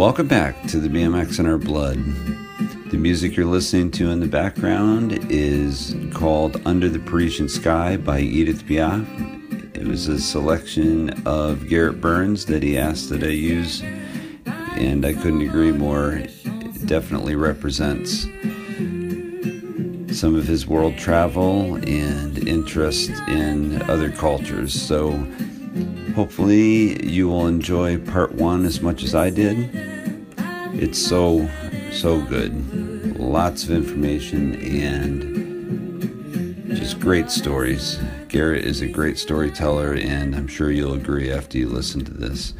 welcome back to the BMX in Our Blood. The music you're listening to in the background is called Under the Parisian Sky by Edith Piaf. It was a selection of Garrett Byrnes that he asked that I use, and I couldn't agree more. It definitely represents some of his world travel and interest in other cultures. So, hopefully, you will enjoy part one as much as I did. It's so, so good. Lots of information and just great stories. Garrett is a great storyteller, and I'm sure you'll agree after you listen to this.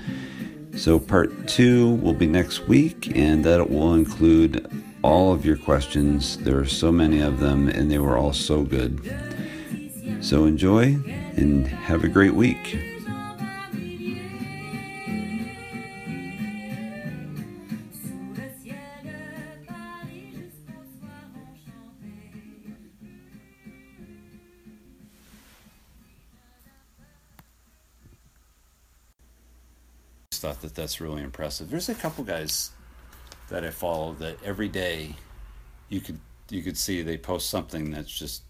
So, part two will be next week, and that will include all of your questions. There are so many of them, and they were all so good. So enjoy and have a great week. That's really impressive. There's a couple guys that I follow that every day you could you could see they post something that's just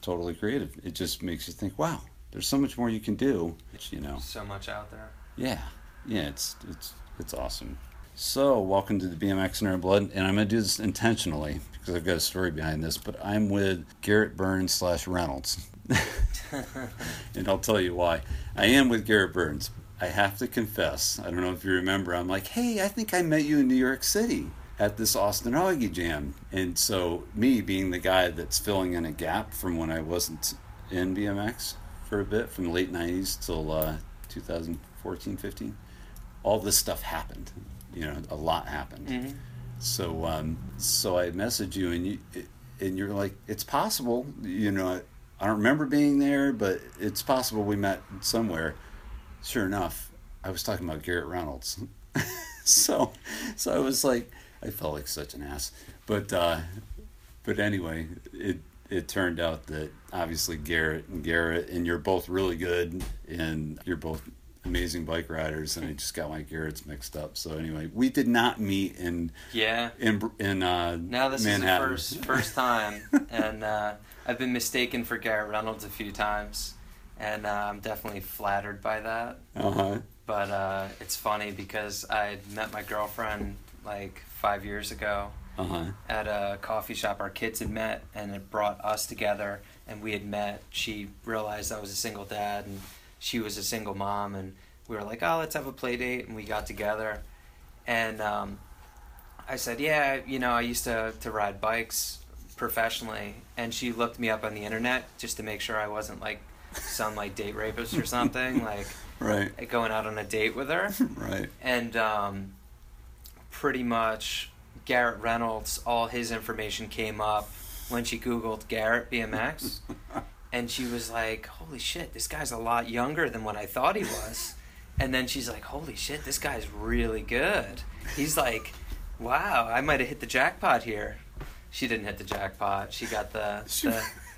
totally creative. It just makes you think, wow, there's so much more you can do. You know, so much out there. Yeah, yeah, it's it's it's awesome. So, welcome to the BMX in Our Blood, and I'm gonna do this intentionally because I've got a story behind this. But I'm with Garrett Byrnes slash Reynolds, and I'll tell you why. I am with Garrett Byrnes, I have to confess, I don't know if you remember, I'm like, hey, I think I met you in New York City at this Austin Augie Jam. And so, me being the guy that's filling in a gap from when I wasn't in BMX for a bit, from the late 90s till uh, 2014, 15, all this stuff happened. You know, a lot happened. Mm-hmm. So, um, so I message you, and you, and you're like, it's possible. You know, I don't remember being there, but it's possible we met somewhere sure enough, I was talking about Garrett Reynolds. so, so I was like, I felt like such an ass. But, uh, but anyway, it it turned out that obviously Garrett and Garrett and you're both really good and you're both amazing bike riders and I just got my Garrett's mixed up. So anyway, we did not meet in yeah in in uh, now this Manhattan. is the first first time and uh, I've been mistaken for Garrett Reynolds a few times and uh, I'm definitely flattered by that. Uh-huh. But uh, it's funny because I met my girlfriend like five years ago uh-huh. at a coffee shop. Our kids had met, and it brought us together. And we had met. She realized I was a single dad, and she was a single mom, and we were like, "Oh, let's have a play date." And we got together, and um, I said, "Yeah, you know, I used to to ride bikes professionally," and she looked me up on the internet just to make sure I wasn't like some like date rapist or something, like right going out on a date with her. right. And um, pretty much Garrett Reynolds, all his information came up when she Googled Garrett BMX. and she was like, Holy shit, this guy's a lot younger than what I thought he was. And then she's like, Holy shit, this guy's really good. He's like, Wow, I might have hit the jackpot here. She didn't hit the jackpot. She got the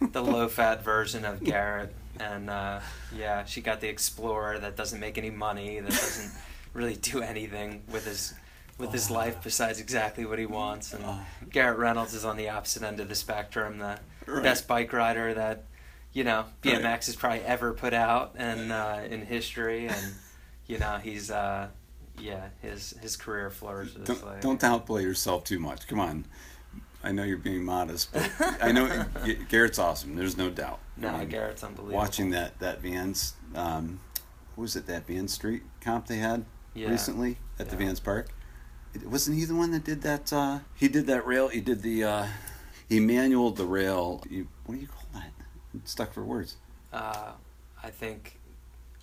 the, the low fat version of Garrett and uh, yeah, she got the Explorer that doesn't make any money, that doesn't really do anything with his with his life besides exactly what he wants. And Garrett Reynolds is on the opposite end of the spectrum, the right. best bike rider that you know BMX right. has probably ever put out and uh, in history, and you know he's. Uh, yeah, his his career flourishes. Don't, like, don't downplay yourself too much. Come on, I know you're being modest, but I know Garrett's awesome. There's no doubt. No, Garrett's unbelievable. Watching that that Vans, um, what was it that Vans Street comp they had yeah. recently at yeah. the Vans Park? It, wasn't he the one that did that? Uh, he did that rail. He did the. Uh, he manualed the rail. You, what do you call that? I'm stuck for words. Uh, I think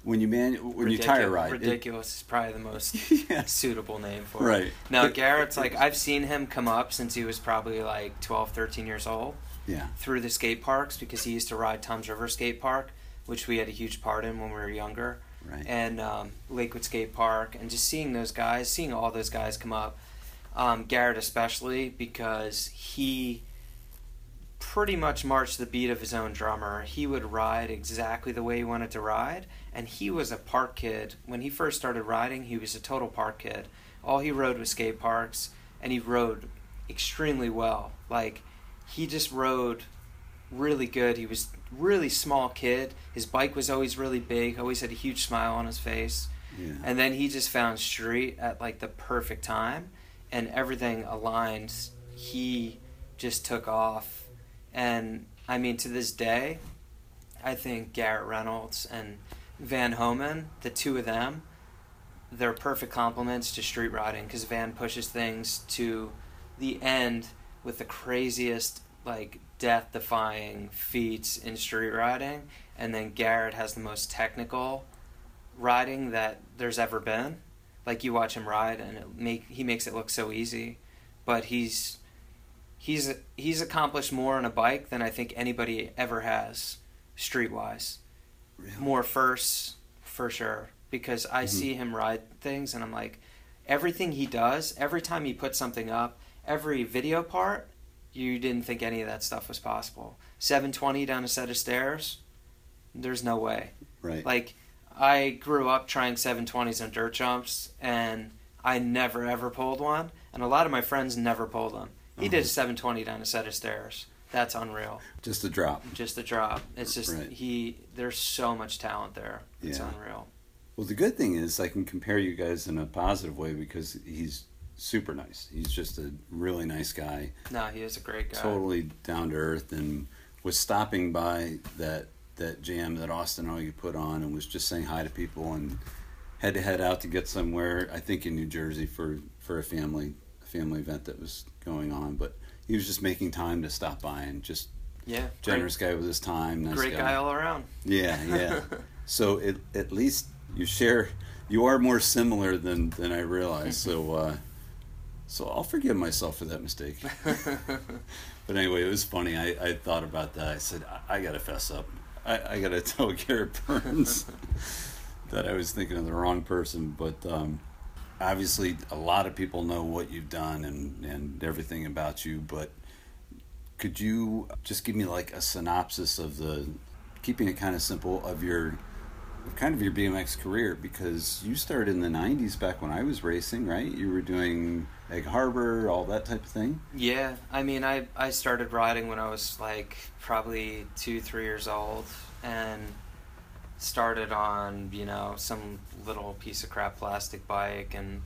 when you man when you tire ride. Ridiculous it, is probably the most yeah. suitable name for right. it. Right. Now Garrett's like I've seen him come up since he was probably like 12, 13 years old. Yeah. Through the skate parks because he used to ride Toms River Skate Park, which we had a huge part in when we were younger. Right. And um, Lakewood Skate Park, and just seeing those guys, seeing all those guys come up, um, Garrett especially because he pretty much marched the beat of his own drummer. He would ride exactly the way he wanted to ride, and he was a park kid. When he first started riding, he was a total park kid. All he rode was skate parks, and he rode extremely well. Like he just rode really good. He was really small kid. His bike was always really big. Always had a huge smile on his face. Yeah. And then he just found street at like the perfect time, and everything aligned. He just took off, and I mean to this day, I think Garrett Reynolds and Van Homan, the two of them, they're perfect complements to street riding because Van pushes things to the end with the craziest like death defying feats in street riding. And then Garrett has the most technical riding that there's ever been. Like you watch him ride and it make he makes it look so easy but he's he's he's accomplished more on a bike than I think anybody ever has streetwise Really? more firsts for sure because I Mhm. see him ride things and I'm like everything he does every time he puts something up every video part you didn't think any of that stuff was possible 720 down a set of stairs there's no way Right. like I grew up trying 720s on dirt jumps and I never ever pulled one and a lot of my friends never pulled them he did Uh-huh. a 720 down a set of stairs that's unreal Just a drop. just a drop. It's just Right. he. There's so much talent there. It's Yeah. unreal. Well, the good thing is I can compare you guys in a positive way because he's super nice. He's just a really nice guy, No, he is a great guy. totally down to earth, and was stopping by that that jam that Austin Augie put on, and was just saying hi to people, and had to head out to get somewhere. I think in New Jersey for for a family family event that was going on, but he was just making time to stop by and just Yeah, generous guy with his time. Nice Great, great guy all around. Yeah, yeah. so it, at least you share. You are more similar than than I realized. So uh, so I'll forgive myself for that mistake. But anyway, it was funny. I, I thought about that. I said I, I got to fess up. I, I got to tell Garrett Byrnes that I was thinking of the wrong person. But um, obviously, a lot of people know what you've done and and everything about you. But could you just give me like a synopsis of the keeping it kind of simple of your kind of your BMX career because you started in the 90s back when I was racing, right? You were doing Egg Harbor, all that type of thing. yeah, I mean, I I started riding when I was like probably two, three years old, and started on you know some little piece of crap plastic bike, and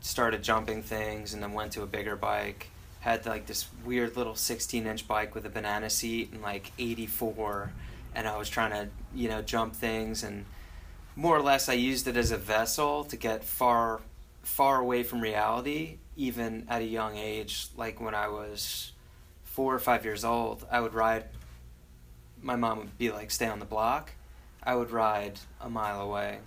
started jumping things, and then went to a bigger bike. Had like this weird little 16 inch bike with a banana seat and like 84, and I was trying to you know jump things and more or less I used it as a vessel to get far far away from reality even at a young age like when I was 4 or 5 years old I would ride my mom would be like stay on the block I would ride a mile away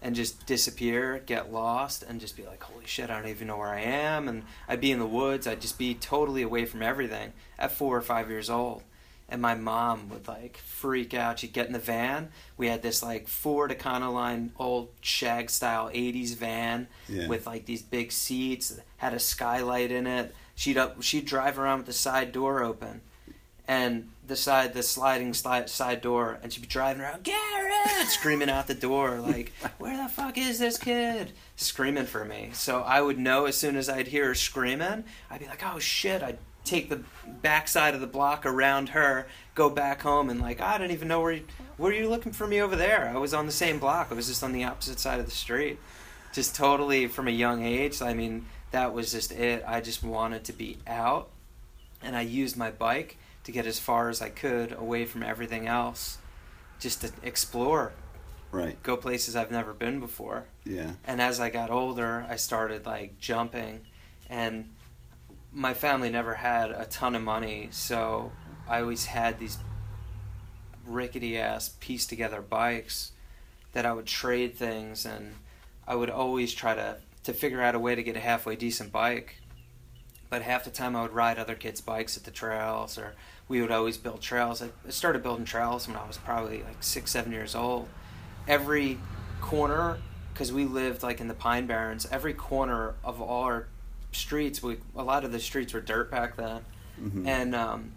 and just disappear get lost and just be like holy shit I don't even know where I am and I'd be in the woods I'd just be totally away from everything at 4 or 5 years old and my mom would like freak out. She'd get in the van. We had this like Ford Econoline old shag style '80s van Yeah. with like these big seats, had a skylight in it. She'd up, she'd drive around with the side door open, and the side the sliding slide, side door, and she'd be driving around Garrett, screaming out the door like, "Where the fuck is this kid?" Screaming for me. So I would know as soon as I'd hear her screaming, I'd be like, "Oh shit!" I'd take the back side of the block around her, go back home, and like I don't even know where. You, were you looking for me over there? I was on the same block. I was just on the opposite side of the street. Just totally from a young age. I mean, that was just it. I just wanted to be out, and I used my bike to get as far as I could away from everything else, just to explore, Right. go places I've never been before Yeah. and as I got older, I started like jumping, and my family never had a ton of money, so I always had these rickety ass pieced together bikes that I would trade things, and I would always try to to figure out a way to get a halfway decent bike. But half the time I would ride other kids' bikes at the trails, or we would always build trails. I started building trails when I was probably like six, seven years old. Every corner, because we lived like in the Pine Barrens, every corner of all our streets, we a lot of the streets were dirt back then, Mhm. and um,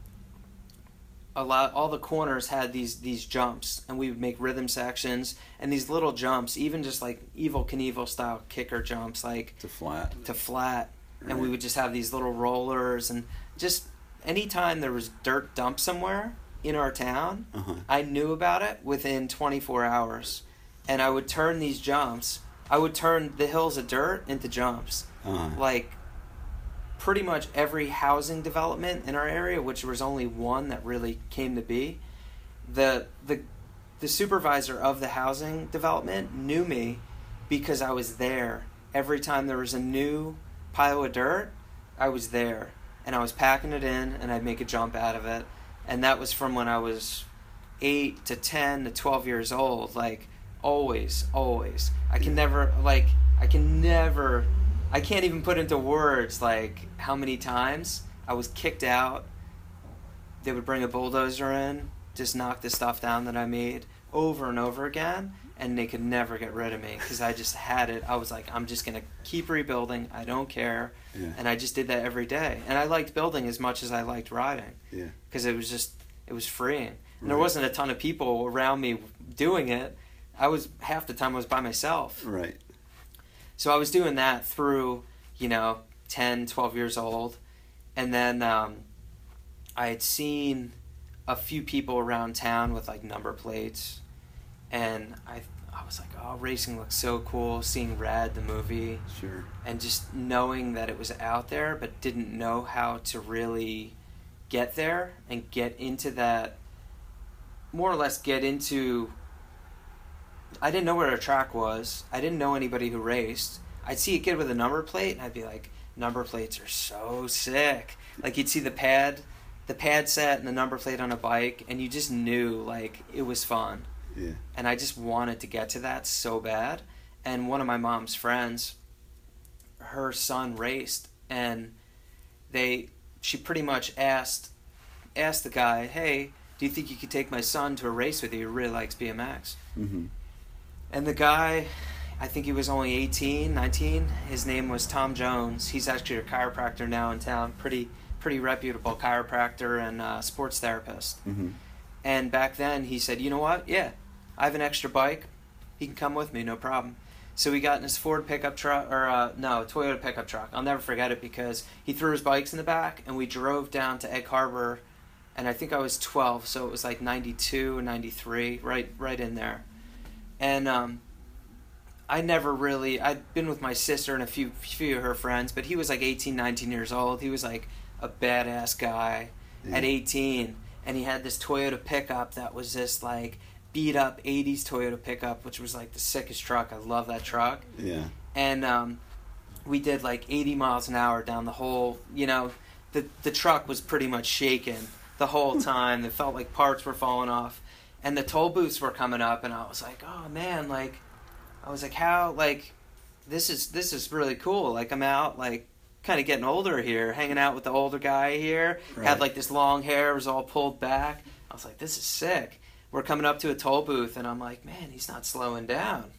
a lot all the corners had these these jumps and we would make rhythm sections and these little jumps even just like Evel Knievel style kicker jumps like To flat. to flat and we would just have these little rollers and just anytime there was dirt dumped somewhere in our town Uh huh. I knew about it within 24 hours and I would turn these jumps I would turn the hills of dirt into jumps Uh huh. like pretty much every housing development in our area, which was only one that really came to be, the the the supervisor of the housing development knew me because I was there every time there was a new pile of dirt. I was there and I was packing it in and I'd make a jump out of it, and that was from when I was eight to ten to twelve years old. Like always, always. I can never like I can never I can't even put into words like how many times I was kicked out. They would bring a bulldozer in, just knock the stuff down that I made over and over again, and they could never get rid of me because I just had it. I was like, I'm just gonna keep rebuilding. I don't care, Yeah. and I just did that every day. And I liked building as much as I liked riding Yeah. because it was just it was freeing. And there wasn't a ton of people around me doing it. I was half the time I was by myself. Right. So I was doing that through, you know, 10, 12 years old. And then um, I had seen a few people around town with like number plates. And I, I was like, oh, racing looks so cool. Seeing Rad, the movie, Sure. and just knowing that it was out there, but didn't know how to really get there and get into that, more or less get into. I didn't know where a track was. I didn't know anybody who raced. I'd see a kid with a number plate, and I'd be like, number plates are so sick. Like you'd see the pad, the pad set and the number plate on a bike, and you just knew like it was fun Yeah. and I just wanted to get to that so bad. And one of my mom's friends, her son raced, and they she pretty much asked asked the guy, "Hey, do you think you could take my son to a race with you? He really likes BMX." Mm-hmm. And the guy, I think he was only 18, 19. His name was Tom Jones. He's actually a chiropractor now in town. Pretty pretty reputable chiropractor and uh, sports therapist. Mm-hmm. And back then he said, you know what? Yeah, I have an extra bike. He can come with me, no problem. So we got in his Ford pickup truck, or uh, no, Toyota pickup truck. I'll never forget it because he threw his bikes in the back and we drove down to Egg Harbor. And I think I was 12, so it was like 92 and 93, right, right in there. And um, I never really, I'd been with my sister and a few, few of her friends, but he was like 18, 19 years old. He was like a badass guy at 18 and he had this Toyota pickup that was just like beat up 80s Toyota pickup which was like the sickest truck. I love that truck. Yeah. and um, we did like 80 miles an hour down the whole you know the the truck was pretty much shaking the whole time. It felt like parts were falling off. And the toll booths were coming up and I was like oh man like I was like how like this is this is really cool. Like I'm out like kind of getting older here hanging out with the older guy here. Right. had like this long hair was all pulled back. I was like this is sick we're coming up to a toll booth and I'm like man he's not slowing down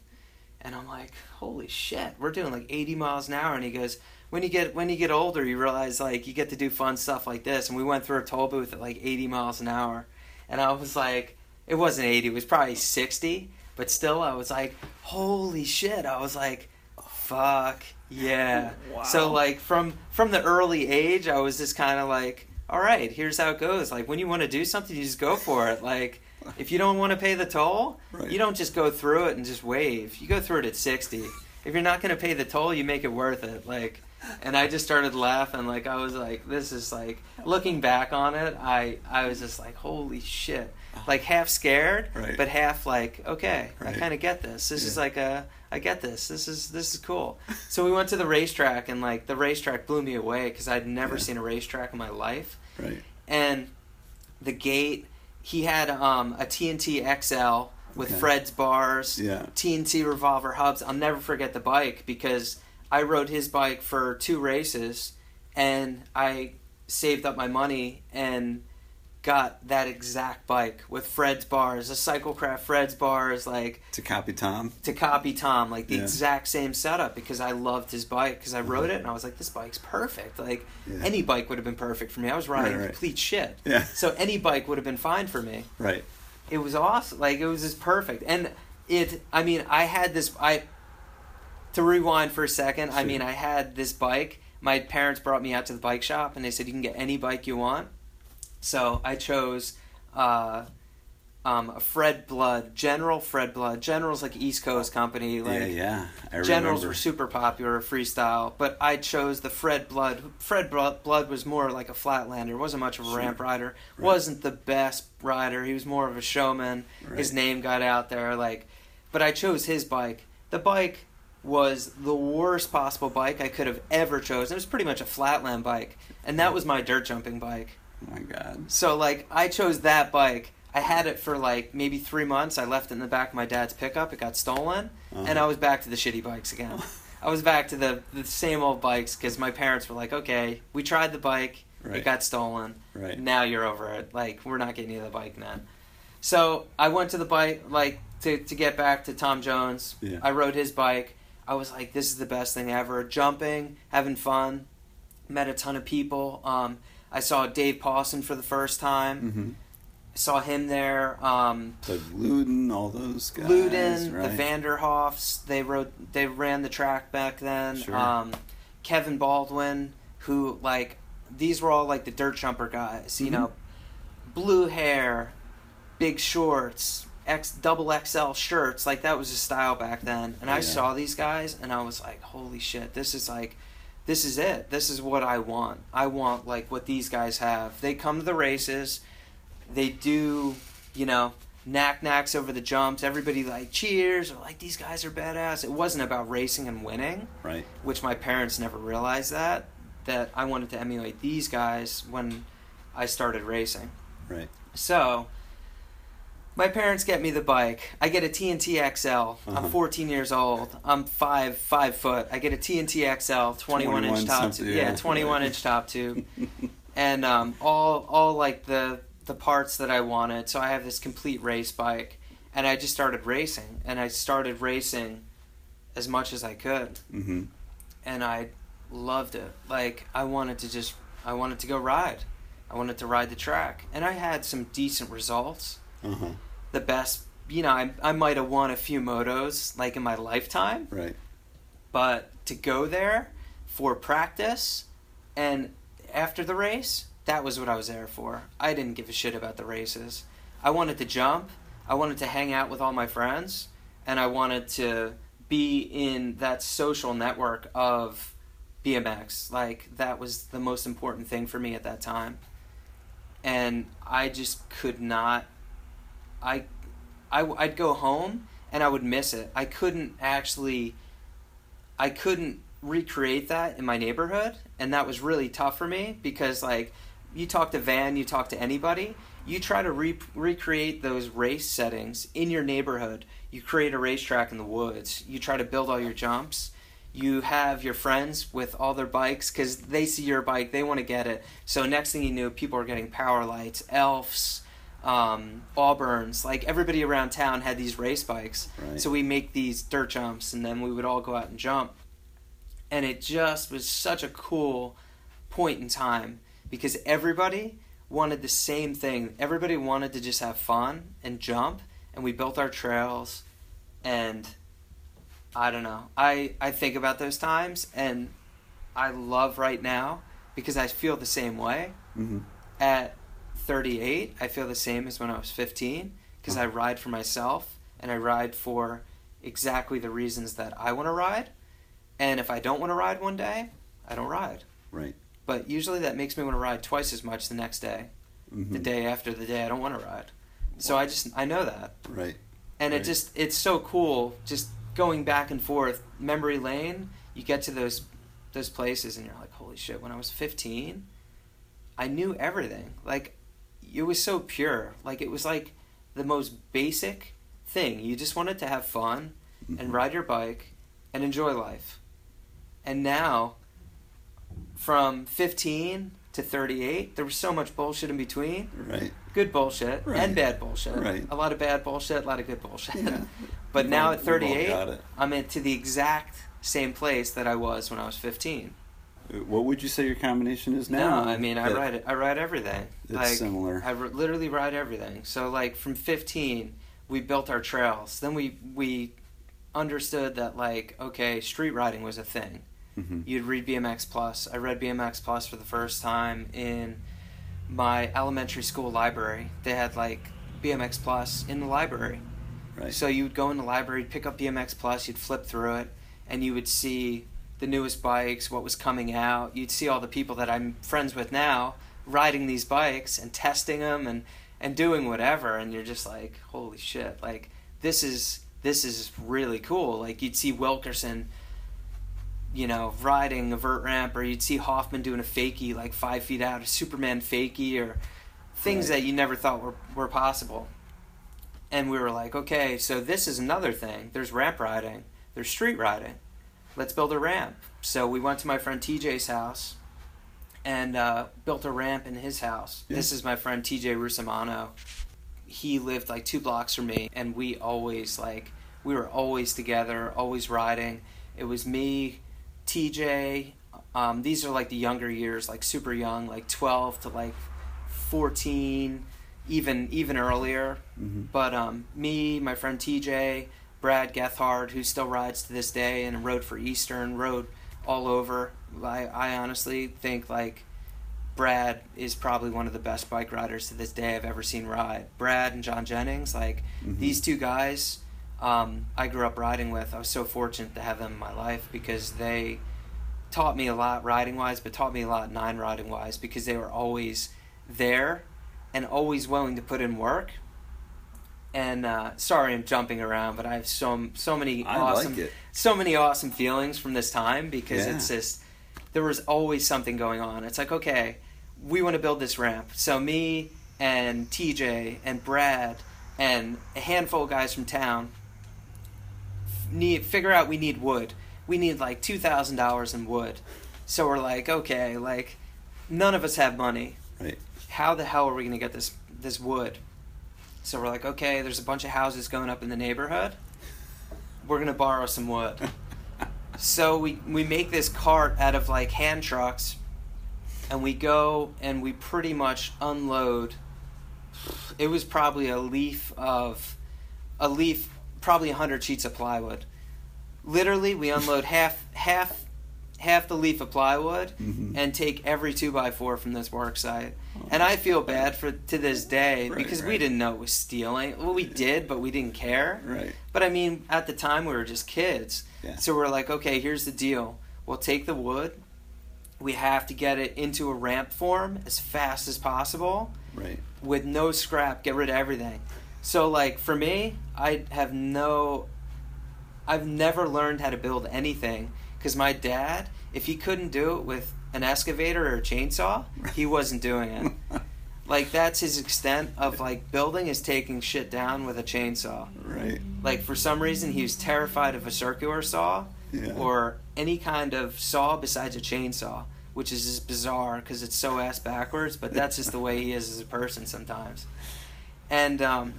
and I'm like, holy shit, we're doing like 80 miles an hour. And he goes, when you get when you get older, you realize like you get to do fun stuff like this. And we went through a toll booth at like 80 miles an hour, and I was like, it wasn't 80, it was probably 60, but still, I was like, holy shit, I was like, fuck yeah. Wow. So like from from the early age, I was just kind of like, all right, here's how it goes. Like when you want to do something, you just go for it. Like if you don't want to pay the toll, Right. you don't just go through it and just wave. You go through it at 60. If you're not going to pay the toll, you make it worth it. Like, and I just started laughing. Like, I was like, this is like, looking back on it, I, I was just like, holy shit. Like, half scared, Right. but half like, okay, I kind of get this. This is like a, I get this. This is, this is cool. So we went to the racetrack, and like, the racetrack blew me away because I'd never Yeah. seen a racetrack in my life Right. and the gate he had um, a TNT XL with Okay. Fred's bars, Yeah. TNT revolver hubs. I'll never forget the bike because I rode his bike for two races and I saved up my money and got that exact bike with Fred's bars, a Cyclecraft Fred's bars, like To copy Tom. to copy Tom, like the Yeah. exact same setup because I loved his bike because I mm-hmm. rode it and I was like, this bike's perfect. Like Yeah. any bike would have been perfect for me. I was riding Right, right. complete shit. Yeah. So any bike would have been fine for me. Right. It was awesome. Like it was just perfect. And it I mean, I had this I to rewind for a second, I mean I had this bike. My parents brought me out to the bike shop and they said you can get any bike you want. So I chose uh um, a Fred Blood, General Fred Blood. General's like East Coast company. Like yeah, yeah. I Generals remember. were super popular freestyle, but I chose the Fred Blood. Fred Blo- Blood was more like a flatlander. wasn't much of a Sure. ramp rider. Right. wasn't the best rider. He was more of a showman. His name got out there, like. But I chose his bike. The bike was the worst possible bike I could have ever chosen. It was pretty much a flatland bike, and that was my dirt jumping bike. Oh my God. So like I chose that bike. I had it for like maybe three months. I left it in the back of my dad's pickup. It got stolen, Uh-huh. and I was back to the shitty bikes again. I was back to the, the same old bikes because my parents were like, "Okay, we tried the bike. Right. It got stolen. Right. Now you're over it. Like we're not getting you the bike now." So I went to the bike like to to get back to Tom Jones. Yeah. I rode his bike. I was like, "This is the best thing ever. Jumping, having fun." Met a ton of people. Um, I saw Dave Pawson for the first time. Mm-hmm. Saw him there. Um, Luden, all those guys. Luden, right? the Vanderhoffs. They rode. They ran the track back then. Sure. Um, Kevin Baldwin, who like these were all like the dirt jumper guys. You Mhm. know, blue hair, big shorts, X double XL shirts. Like that was a style back then. And I saw these guys, and I was like, holy shit, this is like. This is it. This is what I want. I want like what these guys have. They come to the races they do, you know, nac nacs over the jumps. Everybody like cheers or like these guys are badass. It wasn't about racing and winning, Right. which my parents never realized that. That I wanted to emulate these guys when I started racing. Right. So my parents get me the bike. I get a TNT XL. Uh-huh. I'm 14 years old. I'm five five foot. I get a TNT XL, 21, 21 inch top tube. yeah. Yeah, 21 inch top tube and um, all all like the the parts that I wanted. So I have this complete race bike, and I just started racing, and I started racing as much as I could, mm-hmm. and I loved it. Like I wanted to just I wanted to go ride, I wanted to ride the track, and I had some decent results. Uh-huh. The best, you know, I I might have won a few motos like in my lifetime, Right. but to go there for practice and after the race, that was what I was there for. I didn't give a shit about the races. I wanted to jump, I wanted to hang out with all my friends, and I wanted to be in that social network of BMX. Like, that was the most important thing for me at that time. And I just could not. I, I I'd go home and I would miss it. I couldn't actually I couldn't recreate that in my neighborhood, and that was really tough for me because like you talk to Van, you talk to anybody, you try to re- recreate those race settings in your neighborhood. You create a racetrack in the woods. You try to build all your jumps. You have your friends with all their bikes because they see your bike, they want to get it. So next thing you knew, people are getting Powerlites, elves, um, Auburns. Like everybody around town had these race bikes. Right. So we make these dirt jumps, and then we would all go out and jump. And it just was such a cool point in time because everybody wanted the same thing. Everybody wanted to just have fun and jump, and we built our trails. And I don't know. I, I think about those times, and I love right now because I feel the same way. Mm-hmm. At 38, I feel the same as when I was 15 because I ride for myself and I ride for exactly the reasons that I want to ride. And if I don't want to ride one day, I don't ride. Right. But usually that makes me want to ride twice as much the next day, Mm-hmm. the day after the day I don't want to ride. So I just I know that. Right. And Right. it just it's so cool just going back and forth memory lane. You get to those those places and you're like, "Holy shit, when I was 15, I knew everything." Like it was so pure. Like it was like the most basic thing. You just wanted to have fun and Mhm. ride your bike and enjoy life. And now from 15 to 38, there was so much bullshit in between. Right. Good bullshit Right. and bad bullshit. Right. A lot of bad bullshit, a lot of good bullshit. Yeah. but We've now all- at 38. I'm into the exact same place that I was when I was 15. What would you say your combination is now? No, I mean I ride it. I ride everything. It's like similar. I r- literally ride everything. So like from 15, we built our trails. Then we we understood that like okay, street riding was a thing. hmm You'd read BMX Plus. I read BMX Plus for the first time in my elementary school library. They had like BMX Plus in the library. Right. So you would go in the library, pick up BMX Plus, you'd flip through it, and you would see the newest bikes, what was coming out. You'd see all the people that I'm friends with now riding these bikes and testing them and and doing whatever, and you're just like, holy shit! Like this is this is really cool. Like you'd see Wilkerson, you know, riding a vert ramp, or you'd see Hoffman doing a fakie like five feet out, a Superman fakie, or things Right. that you never thought were were possible and we were like, okay, so this is another thing. There's ramp riding, there's street riding. Let's build a ramp. So we went to my friend TJ's house and uh, built a ramp in his house. Yeah. This is my friend TJ Rusamano. He lived like two blocks from me, and we always like we were always together, always riding. It was me, TJ. Um, these are like the younger years, like super young, like twelve to like fourteen, even even earlier. hmm But um, me, my friend TJ, Brad Gethard, who still rides to this day and rode for Eastern, rode all over. I, I honestly think like Brad is probably one of the best bike riders to this day I've ever seen ride. Brad and John Jennings, like Mhm. these two guys, um, I grew up riding with. I was so fortunate to have them in my life because they taught me a lot riding wise, but taught me a lot nine riding wise because they were always there and always willing to put in work. And uh, sorry, I'm jumping around, but I have so so many I awesome, like so many awesome feelings from this time because Yeah. it's just there was always something going on. It's like okay, we want to build this ramp, so me and TJ and Brad and a handful of guys from town need figure out we need wood. We need like two thousand dollars in wood. So we're like, okay, like none of us have money. Right. How the hell are we gonna get this this wood? So we're like, okay, there's a bunch of houses going up in the neighborhood. We're gonna borrow some wood. So we we make this cart out of like hand trucks, and we go and we pretty much unload. It was probably a leaf of, a leaf, probably hundred sheets of plywood. Literally, we unload half half half the leaf of plywood Mhm. and take every two by four from this work site. And I feel bad for to this day Right, because we didn't know it was stealing. Well, we did, but we didn't care. Right. But I mean, at the time we were just kids. Yeah. So we're like, okay, here's the deal. We'll take the wood. We have to get it into a ramp form as fast as possible Right. with no scrap, get rid of everything. So like for me, I have no I've never learned how to build anything cuz my dad, if he couldn't do it with an excavator or a chainsaw, he wasn't doing it. Like that's his extent of like building is taking shit down with a chainsaw. right. Like for some reason he was terrified of a circular saw Yeah. or any kind of saw besides a chainsaw, which is just bizarre because it's so ass backwards. But that's just the way he is as a person sometimes. And um,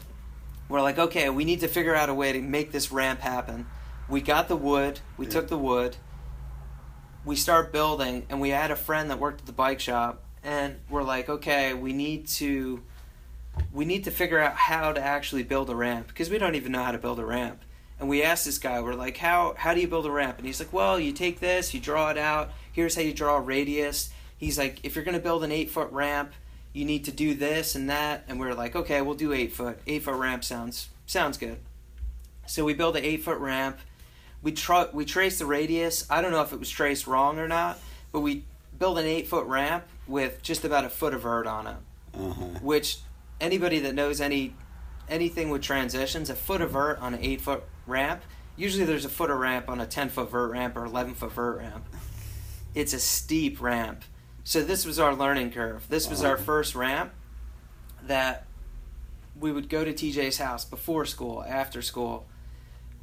we're like, okay, we need to figure out a way to make this ramp happen. We got the wood. We Yeah. took the wood. We start building, and we had a friend that worked at the bike shop, and we're like, okay, we need to. We need to figure out how to actually build a ramp because we don't even know how to build a ramp. And we asked this guy, we're like, how how do you build a ramp? And he's like, well, you take this, you draw it out. Here's how you draw a radius. He's like, if you're gonna build an eight foot ramp, you need to do this and that. And we're like, okay, we'll do eight foot. Eight foot ramp sounds sounds good. So we build an eight foot ramp. We tr- we trace the radius. I don't know if it was traced wrong or not, but we build an eight foot ramp with just about a foot of vert on it Uh huh. which anybody that knows any anything with transitions, a foot of vert on an eight foot ramp, usually there's a foot of ramp on a ten foot vert ramp or eleven foot vert ramp. It's a steep ramp. So this was our learning curve. This was our first ramp that we would go to TJ's house before school, after school.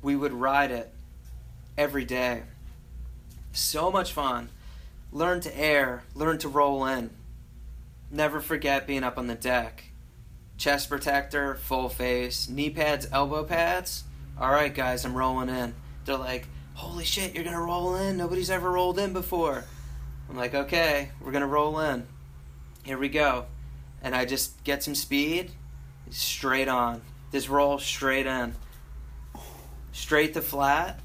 We would ride it every day. So much fun. Learn to air, learn to roll in. never forget being up on the deck. Chest protector, full face, knee pads, elbow pads. All right, guys, I'm rolling in. They're like, "Holy shit, you're gonna roll in! Nobody's ever rolled in before." I'm like, "Okay, we're gonna roll in. Here we go." And I just get some speed, straight on. Just roll straight in, straight to flat.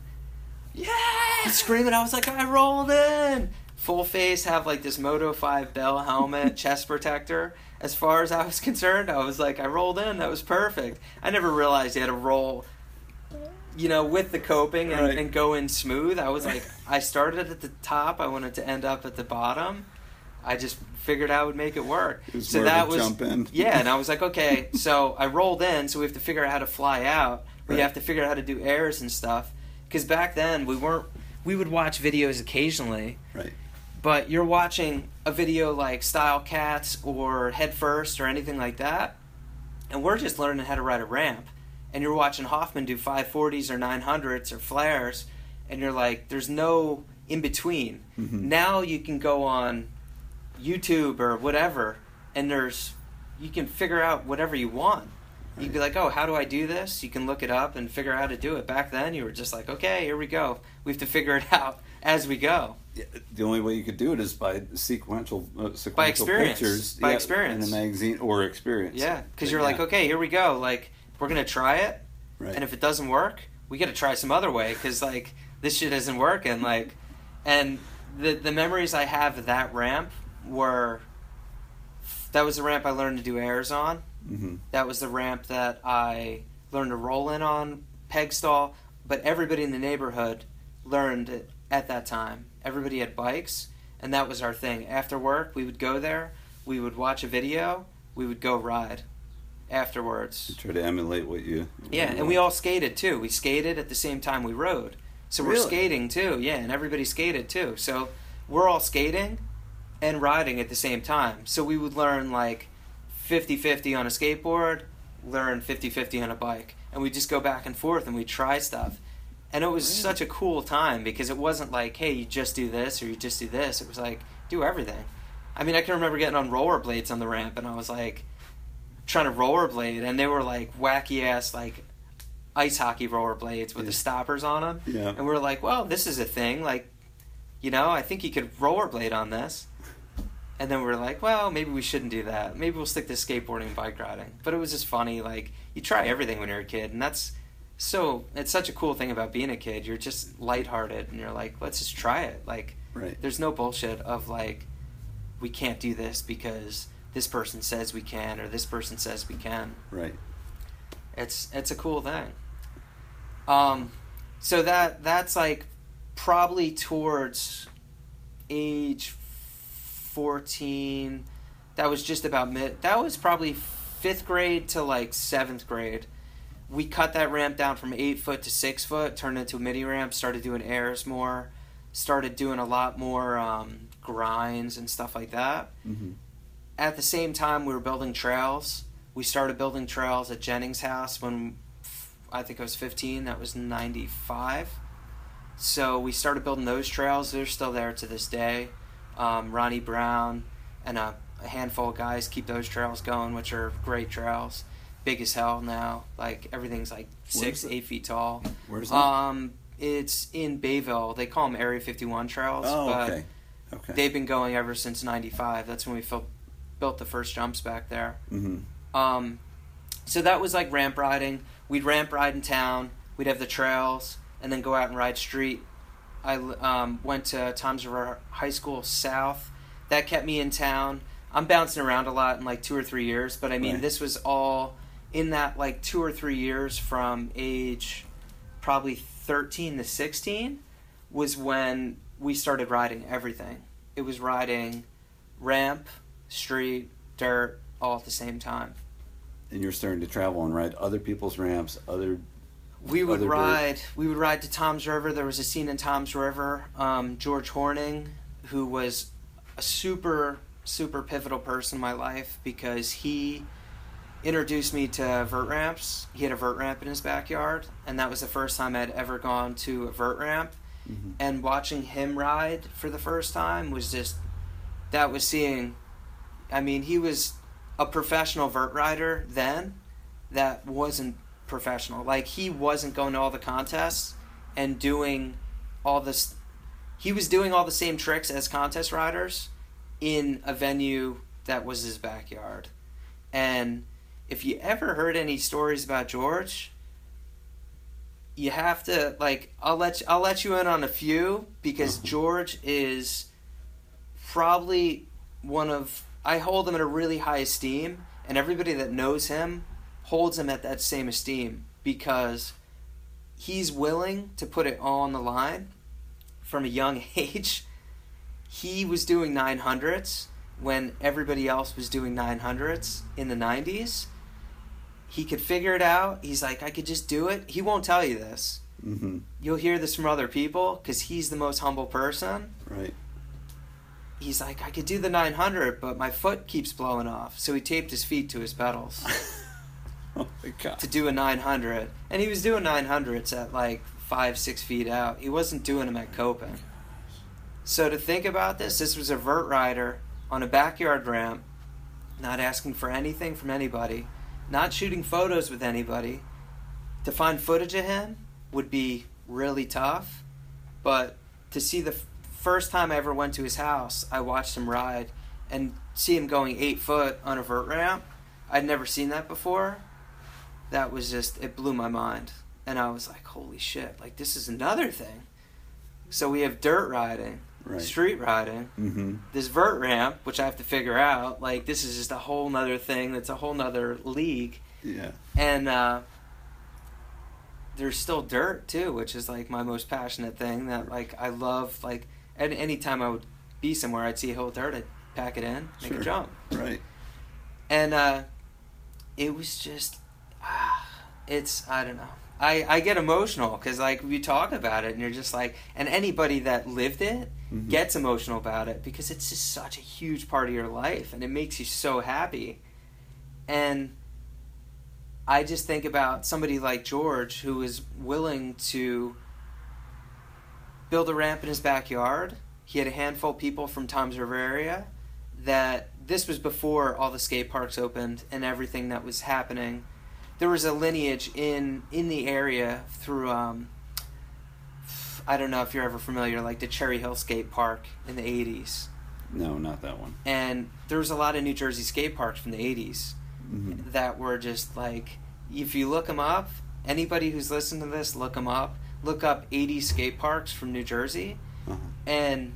Yeah! Screaming, I was like, I rolled in. Full face, have like this Moto 5 Bell helmet, chest protector. As far as I was concerned, I was like, I rolled in. That was perfect. I never realized you had to roll, you know, with the coping and, Right. and go in smooth. I was like, I started at the top. I wanted to end up at the bottom. I just figured I would make it work. It was so that was jump in. yeah, and I was like, okay. So I rolled in. So we have to figure out how to fly out. We Right. have to figure out how to do airs and stuff. Because back then we weren't. We would watch videos occasionally, Right. but you're watching a video like Style Cats or Head First or anything like that, and we're just learning how to ride a ramp. And you're watching Hoffman do 540s or 900s or flares, and you're like, there's no in between. Mhm. Now you can go on YouTube or whatever, and there's you can figure out whatever you want. You'd be like, oh, how do I do this? You can look it up and figure out how to do it. Back then, you were just like, okay, here we go. We have to figure it out as we go. Yeah, the only way you could do it is by sequential, uh, sequential By experience. pictures, By yeah, experience. in a magazine or experience. Yeah, because you're yeah, like, okay, here we go. Like, we're gonna try it, right. and if it doesn't work, we got to try some other way. Because like this shit isn't working. Like, and the the memories I have of that ramp were that was the ramp I learned to do airs on. Hmm That was the ramp that I learned to roll in on peg stall. But everybody in the neighborhood learned it at that time. Everybody had bikes, and that was our thing. After work, we would go there. We would watch a video. We would go ride afterwards. Try to emulate what you. Yeah, you and we all skated too. We skated at the same time we rode. So we're Really? skating too. Yeah, and everybody skated too. So we're all skating and riding at the same time. So we would learn like 50-50 on a skateboard, learn 50-50 on a bike. And we just go back and forth and we try stuff. And it was Really? such a cool time because it wasn't like, hey, you just do this or you just do this. It was like, do everything. I mean, I can remember getting on rollerblades on the ramp and I was like trying to rollerblade and they were like wacky ass like ice hockey rollerblades with Yeah. the stoppers on them. Yeah. And we are like, well, this is a thing. Like, you know, I think you could rollerblade on this. And then we are like, well, maybe we shouldn't do that. Maybe we'll stick to skateboarding and bike riding. But it was just funny. Like, you try everything when you're a kid, and that's so. It's such a cool thing about being a kid. You're just lighthearted, and you're like, let's just try it. Like, Right. there's no bullshit of like, we can't do this because this person says we can, or this person says we can Right. it's it's a cool thing. Um, so that that's like probably towards age fourteen. That was just about mid. That was probably fifth grade to like seventh grade. We cut that ramp down from eight foot to six foot, turned it into a mini ramp, started doing airs more, started doing a lot more um, grinds and stuff like that hmm at the same time we were building trails we started building trails at jennings house when I think i was 15 that was 95 so we started building those trails they're still there to this day um, ronnie brown and a, a handful of guys keep those trails going which are great trails. Big as hell now. Like everything's like six eight feet tall. Where's that? um, it's in bayville. They call them area 51 trails oh, but okay. Okay. they've been going ever since 95 that's when we fil- built the first jumps back there. Hmm um, so that was like ramp riding. We'd ramp ride in town. We'd have the trails and then go out and ride street i um, went to tom's river high school south that kept me in town i'm bouncing around a lot in like two or three years but i mean Right. this was all in that like two or three years from age probably 13 to 16 was when we started riding everything. It was riding ramp, street, dirt, all at the same time. And you're starting to travel and ride other people's ramps, other. We would dirt. ride. We would ride to Tom's River. There was a scene in Tom's River. Um, George Horning, who was a super super pivotal person in my life because he introduced me to vert ramps. He had a vert ramp in his backyard, and that was the first time I'd ever gone to a vert ramp. Mhm. and watching him ride for the first time was just that was seeing I mean, he was a professional vert rider then that wasn't professional. Like he wasn't going to all the contests and doing all this he was doing all the same tricks as contest riders in a venue that was his backyard. And if you ever heard any stories about George, you have to like I'll let you, I'll let you in on a few because Uh-huh. George is probably one of I hold him in a really high esteem and everybody that knows him holds him at that same esteem because he's willing to put it all on the line from a young age. He was doing 900s when everybody else was doing 900s in the 90s. He could figure it out. He's like, I could just do it. He won't tell you this. Mm-hmm. You'll hear this from other people because he's the most humble person. Right. He's like, I could do the 900, but my foot keeps blowing off. So he taped his feet to his pedals oh to do a 900. And he was doing 900s at like five, six feet out. He wasn't doing them at coping. So to think about this, this was a vert rider on a backyard ramp, not asking for anything from anybody, not shooting photos with anybody. To find footage of him would be really tough, but to see the first time I ever went to his house, I watched him ride and see him going eight foot on a vert ramp. I'd never seen that before. That was just, it blew my mind. And I was like, holy shit, like this is another thing. So we have dirt riding, Right. street riding, Mm-hmm. this vert ramp, which I have to figure out. Like this is just a whole nother thing. That's a whole nother league. Yeah. And uh, there's still dirt too, which is like my most passionate thing. That like I love. Like at any time I would be somewhere, I'd see a hill of dirt, I'd pack it in, make Sure. a jump. Right. And uh, it was just, it's I don't know. I, I get emotional because like we talk about it and you're just like and anybody that lived it Mhm. gets emotional about it because it's just such a huge part of your life and it makes you so happy and i just think about somebody like george who is willing to build a ramp in his backyard he had a handful of people from Toms River area that this was before all the skate parks opened and everything that was happening there was a lineage in in the area through um, I don't know if you're ever familiar, like the Cherry Hill Skate Park in the 80s. No, not that one. And there was a lot of New Jersey skate parks from the 80s Mm-hmm. that were just like, if you look them up, anybody who's listening to this, look them up. Look up 80 skate parks from New Jersey. Uh-huh. And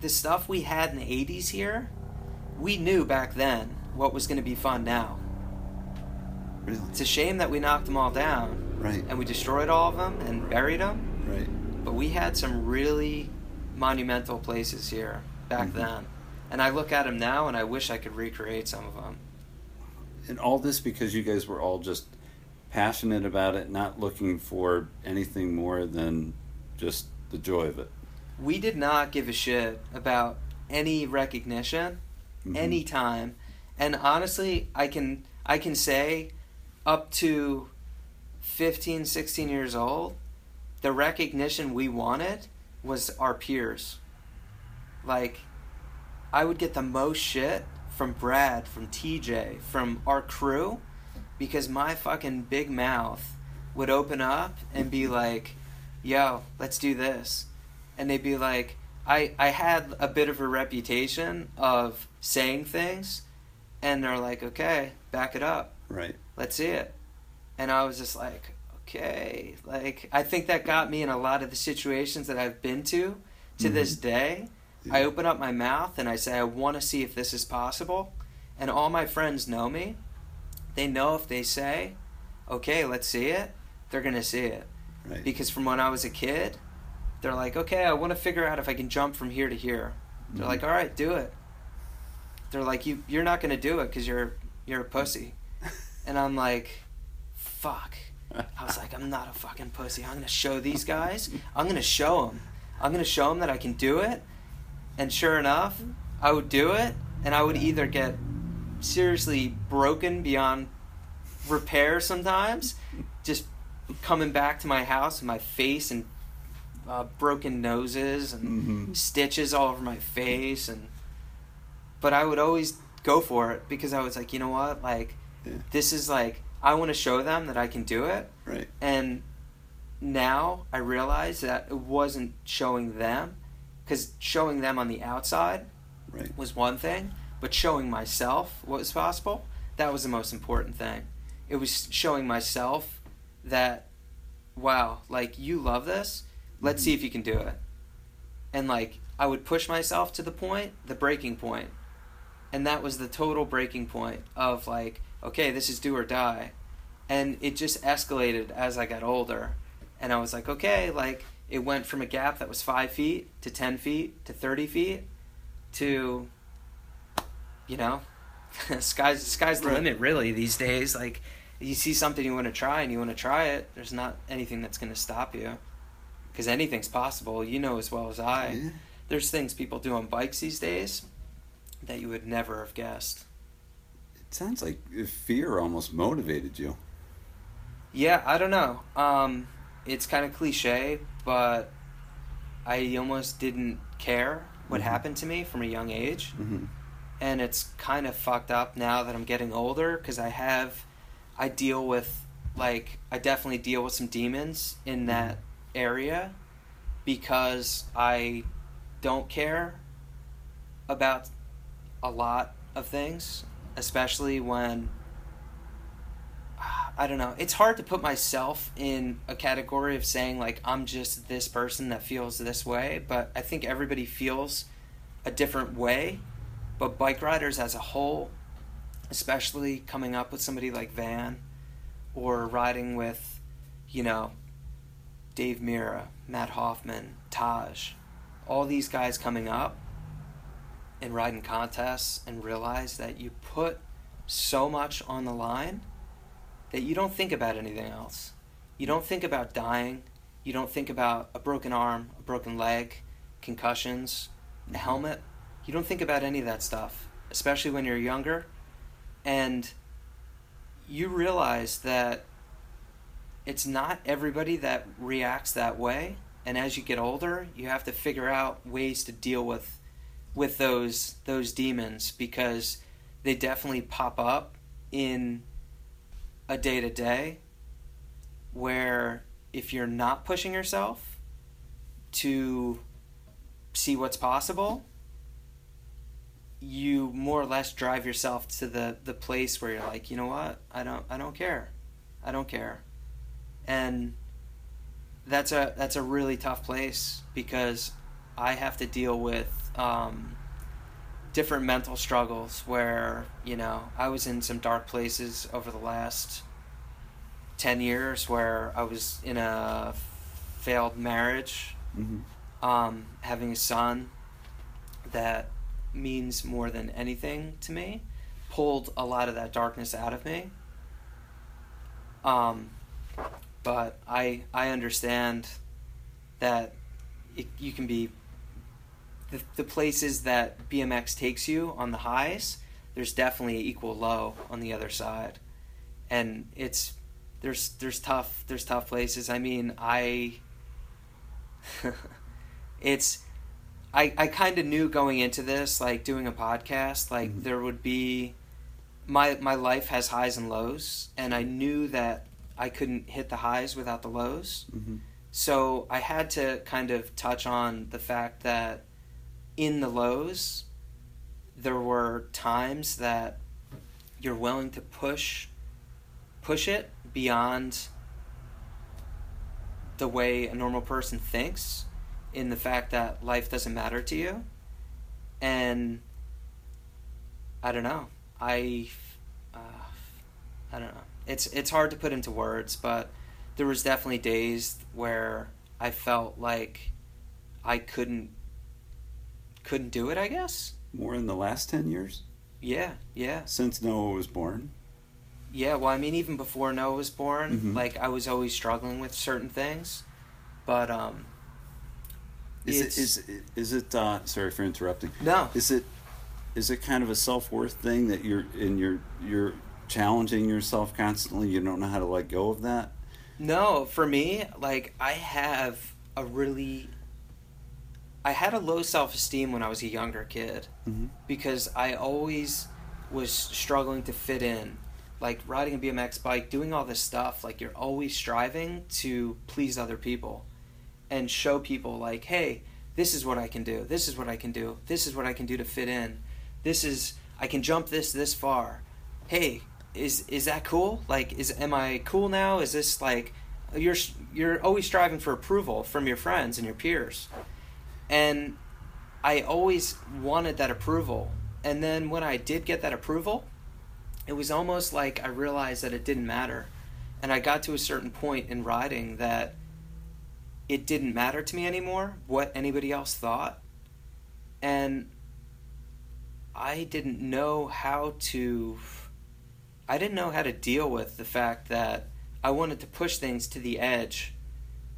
the stuff we had in the 80s here, we knew back then what was going to be fun now. It's a shame that we knocked them all down Right. and we destroyed all of them and buried them. Right. But we had some really monumental places here back Mhm. then. And I look at them now and I wish I could recreate some of them. And all this because you guys were all just passionate about it, not looking for anything more than just the joy of it. We did not give a shit about any recognition Mhm. anytime. And honestly, I can I can say up to 15, 16 years old, the recognition we wanted was our peers. Like I would get the most shit from Brad, from TJ, from our crew because my fucking big mouth would open up and be like, "Yo, let's do this." And they'd be like, I I had a bit of a reputation of saying things and they're like, "Okay, back it up. Right. Let's see it." And I was just like, "Okay." Like I think that got me in a lot of the situations that I've been to to this day. I open up my mouth and I say, I want to see if this is possible. And all my friends know me. They know if they say, okay, let's see it, they're going to see it. Right. Because from when I was a kid, they're like, okay, I want to figure out if I can jump from here to here. They're Mhm. like, all right, do it. They're like, you, you're not going to do it because you're, you're a pussy. And I'm like, fuck. I was like, I'm not a fucking pussy. I'm going to show these guys. I'm going to show them. I'm going to show them that I can do it. And sure enough, I would do it, and I would either get seriously broken beyond repair sometimes, just coming back to my house with my face and uh, broken noses and Mhm. stitches all over my face and but I would always go for it because I was like, you know what, like Yeah. this is like I want to show them that I can do it, Right. and now I realize that it wasn't showing them, because showing them on the outside Right. was one thing, but showing myself what was possible, that was the most important thing. It was showing myself that, wow, like you love this, let's see mm-hmm. if you can do it. And like I would push myself to the point, the breaking point. And that was the total breaking point of like, okay, this is do or die. And it just escalated as I got older. And I was like, okay, like it went from a gap that was five feet to 10 feet to 30 feet to you know sky's sky's the limit really these days like you see something you want to try and you want to try it there's not anything that's going to stop you because anything's possible you know as well as i Yeah. there's things people do on bikes these days that you would never have guessed sounds like fear almost motivated you. yeah i don't know um it's kind of cliche but i almost didn't care what Mhm. happened to me from a young age Mm-hmm. and it's kind of fucked up now that I'm getting older because I have, I deal with, like, I definitely deal with some demons in that area because I don't care about a lot of things, especially when. I don't know. It's hard to put myself in a category of saying, like, I'm just this person that feels this way, but I think everybody feels a different way but bike riders as a whole, especially coming up with somebody like Van or riding with, you know, Dave Mirra, Matt Hoffman, Taj, all these guys coming up and riding contests and realize that you put so much on the line that you don't think about anything else. You don't think about dying. You don't think about a broken arm, a broken leg, concussions, the helmet. You don't think about any of that stuff, especially when you're younger. And you realize that it's not everybody that reacts that way. And as you get older, you have to figure out ways to deal with with those those demons because they definitely pop up in a day to day where if you're not pushing yourself to see what's possible, you more or less drive yourself to the, the place where you're like, you know what, I don't I don't care, I don't care, and that's a that's a really tough place because I have to deal with um, different mental struggles where you know I was in some dark places over the last ten years where I was in a failed marriage Mm-hmm. um, having a son that means more than anything to me pulled a lot of that darkness out of me um, but I I understand that it, you can be the, the places that BMX takes you on the highs there's definitely equal low on the other side and it's there's there's tough there's tough places I mean I it's I, I kind of knew going into this like doing a podcast like Mhm. there would be my my life has highs and lows and I knew that I couldn't hit the highs without the lows Mm-hmm. so I had to kind of touch on the fact that in the lows there were times that you're willing to push push it beyond the way a normal person thinks in the fact that life doesn't matter to you. And i don't know. I uh, i don't know. It's it's hard to put into words but there was definitely days where i felt like i couldn't couldn't do it i guess More in the last ten years yeah yeah since Noah was born. Yeah, well, I mean, even before Noah was born, Mhm. like I was always struggling with certain things, but um, Is it is it, is it? Uh, sorry for interrupting. no, Is it is it kind of a self worth thing that you're in you're you're challenging yourself constantly? You don't know how to let go of that. no. For me, like I have a really I had a low self esteem when I was a younger kid Mm-hmm. because I always was struggling to fit in. Like riding a BMX bike, doing all this stuff, like you're always striving to please other people and show people, like, hey, this is what I can do, this is what I can do, this is what I can do to fit in, this is, I can jump this this far. Hey, is is that cool? Like, is am I cool now? Is this like, you're you're always striving for approval from your friends and your peers, and I always wanted that approval. And then when I did get that approval, it was almost like I realized that it didn't matter. And I got to a certain point in riding that it didn't matter to me anymore what anybody else thought. And I didn't know how to I didn't know how to deal with the fact that I wanted to push things to the edge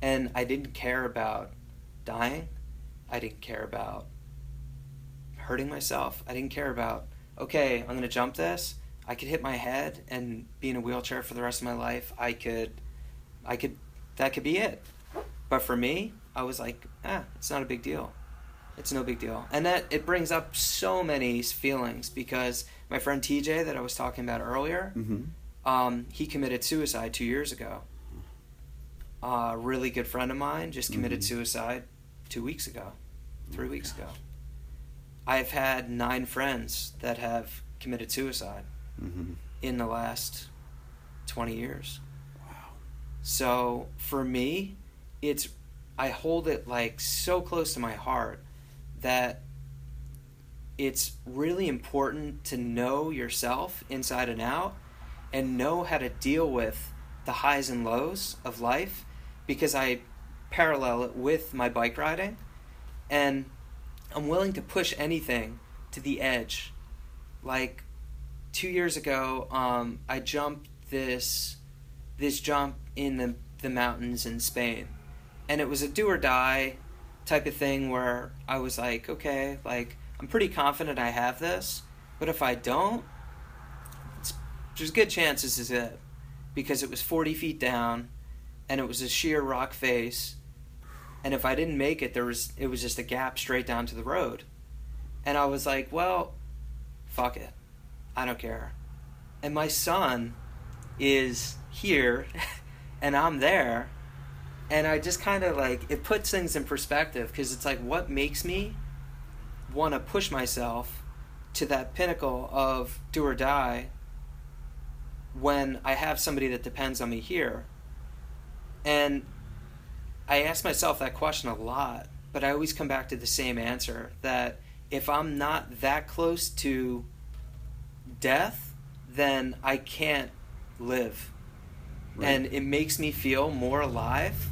and I didn't care about dying. I didn't care about hurting myself. I didn't care about, okay, I'm going to jump this. I could hit my head and be in a wheelchair for the rest of my life. I could, I could, that could be it. But for me, I was like, ah, it's not a big deal. It's no big deal. And that, it brings up so many feelings because my friend TJ that I was talking about earlier, Mm-hmm. um, he committed suicide two years ago. a really good friend of mine just committed Mhm. suicide two weeks ago, three weeks ago. I've had nine friends that have committed suicide Mm-hmm. in the last 20 years. Wow. So for me, it's I hold it like so close to my heart that it's really important to know yourself inside and out and know how to deal with the highs and lows of life because I parallel it with my bike riding and I'm willing to push anything to the edge. Like two years ago, um, I jumped this this jump in the the mountains in Spain, and it was a do or die type of thing where I was like, okay, like I'm pretty confident I have this, but if I don't, there's good chances is it, because it was 40 feet down, and it was a sheer rock face, and if I didn't make it, there was it was just a gap straight down to the road, and I was like, well, fuck it, I don't care, and my son is here, and I'm there, and I just kind of like it puts things in perspective because it's like what makes me want to push myself to that pinnacle of do or die when I have somebody that depends on me here. And I ask myself that question a lot, but I always come back to the same answer that if I'm not that close to death, then I can't live. Right. And it makes me feel more alive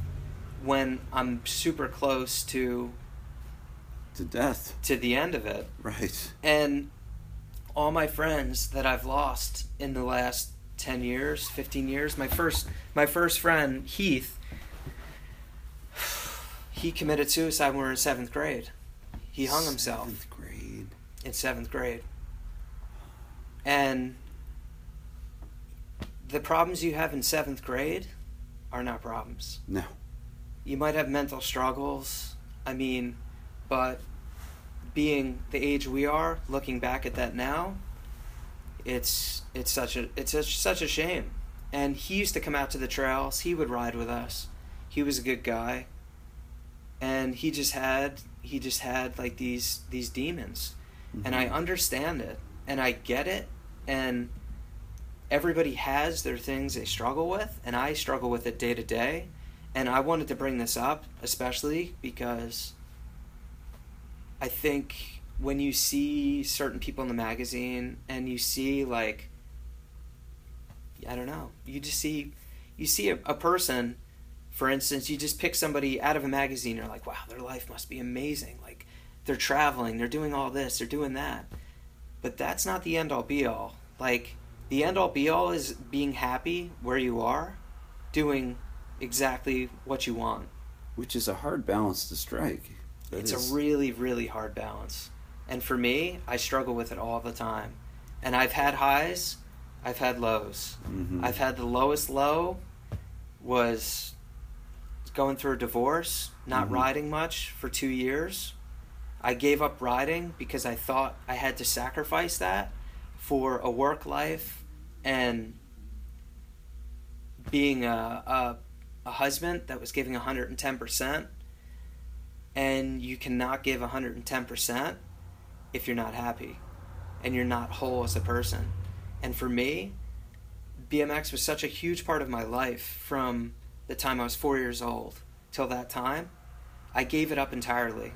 when I'm super close to to death. to the end of it. Right. And all my friends that I've lost in the last 10 years, 15 years, my first my first friend Heath he committed suicide when we were in 7th grade. He hung himself Seventh grade. in 7th grade. And the problems you have in 7th grade are not problems. No. you might have mental struggles. I mean, but being the age we are, looking back at that now, it's it's such a it's such, such a shame. And he used to come out to the trails. He would ride with us. He was a good guy. And he just had he just had like these these demons. And I Mhm. understand it and I get it and everybody has their things they struggle with and I struggle with it day to day and I wanted to bring this up especially because I think when you see certain people in the magazine and you see like I don't know, you just see you see a, a person for instance, you just pick somebody out of a magazine you're like, wow, their life must be amazing. Like they're traveling, they're doing all this, they're doing that. But that's not the end all be all. Like the end all be all is being happy where you are, doing exactly what you want. Which is a hard balance to strike. That it's is- a really, really hard balance. And for me, I struggle with it all the time. And I've had highs, I've had lows. Mhm. I've had the lowest low was going through a divorce, not Mhm. riding much for two years, I gave up riding because I thought I had to sacrifice that for a work life and being a, a, a husband that was giving 110%. And you cannot give 110% if you're not happy and you're not whole as a person. And for me, BMX was such a huge part of my life from the time I was four years old till that time. I gave it up entirely.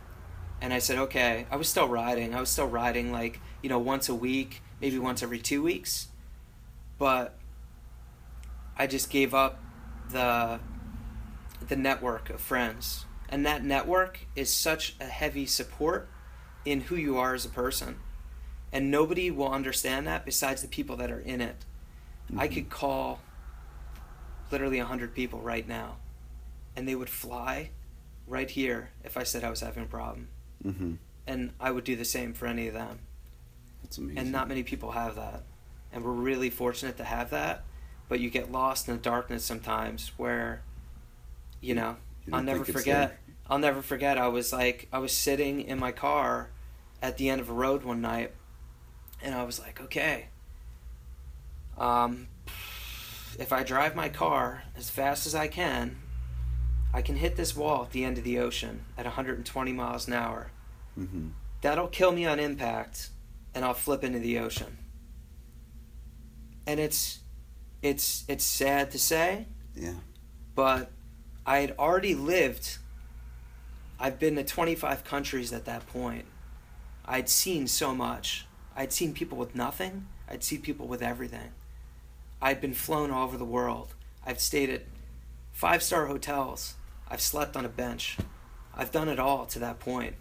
And I said, okay, I was still riding. I was still riding like, you know, once a week, maybe once every two weeks. But I just gave up the the network of friends. And that network is such a heavy support in who you are as a person. And nobody will understand that besides the people that are in it. Mm-hmm. I could call literally 100 people right now, and they would fly right here if I said I was having a problem. Mm-hmm. And I would do the same for any of them. That's amazing. And not many people have that. And we're really fortunate to have that. But you get lost in the darkness sometimes where, you know, you I'll never forget. I'll never forget. I was like, I was sitting in my car at the end of a road one night, and I was like, okay, um, if I drive my car as fast as I can, I can hit this wall at the end of the ocean at 120 miles an hour. Mm-hmm. That'll kill me on impact, and I'll flip into the ocean. And it's, it's, it's sad to say. Yeah. But I had already lived I've been to 25 countries at that point. I'd seen so much. I'd seen people with nothing. I'd seen people with everything. I'd been flown all over the world. I've stayed at five star hotels. I've slept on a bench. I've done it all to that point.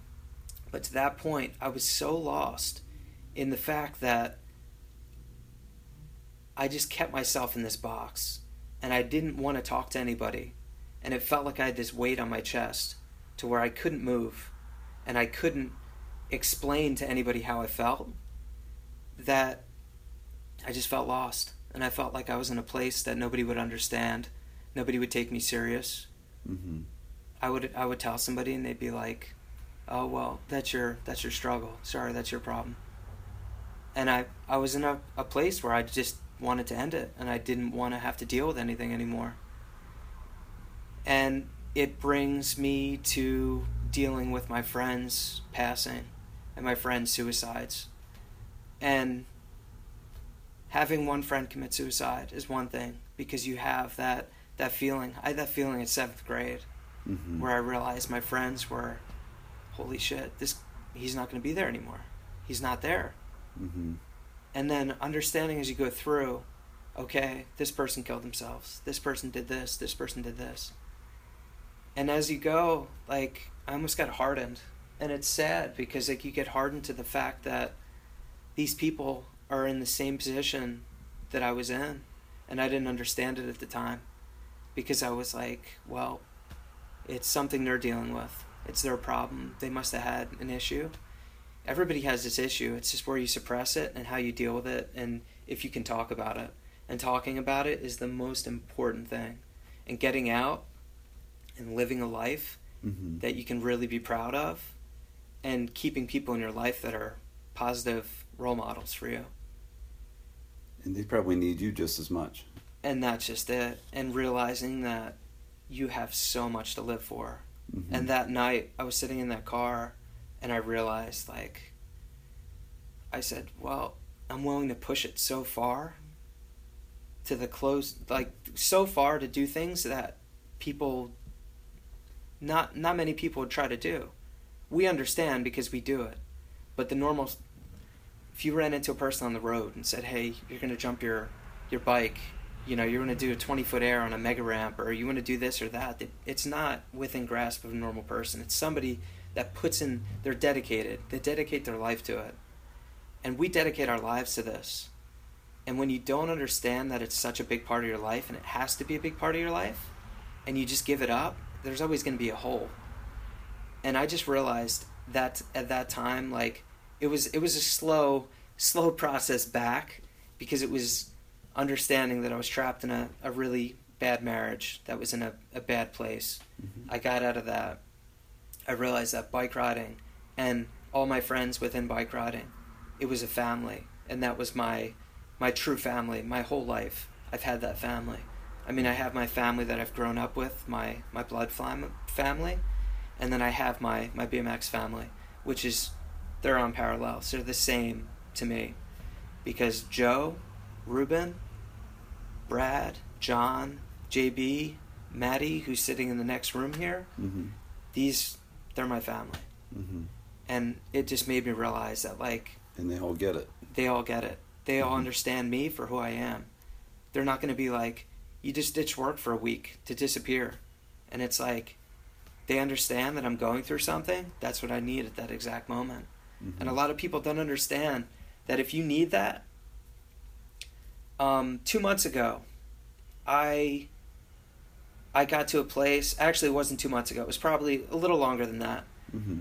But to that point, I was so lost in the fact that I just kept myself in this box and I didn't want to talk to anybody. And it felt like I had this weight on my chest to where I couldn't move and I couldn't explain to anybody how I felt, that I just felt lost. And I felt like I was in a place that nobody would understand, nobody would take me serious. Mm-hmm. I would I would tell somebody and they'd be like, "Oh well, that's your that's your struggle. Sorry, that's your problem." And I I was in a, a place where I just wanted to end it, and I didn't want to have to deal with anything anymore. And it brings me to dealing with my friends passing and my friends' suicides. And having one friend commit suicide is one thing because you have that that feeling. I had that feeling in seventh grade mm-hmm. where I realized my friends were, holy shit, this he's not going to be there anymore. He's not there. Mm-hmm. And then understanding as you go through, okay, this person killed themselves. This person did this. This person did this and as you go like i almost got hardened and it's sad because like you get hardened to the fact that these people are in the same position that i was in and i didn't understand it at the time because i was like well it's something they're dealing with. It's their problem. They must have had an issue. Everybody has this issue. It's just where you suppress it and how you deal with it and if you can talk about it. And talking about it is the most important thing. And getting out and living a life mm-hmm. that you can really be proud of and keeping people in your life that are positive role models for you. And they probably need you just as much. And that's just it. And realizing that you have so much to live for. Mm-hmm. And that night, I was sitting in that car and I realized, like, I said, well, I'm willing to push it so far to the close, like, so far to do things that people not not many people would try to do. We understand because we do it, but the normal. If you ran into a person on the road and said, "Hey, you're going to jump your your bike," you know, you're going to do a 20 foot air on a mega ramp, or you want to do this or that, it, it's not within grasp of a normal person. It's somebody that puts in. They're dedicated. They dedicate their life to it, and we dedicate our lives to this. And when you don't understand that it's such a big part of your life and it has to be a big part of your life, and you just give it up, there's always going to be a hole. And I just realized that at that time, like it was it was a slow slow process back because it was understanding that I was trapped in a, a really bad marriage that was in a, a bad place. Mm-hmm. I got out of that. I realized that bike riding and all my friends within bike riding. It was a family, and that was my my true family. My whole life, I've had that family. I mean, I have my family that I've grown up with, my my blood fam- family, and then I have my my BMX family, which is they're on parallels. They're the same to me, because Joe, Ruben, Brad, John, JB, Matty, who's sitting in the next room here, Mm-hmm. these they're my family, Mm-hmm. and it just made me realize that like And they all get it. they all get it. They all Mhm. understand me for who I am. They're not going to be like, you just ditch work for a week to disappear. And it's like, they understand that I'm going through something. That's what I need at that exact moment. Mm-hmm. And a lot of people don't understand that if you need that, um, two months ago, I I got to a place. Actually, it wasn't two months ago. It was probably a little longer than that. Mm-hmm.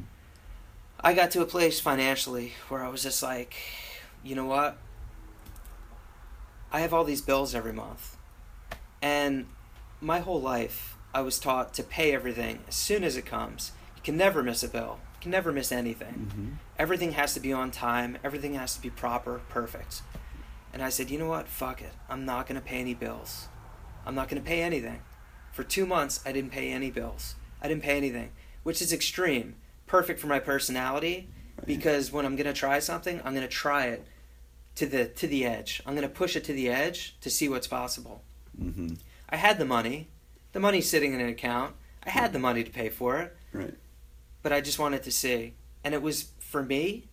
I got to a place financially where I was just like, you know what? I have all these bills every month. And my whole life, I was taught to pay everything as soon as it comes. You can never miss a bill, can never miss anything. Mm-hmm. Everything has to be on time, everything has to be proper, perfect. And I said, you know what? Fuck it. I'm not going to pay any bills. I'm not going to pay anything. For two months, I didn't pay any bills. I didn't pay anything, which is extreme. Perfect for my personality because when I'm going to try something, I'm going to try it to the to the edge. I'm going to push it to the edge to see what's possible. Mm-hmm. I had the money. The money's sitting in an account. I had the money to pay for it Right. But I just wanted to see. And it was, for me,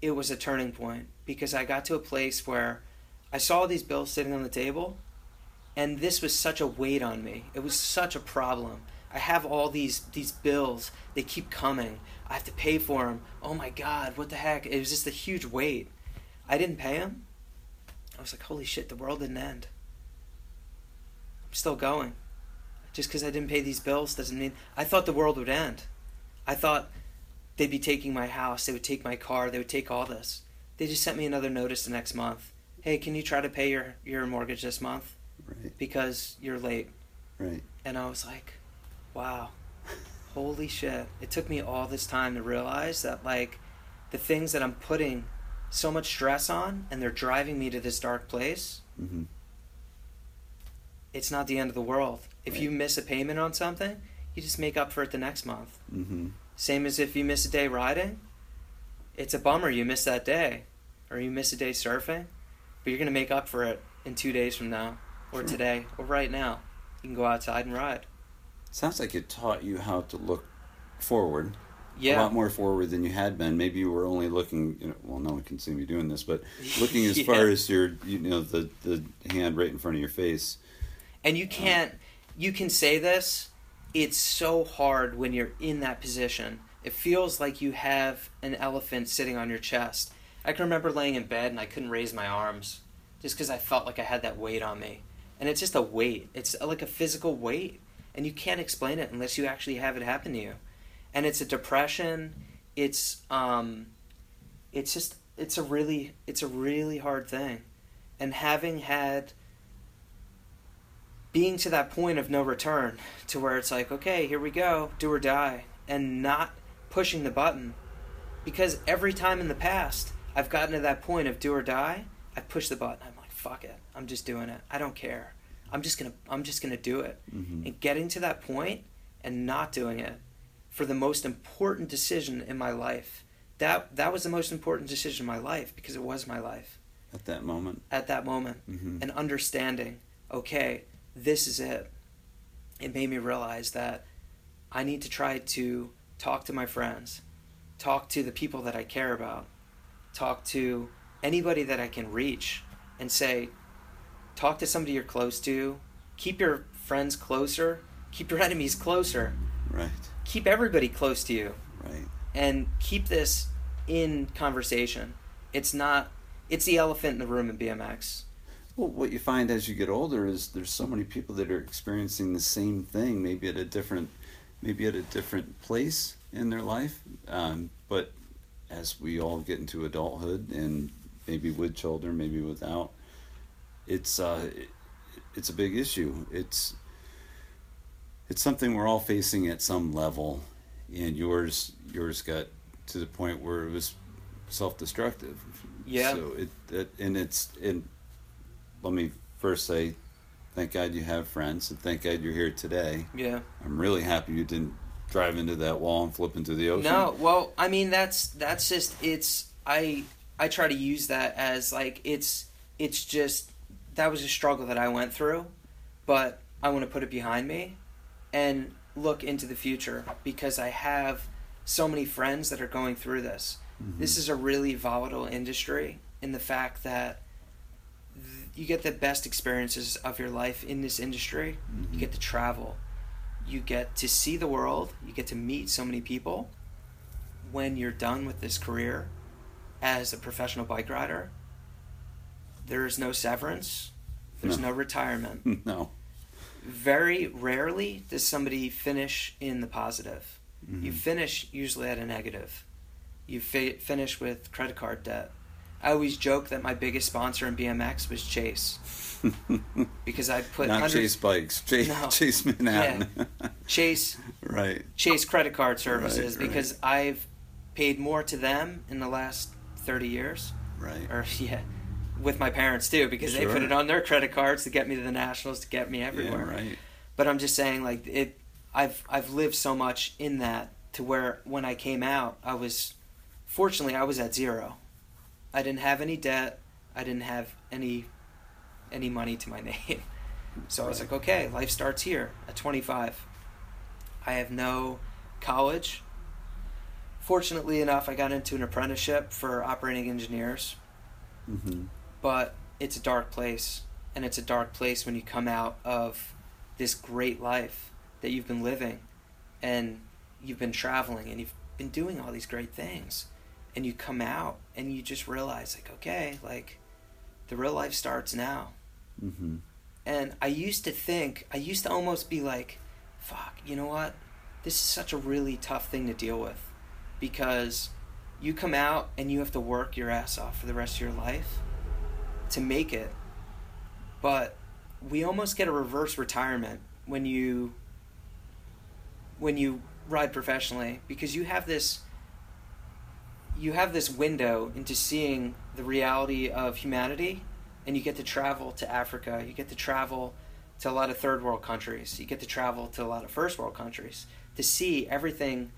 it was a turning point because I got to a place where I saw these bills sitting on the table, and this was such a weight on me. It was such a problem. I have all these these bills. They keep coming. I have to pay for them. Oh my God, what the heck? It was just a huge weight. I didn't pay them. I was like, holy shit, the world didn't end. I'm still going. Just because I didn't pay these bills doesn't mean I thought the world would end. I thought they'd be taking my house, they would take my car, they would take all this. They just sent me another notice the next month. Hey, can you try to pay your, your mortgage this month? Right. Because you're late. Right. And I was like, wow, holy shit. It took me all this time to realize that, like, the things that I'm putting so much stress on and they're driving me to this dark place, Mm-hmm. it's not the end of the world. If Right. you miss a payment on something, you just make up for it the next month. Mm-hmm. Same as if you miss a day riding. It's a bummer you miss that day, or you miss a day surfing, but you're gonna make up for it in two days from now, or Sure. today, or right now. You can go outside and ride. Sounds like it taught you how to look forward. A lot more forward than you had been. Maybe you were only looking. You know, well, no one can see me doing this, but looking as Yeah. far as your, you know, the the hand right in front of your face. and you can't. You can say this. It's so hard when you're in that position. It feels like you have an elephant sitting on your chest. I can remember laying in bed and I couldn't raise my arms just because I felt like I had that weight on me. And it's just a weight. It's like a physical weight. And you can't explain it unless you actually have it happen to you. And it's a depression. It's um it's just it's a really it's a really hard thing. And having had being to that point of no return to where it's like, okay, here we go, do or die, and not pushing the button. Because every time in the past I've gotten to that point of do or die, I push the button. I'm like, fuck it. I'm just doing it. I don't care. I'm just gonna I'm just gonna do it. Mm-hmm. And getting to that point and not doing it for the most important decision in my life. That that was the most important decision in my life because it was my life At that moment. at that moment Mm-hmm. and understanding, okay, this is it. It made me realize that I need to try to talk to my friends, talk to the people that I care about, talk to anybody that I can reach and say, talk to somebody you're close to, keep your friends closer, keep your enemies closer, Right. keep everybody close to you Right. and keep this in conversation. It's not it's the elephant in the room in BMX. Well, what you find as you get older is there's so many people that are experiencing the same thing, maybe at a different, maybe at a different place in their life. Um, but as we all get into adulthood, and maybe with children, maybe without, it's uh, it's a big issue. It's it's something we're all facing at some level, and yours yours got to the point where it was self-destructive. Yeah. So it, it and it's and let me first say, thank God you have friends, and thank God you're here today. Yeah. I'm really happy you didn't drive into that wall and flip into the ocean. No, well, I mean that's that's just it's I I try to use that as like it's it's just that was a struggle that I went through, but I want to put it behind me and look into the future because I have so many friends that are going through this. Mhm. This is a really volatile industry in the fact that th- you get the best experiences of your life in this industry. You Mhm. get to travel. You get to see the world. You get to meet so many people. When you're done with this career as a professional bike rider, there is no severance. There's No. no retirement. no. Very rarely does somebody finish in the positive. You Mhm. finish usually at a negative. You fi- finish with credit card debt. I always joke that my biggest sponsor in BMX was Chase because I put Not Chase Bikes, Chase, No. Chase Manhattan. Chase right. Chase credit card services Right, right. because I've paid more to them in the last 30 years Right. or yeah with my parents too because they put it on their credit cards to get me to the nationals to get me everywhere, Yeah, everywhere right. but I'm just saying like it I've I've lived so much in that to where when I came out I was fortunately I was at zero I didn't have any debt. I didn't have any any money to my name. So I was like okay life starts here at 25 I have no college. Fortunately enough I got into an apprenticeship for operating engineers. Hmm but it's a dark place and it's a dark place when you come out of this great life that you've been living and you've been traveling and you've been doing all these great things and you come out and you just realize like okay like the real life starts now. Hmm and i used to think i used to almost be like fuck you know what? This is such a really tough thing to deal with because you come out and you have to work your ass off for the rest of your life to make it. But we almost get a reverse retirement when you when you ride professionally because you have this you have this window into seeing the reality of humanity and you get to travel to Africa you get to travel to a lot of third world countries you get to travel to a lot of first world countries to see everything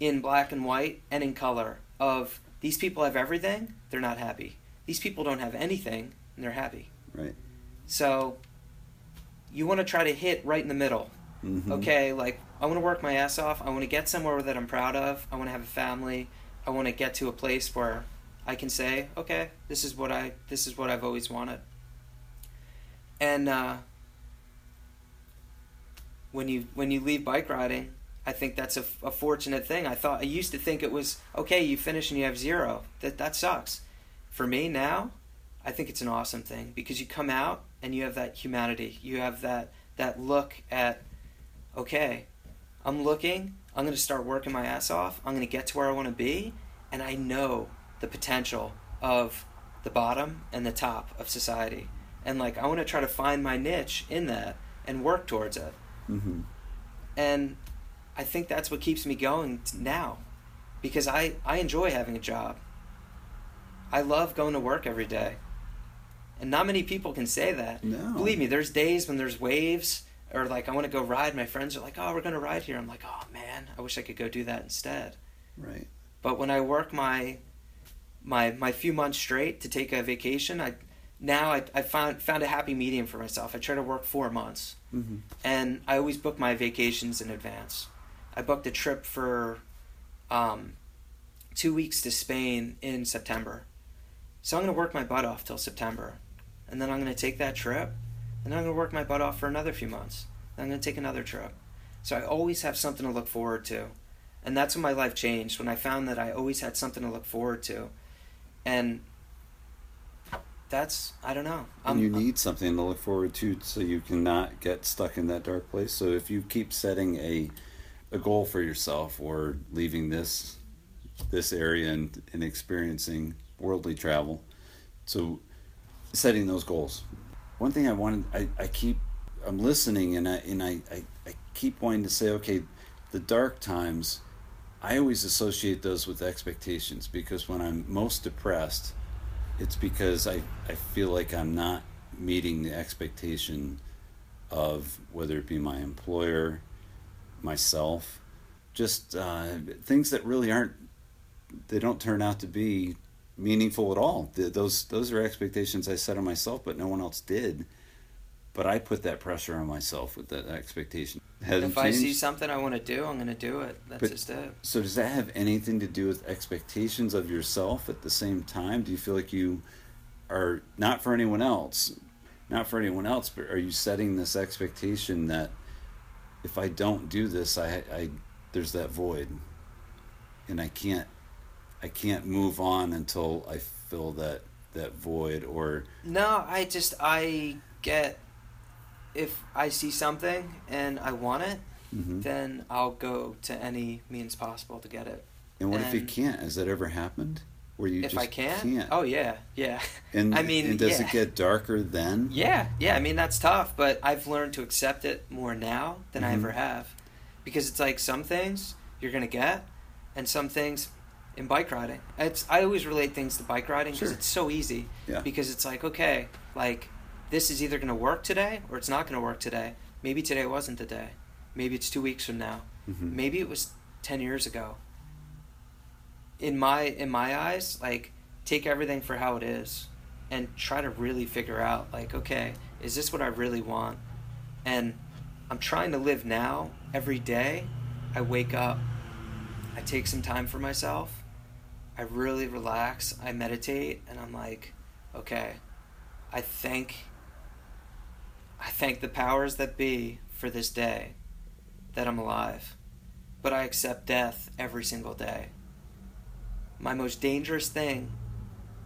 in black and white and in color of these people have everything they're not happy. These people don't have anything and they're happy. Right. so you want to try to hit right in the middle hmm okay? Like i want to work my ass off i want to get somewhere that i'm proud of i want to have a family i want to get to a place where i can say okay this is what i this is what i've always wanted. And uh, when you when you leave bike riding i think that's a, a fortunate thing. I thought i used to think it was okay you finish and you have zero. That that sucks. For me now i think it's an awesome thing because you come out and you have that humanity. You have that that look at okay, I'm looking, I'm going to start working my ass off, I'm going to get to where I want to be, and I know the potential of the bottom and the top of society. And like, I want to try to find my niche in that and work towards it. hmm And I think that's what keeps me going now because I, I enjoy having a job. I love going to work every day. And not many people can say that. No. Believe me, there's days when there's waves or like I want to go ride. My friends are like, "Oh, we're going to ride here." I'm like, "Oh man, I wish I could go do that instead." Right. But when I work my my my few months straight to take a vacation, I now I, I found found a happy medium for myself. I try to work four months, hmm and I always book my vacations in advance. I booked a trip for um, two weeks to Spain in September, so I'm going to work my butt off till September, and then I'm going to take that trip, and then I'm going to work my butt off for another few months. Then I'm going to take another trip. So I always have something to look forward to, and that's when my life changed. When I found that I always had something to look forward to, and that's I don't know. And you need something to look forward to so you cannot get stuck in that dark place. So if you keep setting a a goal for yourself or leaving this this area and, and experiencing worldly travel, so setting those goals. One thing I wanted I, I keep I'm listening and I and I, I, I keep wanting to say, okay, the dark times I always associate those with expectations because when I'm most depressed, it's because I, I feel like I'm not meeting the expectation of whether it be my employer, myself, just uh, things that really aren't, they don't turn out to be meaningful at all. The, those those are expectations I set on myself, but no one else did. But I put that pressure on myself with that expectation. Hasn't if I changed. see something I want to do, I'm going to do it. That's but, just it. So does that have anything to do with expectations of yourself at the same time? Do you feel like you are not for anyone else, not for anyone else, but are you setting this expectation that if I don't do this, I, I there's that void, and I can't I can't move on until I fill that that void or no i just i get if i see something and i want it mm-hmm. then i'll go to any means possible to get it. And what and if you can't? Has that ever happened? Where you if just i can can't? oh yeah yeah. And i mean and does yeah. it get darker then? Yeah yeah i mean that's tough but i've learned to accept it more now than mm-hmm. i ever have. Because it's like some things you're gonna get and some things in bike riding. It's I always relate things to bike riding because sure. it's so easy. Yeah. Because it's like okay, like this is either going to work today or it's not going to work today. Maybe today wasn't the day. Maybe it's two weeks from now. Mm-hmm. Maybe it was ten years ago. In my in my eyes, like take everything for how it is, and try to really figure out like okay, is this what I really want? And I'm trying to live now every day. I wake up. I take some time for myself I really relax, I meditate, and I'm like, okay, I thank I thank the powers that be for this day that I'm alive. But I accept death every single day. My most dangerous thing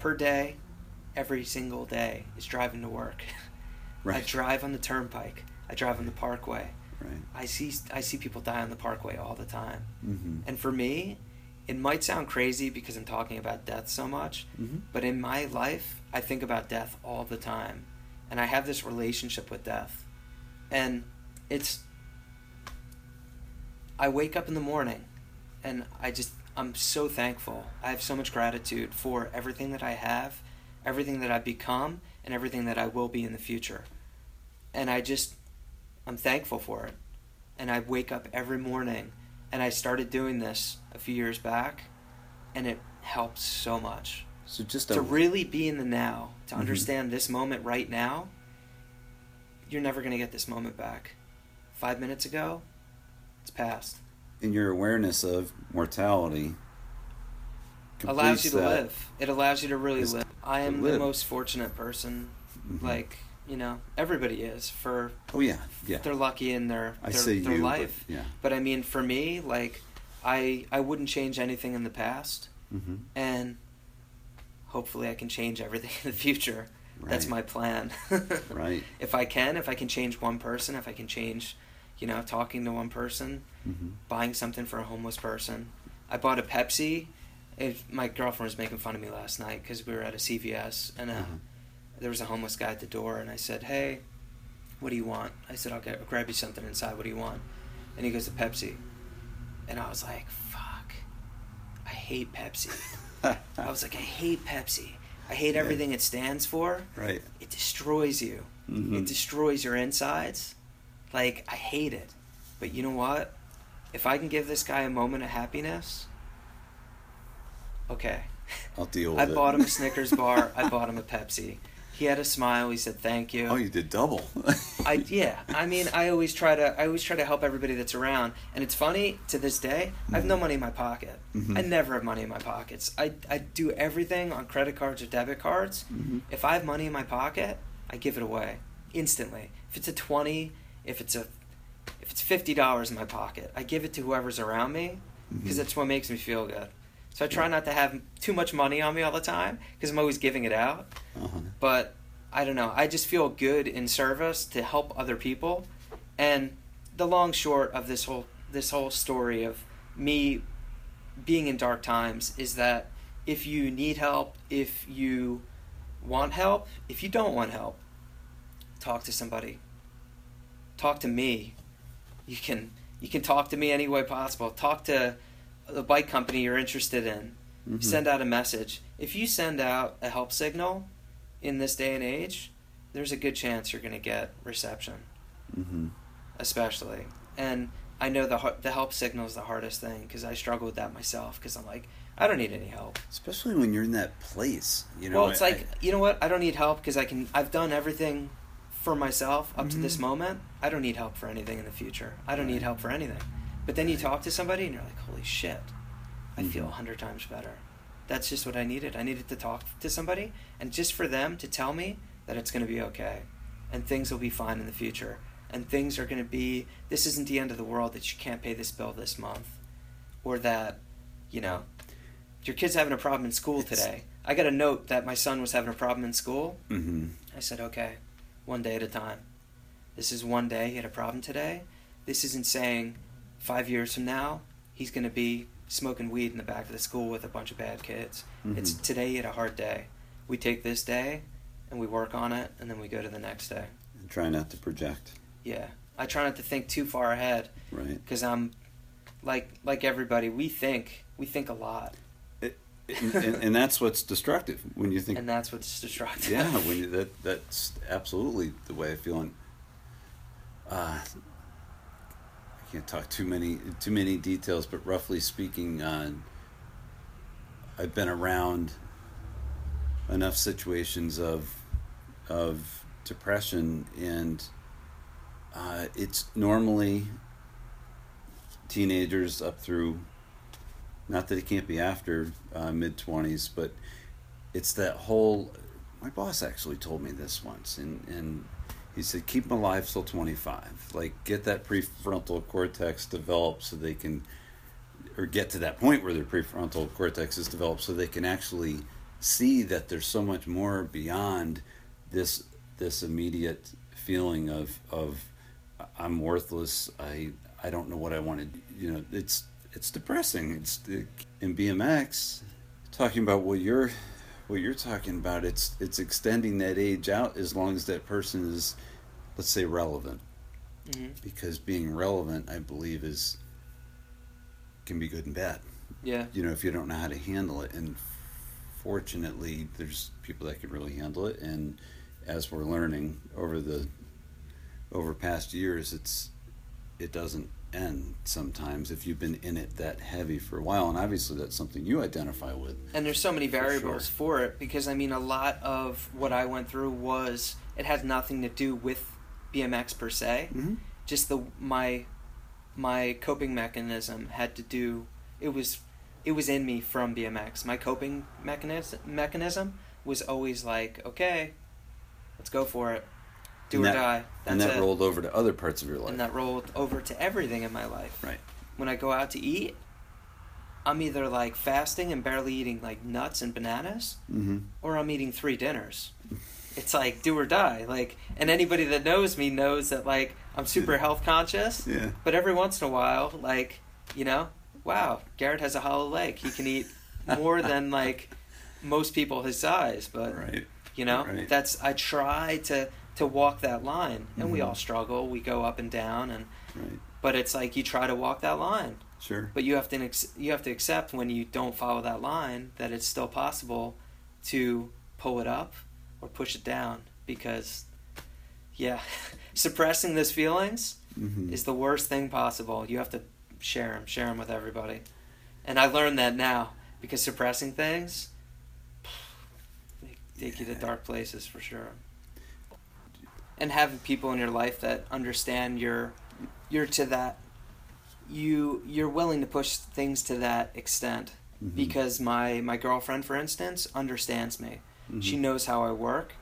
per day, every single day, is driving to work. Right. I drive on the turnpike. I drive on the parkway. Right. I see I see people die on the parkway all the time. Mm-hmm. And for me, it might sound crazy because I'm talking about death so much, mm-hmm. but in my life, I think about death all the time. And I have this relationship with death. And it's. I wake up in the morning and I just. I'm so thankful. I have so much gratitude for everything that I have, everything that I've become, and everything that I will be in the future. And I just. I'm thankful for it. And I wake up every morning and I started doing this a few years back, and it helps so much. So just to really be in the now, to mm-hmm. understand this moment right now. You're never going to get this moment back. Five minutes ago, it's past. In your awareness of mortality, allows you to live. It allows you to really live. I am live. the most fortunate person. Mm-hmm. Like you know everybody is for oh yeah yeah. they're lucky in their I their, their you, life. but, yeah. But i mean for me like i i wouldn't change anything in the past. Mm-hmm. and hopefully i can change everything in the future. Right. that's my plan. Right. If i can if i can change one person if i can change you know talking to one person mm-hmm. buying something for a homeless person. I bought a pepsi. If my girlfriend was making fun of me last night because we were at a cvs and uh, uh-huh there was a homeless guy at the door, and I said, "Hey, what do you want?" I said, "I'll, get, I'll grab you something inside. What do you want?" And he goes, "A Pepsi." And I was like, "Fuck, I hate Pepsi." I was like, "I hate Pepsi. I hate everything it stands for. Right. It destroys you. Mm-hmm. It destroys your insides. Like I hate it. But you know what? If I can give this guy a moment of happiness, okay." I'll deal with I it. bought him a Snickers bar. I bought him a Pepsi. He had a smile. He said thank you. Oh, you did double. I yeah. I mean, I always try to I always try to help everybody that's around. And it's funny to this day. I have no mm-hmm. money in my pocket. Mm-hmm. I never have money in my pockets. I I do everything on credit cards or debit cards. Mm-hmm. If I have money in my pocket, I give it away instantly. If it's a twenty, if it's a if it's fifty dollars in my pocket, I give it to whoever's around me because mm-hmm. that's what makes me feel good. So I try not to have too much money on me all the time because I'm always giving it out. Uh-huh. But I don't know. I just feel good in service to help other people. And the long short of this whole this whole story of me being in dark times is that if you need help, if you want help, if you don't want help, talk to somebody. Talk to me. You can you can talk to me any way possible. Talk to the bike company you're interested in. Mhm. Send out a message. If you send out a help signal in this day and age, there's a good chance you're going to get reception, Mhm. especially. And I know the the help signal is the hardest thing because I struggle with that myself because I'm like, I don't need any help. Especially when you're in that place, you know. well, it's I- like you know what? I don't need help because I can. I've done everything for myself up to this Mhm. moment. I don't need help for anything in the future. I don't need help for anything. But then you talk to somebody and you're like, holy shit, I feel Mhm. a hundred times better. That's just what I needed. I needed to talk to somebody and just for them to tell me that it's going to be okay and things will be fine in the future and things are going to be. This isn't the end of the world that you can't pay this bill this month or that, you know, your kid's having a problem in school It's- today. I got a note that my son was having a problem in school. Mhm. I said, okay, one day at a time. This is one day he had a problem today. This isn't saying five years from now he's going to be smoking weed in the back of the school with a bunch of bad kids. It's Mhm. today had a hard day. We take this day and we work on it and then we go to the next day. And Try not to project, Yeah. I try not to think too far ahead right? because I'm like like everybody. We think we think a lot, and, and, and that's what's destructive when you think and that's what's destructive. yeah when you, that that's absolutely the way i feel and uh, can't talk too many too many details but roughly speaking uh, i've been around enough situations of of depression and uh, it's normally teenagers up through not that it can't be after uh, mid 20s but it's that whole my boss actually told me this once and and he said keep them alive till 25 like get that prefrontal cortex developed so they can or get to that point where their prefrontal cortex is developed so they can actually see that there's so much more beyond this this immediate feeling of of I'm worthless. I I don't know what I want to you know it's it's depressing. It's in BMX talking about what you're what you're talking about it's it's extending that age out as long as that person is let's say relevant. Hmm because being relevant i believe is can be good and bad. Yeah. you know if you don't know how to handle it. And fortunately there's people that can really handle it. And as we're learning over the over past years it's it doesn't end sometimes if you've been in it that heavy for a while and obviously that's something you identify with and there's so many For variables sure. for it because I mean a lot of what I went through was it had nothing to do with BMX per se. mm-hmm. Just the my my coping mechanism had to do it was it was in me from BMX. My coping mechanism mechanism was always like, okay, let's go for it. Do And or that- die. That's and that it. rolled over to other parts of your life and that rolled over to everything in my life. right When I go out to eat, I'm either like fasting and barely eating like nuts and bananas, mm-hmm. or I'm eating three dinners. It's like do or die. Like, and anybody that knows me knows that like I'm super health conscious. yeah But every once in a while, like, you know, wow, Garrett has a hollow leg. He can eat more than like most people his size. But right you know, Right. that's I try to to walk that line, and we Mhm. all struggle. We go up and down, and right but it's like you try to walk that line. sure But you have to you have to accept when you don't follow that line that it's still possible to pull it up or push it down because yeah, suppressing those feelings mm-hmm. is the worst thing possible. You have to share them, share them with everybody. And I learned that now because suppressing things they take you to dark places for sure. And having people in your life that understand you're you're to that you you're willing to push things to that extent Mhm. because my my girlfriend for instance understands me she Mhm. knows how i work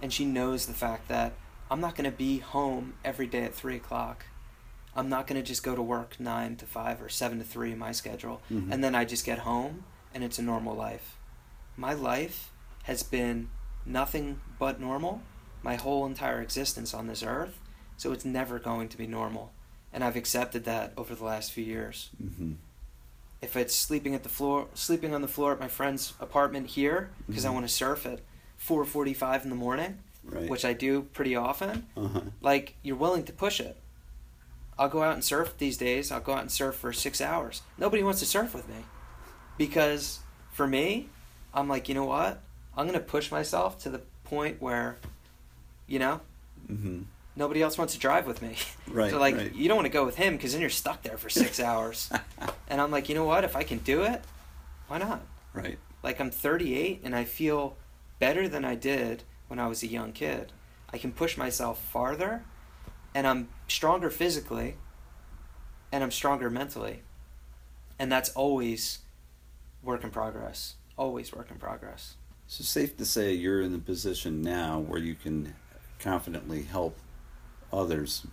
and she knows the fact that i'm not going to be home every day at three o'clock i'm not going to just go to work nine to five or seven to three in my schedule Mhm. and then i just get home and it's a normal life my life has been nothing but normal my whole entire existence on this earth so it's never going to be normal and i've accepted that over the last few years Mhm. if it's sleeping at the floor sleeping on the floor at my friend's apartment here because i Mhm. want to surf at 4.45 in the morning right which i do pretty often uh-huh like you're willing to push it I'll go out and surf these days. I'll go out and surf for six hours. Nobody wants to surf with me because for me, I'm like, you know what? I'm gonna push myself to the point where, you know, Mm-hmm. nobody else wants to drive with me. Right. so like, right. you don't want to go with him because then you're stuck there for six hours. And I'm like, you know what? If I can do it, why not? right. Like I'm 38 and I feel better than I did when I was a young kid. I can push myself farther and I'm stronger physically and I'm stronger mentally. And that's always work in progress. Always work in progress. So safe to say you're in the position now where you can confidently help others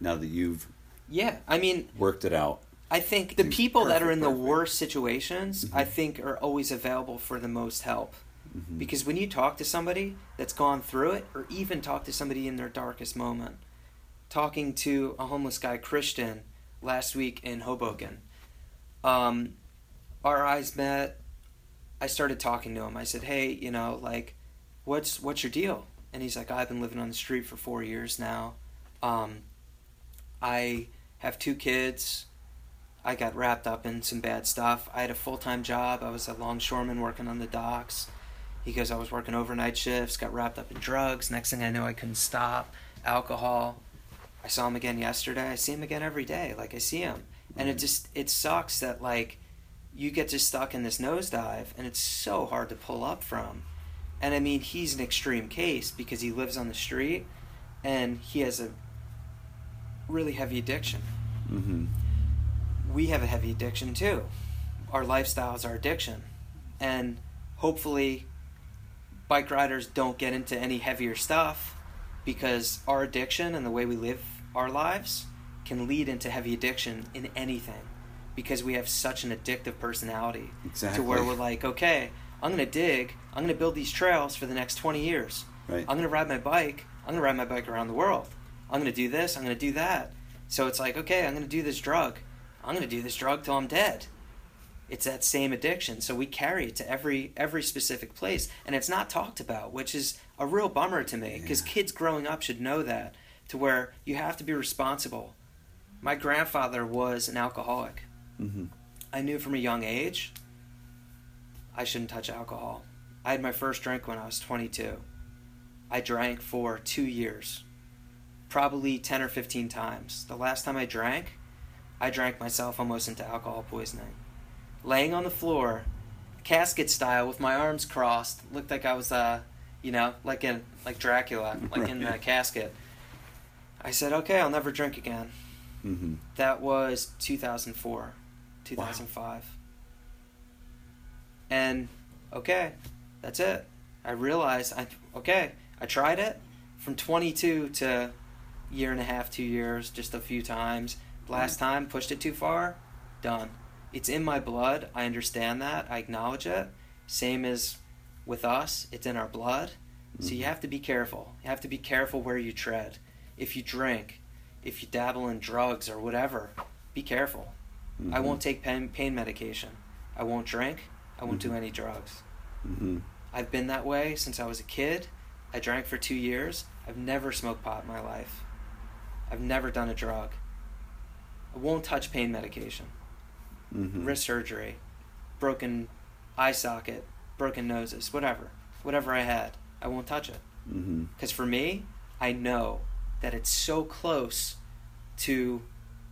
now that you've Yeah, I mean, worked it out. I think the people that are perfect, in the perfect. worst situations, I Mhm. think, are always available for the most help. Mhm. Because when you talk to somebody that's gone through it, or even talk to somebody in their darkest moment, talking to a homeless guy, Christian, last week in Hoboken, um, our eyes met. I started talking to him. I said, "Hey, you know, like, what's what's your deal?" And he's like, "I've been living on the street for four years now. Um, I have two kids." I got wrapped up in some bad stuff. I had a full time job. I was a longshoreman working on the docks. He goes, I was working overnight shifts, got wrapped up in drugs. Next thing I know, I couldn't stop. Alcohol. I saw him again yesterday. I see him again every day. Like I see him, and it just it sucks that like you get just stuck in this nosedive, and it's so hard to pull up from. And I mean, he's an extreme case because he lives on the street, and he has a really heavy addiction Mhm. we have a heavy addiction too. Our lifestyle is our addiction. And hopefully, bike riders don't get into any heavier stuff because our addiction and the way we live our lives can lead into heavy addiction in anything because we have such an addictive personality Exactly. to where we're like, okay, I'm going to dig, I'm going to build these trails for the next 20 years. Right. I'm going to ride my bike. I'm going to ride my bike around the world. I'm going to do this. I'm going to do that. So it's like, okay, I'm going to do this drug. I'm going to do this drug till I'm dead. It's that same addiction. So we carry it to every every specific place, and it's not talked about, which is a real bummer to me because Yeah. kids growing up should know that to where you have to be responsible. My grandfather was an alcoholic. Mhm. I knew from a young age I shouldn't touch alcohol. I had my first drink when I was 22. I drank for two years, probably 10 or 15 times. The last time I drank, I drank myself almost into alcohol poisoning. Laying on the floor, casket style, with my arms crossed, looked like I was, uh, you know, like in like Dracula, like in the casket. I said, "Okay, I'll never drink again." Mhm. That was 2004, 2005. And okay, that's it. I realized I okay, I tried it from 22 to year and a half, 2 years, just a few times. Last time pushed it too far, done. It's in my blood. I understand that. I acknowledge it. Same as with us, it's in our blood. So you Mhm. have to be careful. You have to be careful where you tread. If you drink, if you dabble in drugs or whatever, be careful. I Mhm. won't take pain, pain medication. I won't drink. I won't do Mhm. any drugs. Mhm. I've been that way since I was a kid. I drank for two years. I've never smoked pot in my life. I've never done a drug. I won't touch pain medication. Mhm. Wrist surgery, broken eye socket, broken noses, whatever. Whatever I had, I won't touch it. Because for me, I know that it's so close to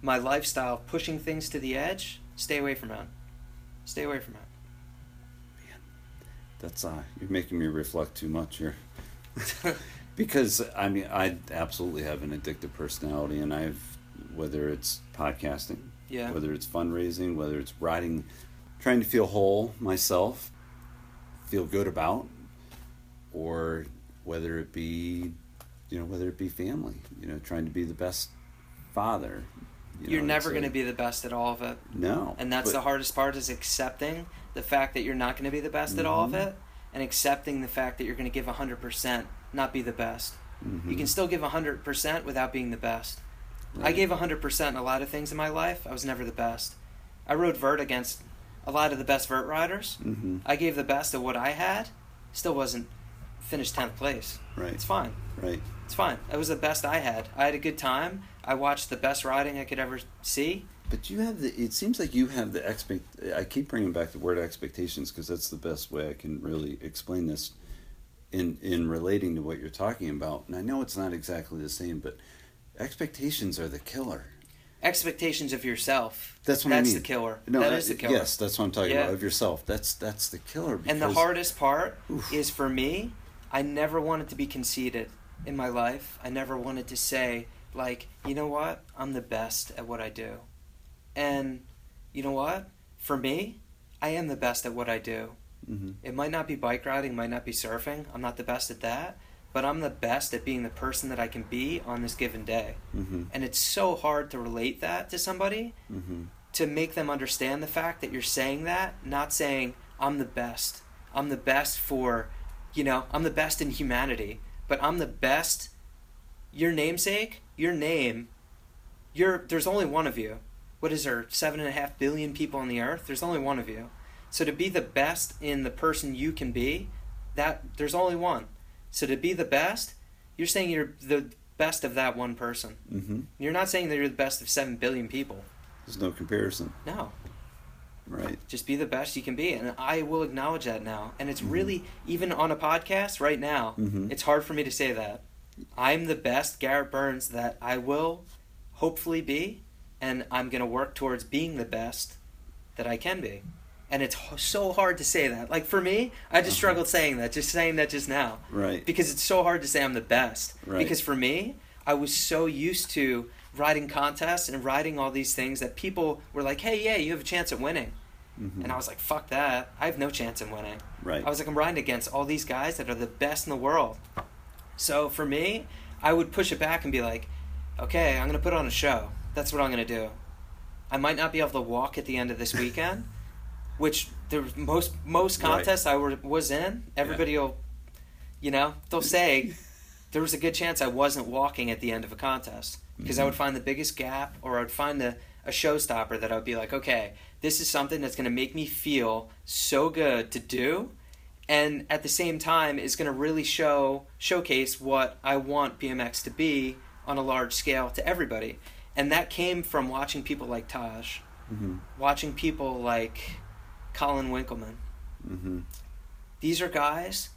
my lifestyle pushing things to the edge. Stay away from it. Stay away from it. That's uh, you're making me reflect too much here. because I mean, I absolutely have an addictive personality, and I've whether it's podcasting, Yeah. whether it's fundraising, whether it's riding, trying to feel whole myself, feel good about, or whether it be, you know, whether it be family, you know, trying to be the best father. you You're know, never going to be the best at all of it. no, And that's the hardest part is accepting the fact that you're not going to be the best at all of Mhm. it and accepting the fact that you're going to give 100%, not be the best. You Mhm. can still give 100% without being the best. I Right. gave 100% in a lot of things in my life. I was never the best. I rode vert against a lot of the best vert riders. Mhm. I gave the best of what I had. Still wasn't finished tenth place. Right. It's fine. Right. It's fine. That was the best I had. I had a good time. I watched the best riding I could ever see. But you have the. It seems like you have the expect. I keep bringing back the word expectations because that's the best way I can really explain this. In in relating to what you're talking about, and I know it's not exactly the same, but expectations are the killer. Expectations of yourself. That's what that's I mean. the killer. No, that that- is the killer. Yes, that's what I'm talking Yeah. about. Of yourself. That's that's the killer. Because, And the hardest part Oof. is for me, I never wanted to be conceited in my life. I never wanted to say, like, you know what? I'm the best at what I do. And you know what? For me, I am the best at what I do. Mhm. It might not be bike riding, might not be surfing. I'm not the best at that. But I'm the best at being the person that I can be on this given day. Mhm. And it's so hard to relate that to somebody Mhm. to make them understand the fact that you're saying that, not saying I'm the best. I'm the best for, you know, I'm the best in humanity, but I'm the best. Your namesake, your name, you're there's only one of you. What is there? Seven and a half billion people on the earth. There's only one of you. So to be the best in the person you can be, that there's only one. So to be the best, you're saying you're the best of that one person. Mhm. You're not saying that you're the best of seven billion people. There's no comparison. No, Right. just be the best you can be and i will acknowledge that now and it's Mhm. really even on a podcast right now Mhm. it's hard for me to say that i'm the best garrett byrnes that i will hopefully be and i'm going to work towards being the best that i can be and it's so hard to say that like for me i just Uh-huh. struggled saying that just saying that just now Right. because it's so hard to say I'm the best. Right. Because for me, I was so used to riding contests and riding all these things that people were like, "Hey, yeah, you have a chance at winning," Mhm. and I was like, "Fuck that! I have no chance in winning." Right. I was like, I'm riding against all these guys that are the best in the world. So for me, I would push it back and be like, "Okay, I'm gonna put on a show. That's what I'm gonna do. I might not be able to walk at the end of this weekend." Which there was most most Right. contests I were, was in, everybody will, you know, they'll say there was a good chance I wasn't walking at the end of a contest because I Mhm. would find the biggest gap or I'd find a, a showstopper that I would be like, okay, this is something that's going to make me feel so good to do, and at the same time is going to really show showcase what I want BMX to be on a large scale to everybody, and that came from watching people like Taj, Mhm. watching people like Colin Winkelmann. Mhm. These are guys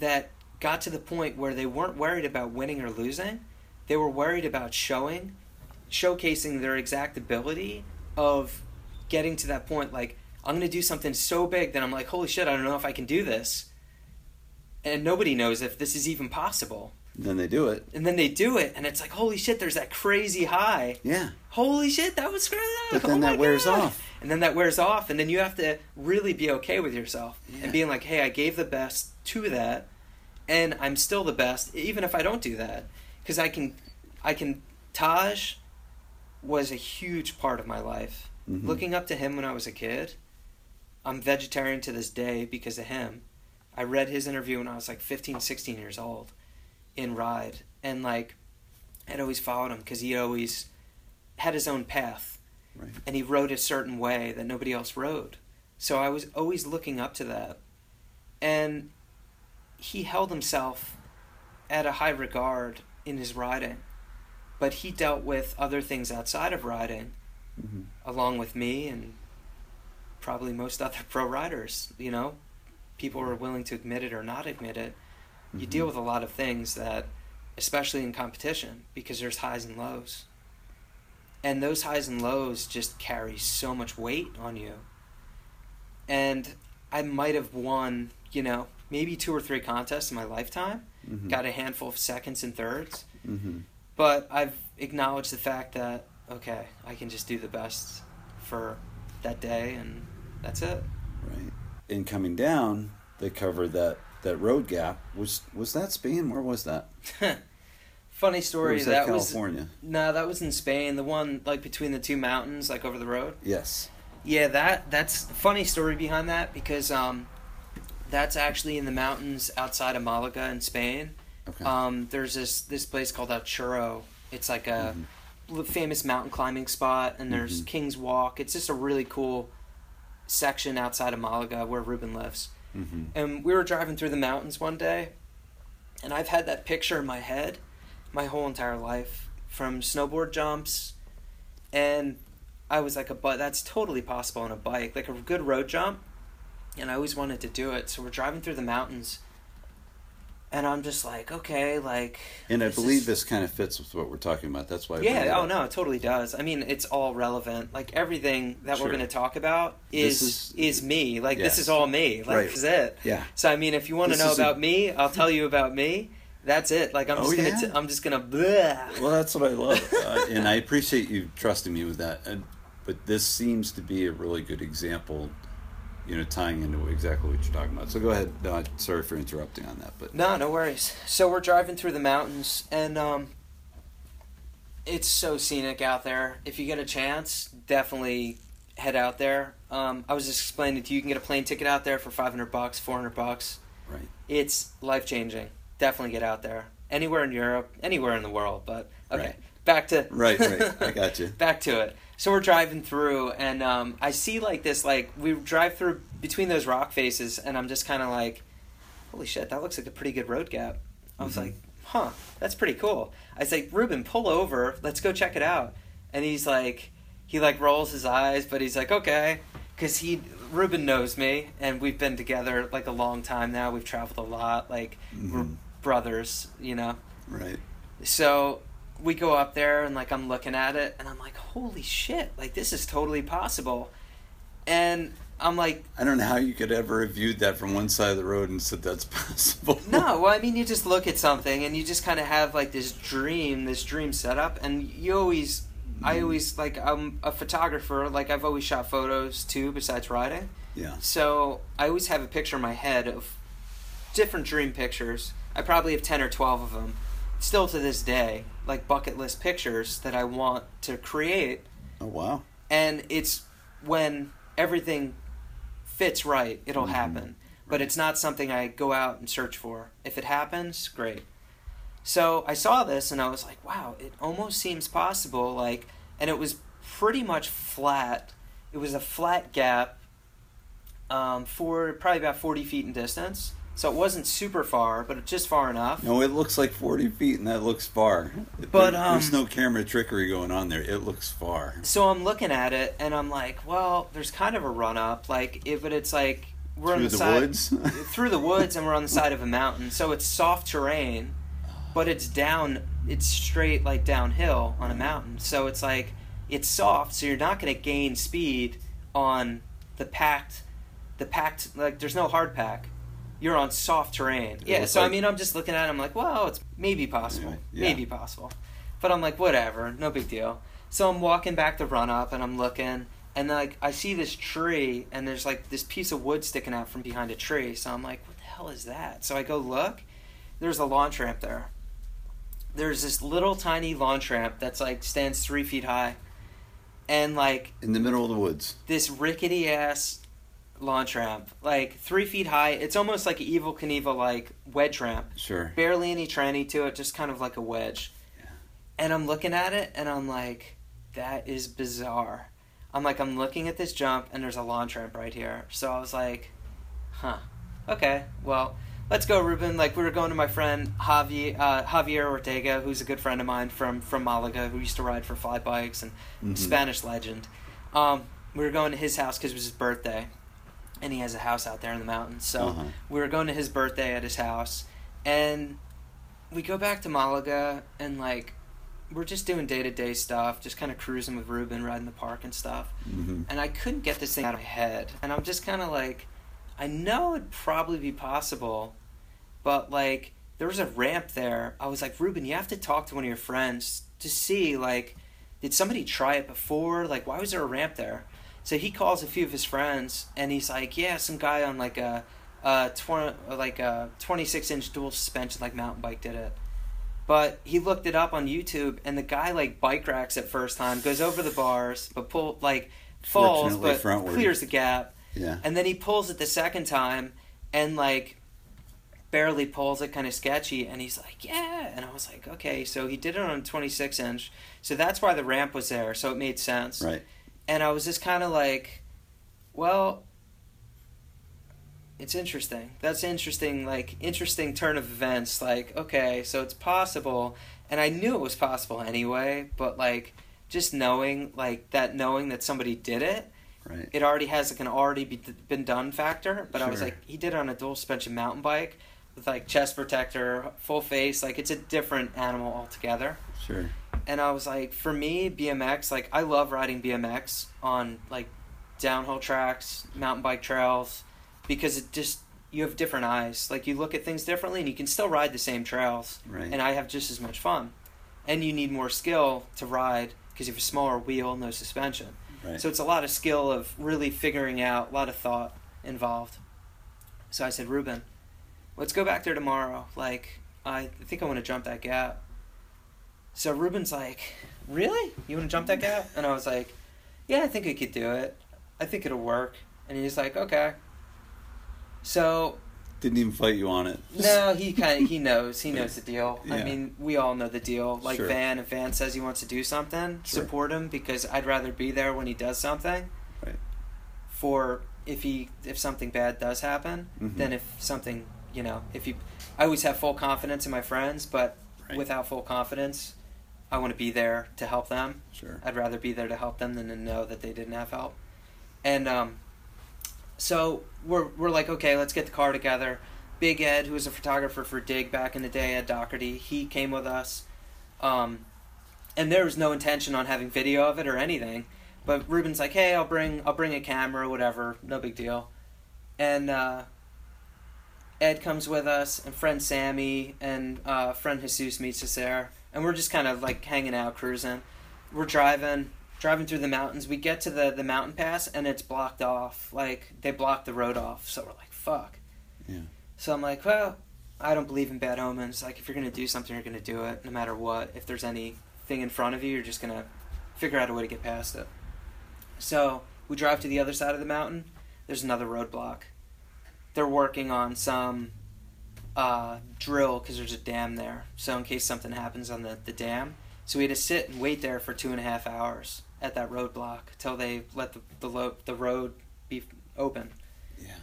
that got to the point where they weren't worried about winning or losing. They were worried about showing, showcasing their exact ability of getting to that point. Like, I'm going to do something so big that I'm like, holy shit, I don't know if I can do this. And nobody knows if this is even possible. Then they do it. And then they do it, and it's like, holy shit, there's that crazy high. Yeah. Holy shit, that was crazy. But Oh then my that wears God. off. And then that wears off, and then you have to really be okay with yourself Yeah. and being like, hey, I gave the best to that, and I'm still the best, even if I don't do that. Because I can, I can, Taj was a huge part of my life. Mhm. Looking up to him when I was a kid, I'm vegetarian to this day because of him. I read his interview when I was like 15, 16 years old in Ride. And like, I'd always followed him because he always had his own path. Right. And he rode a certain way that nobody else rode. So I was always looking up to that. And he held himself at a high regard in his riding. But he dealt with other things outside of riding Mhm. along with me and probably most other pro riders, you know. People are willing to admit it or not admit it. You Mhm. deal with a lot of things that especially in competition because there's highs and lows. And those highs and lows just carry so much weight on you. And I might have won, you know, maybe two or three contests in my lifetime, Mhm. got a handful of seconds and thirds, Mhm. but I've acknowledged the fact that okay, I can just do the best for that day, and that's it. Right. In coming down, they covered that that road gap. Was was that Spain? Where was that? Funny Or story. was that that, was California? no, that was in Spain. The one like between the two mountains, like over the road. Yes. Yeah, that that's funny story behind that because um, that's actually in the mountains outside of Malaga in Spain. Okay. Um, there's this this place called El Chorro. It's like a Mhm. famous mountain climbing spot, and there's Mhm. King's Walk. It's just a really cool section outside of Malaga where Ruben lives. Mhm. And we were driving through the mountains one day, And I've had that picture in my head my whole entire life from snowboard jumps and I was like a but that's totally possible on a bike, like a good road jump. And I always wanted to do it. So we're driving through the mountains and I'm just like, okay, like. And I believe is- this kind of fits with what we're talking about. That's why. Yeah. Oh no, it totally does. I mean, it's all relevant. Like everything that Sure. we're going to talk about is is- is, me. Like Yes. this is all me. Like Right. this is it. Yeah. So I mean, if you want to know is a- about me, I'll tell you about me. That's it. Like I'm Oh, just gonna. yeah? T- I'm just gonna. Blah. Well, that's what I love, uh, and I appreciate you trusting me with that. And, but this seems to be a really good example, you know, tying into exactly what you're talking about. So go ahead. No, sorry for interrupting on that, but No, no worries. So we're driving through the mountains, and um, it's so scenic out there. If you get a chance, definitely head out there. Um, I was just explaining to you, you can get a plane ticket out there for five hundred bucks, four hundred bucks. right. It's life changing. Definitely get out there. Anywhere in Europe, anywhere in the world. But okay, Right. back to Right, right. I got you. back to it. So we're driving through, and um, I see like this, like we drive through between those rock faces, and I'm just kind of like, holy shit, that looks like a pretty good road gap. I was Mhm. like, huh, that's pretty cool. I was like, Ruben, pull over, let's go check it out. And he's like, he like rolls his eyes, but he's like, okay, because he Ruben knows me, and we've been together like a long time now. We've traveled a lot, like we're Mhm. brothers, you know. Right. So we go up there and like I'm looking at it and I'm like, holy shit, like this is totally possible. And I'm like, I don't know how you could ever have viewed that from one side of the road and said that's possible. no, well, I mean, you just look at something and you just kind of have like this dream, this dream setup, and you always, I Mhm. always like, I'm a photographer, like I've always shot photos too, besides riding. Yeah. So I always have a picture in my head of different dream pictures. I probably have 10 or 12 of them, still to this day, like bucket list pictures that I want to create. Oh wow. And it's when everything fits right, it'll Mhm. happen. But it's not something I go out and search for. If it happens, great. So I saw this and I was like, wow, it almost seems possible. Like, and it was pretty much flat. It was a flat gap um, for probably about 40 feet in distance. So it wasn't super far, but just far enough. No, it looks like forty feet, and that looks far. But, There- um, there's no camera trickery going on there. It looks far. So I'm looking at it and I'm like, well, there's kind of a run up. Like, if but it's like we're on Through the, the side woods? through the woods, and we're on the side of a mountain. So it's soft terrain, but it's down. It's straight like downhill on a mountain. So it's like it's soft. So you're not going to gain speed on the packed, the packed. Like there's no hard pack. You're on soft terrain. It Yeah. So I mean, I'm just looking at. it, I'm like, well, it's maybe possible. Yeah. Maybe possible. But I'm like, whatever, no big deal. So I'm walking back the run up and I'm looking and like I see this tree and there's like this piece of wood sticking out from behind a tree. So I'm like, what the hell is that? So I go look. There's a launch ramp there. There's this little tiny launch ramp that's like stands three feet high. And like In the middle of the woods. this rickety ass launch ramp, like three feet high. It's almost like an Evel Knievel like wedge ramp Sure. barely any tranny to it, just kind of like a wedge. Yeah. And I'm looking at it and I'm like, that is bizarre. I'm like, I'm looking at this jump and there's a launch ramp right here. So I was like, huh, okay, well, let's go, Ruben. Like we were going to my friend Javier, uh, Javier Ortega, who's a good friend of mine from from Malaga, who used to ride for fly bikes and Mhm. Spanish legend. Um, we were going to his house because it was his birthday, and he has a house out there in the mountains. So Uh-huh. we were going to his birthday at his house, and we go back to Malaga, and like we're just doing day to day stuff, just kind of cruising with Ruben, riding the park and stuff. hmm And I couldn't get this thing out of my head, and I'm just kind of like, I know it'd probably be possible, but like there was a ramp there. I was like, Ruben, you have to talk to one of your friends to see like, did somebody try it before? Like, why was there a ramp there? So he calls a few of his friends, and he's like, yeah, some guy on like a, a twenty like a twenty six inch dual suspension like mountain bike did it. But he looked it up on YouTube, and the guy like bike racks it first time, goes over the bars, but pull like falls, but frontward. clears the gap, Yeah. and then he pulls it the second time, and like barely pulls it, kind of sketchy, and he's like, yeah, and I was like, okay, so he did it on a 26 inch, so that's why the ramp was there, so it made sense, Right. And I was just kind of like, well, it's interesting. That's interesting. Like interesting turn of events. Like okay, so it's possible, and I knew it was possible anyway. But like just knowing like that, knowing that somebody did it, Right. it already has like an already be, been done factor. But I was like, he did it on a dual suspension mountain bike with like chest protector, full face. Like it's a different animal altogether. Sure. And I was like, for me, BMX, like I love riding BMX on like downhill tracks, mountain bike trails, because it just you have different eyes. Like you look at things differently, and you can still ride the same trails, Right. and I have just as much fun. And you need more skill to ride because you have a smaller wheel, no suspension. right. So it's a lot of skill of really figuring out, a lot of thought involved. So I said, Ruben, let's go back there tomorrow. Like, I think I want to jump that gap. So Ruben's like, Really? You want to jump that gap? And I was like, Yeah, I think I could do it. I think it'll work. And he's like, Okay. So Didn't even fight you on it. no, he kind of he knows he knows the deal. I mean, we all know the deal. Like Sure. Van, if Van says he wants to do something, Sure. support him because I'd rather be there when he does something. Right. For if he if something bad does happen, Mhm. than if something you know if you. I always have full confidence in my friends, but Right. without full confidence, I want to be there to help them. Sure. I'd rather be there to help them than to know that they didn't have help. And um, so we're we're like, okay, let's get the car together. Big Ed, who was a photographer for Dig back in the day, Ed Doherty, he came with us. Um, and there was no intention on having video of it or anything. But Ruben's like, hey, I'll bring I'll bring a camera, whatever, no big deal. And uh, Ed comes with us, and friend Sammy and uh, friend Jesus meets us there, and we're just kind of like hanging out, cruising. We're driving, driving through the mountains. We get to the the mountain pass, and it's blocked off. Like they blocked the road off. So we're like, fuck. Yeah. So I'm like, well, I don't believe in bad omens. Like if you're gonna do something, you're gonna do it, no matter what. If there's anything in front of you, you're just gonna figure out a way to get past it. So we drive to the other side of the mountain. There's another roadblock. They're working on some uh, drill because there's a dam there. So in case something happens on the, the dam, so we had to sit and wait there for two and a half hours at that roadblock till they let the the, lo- the road be open. Yeah.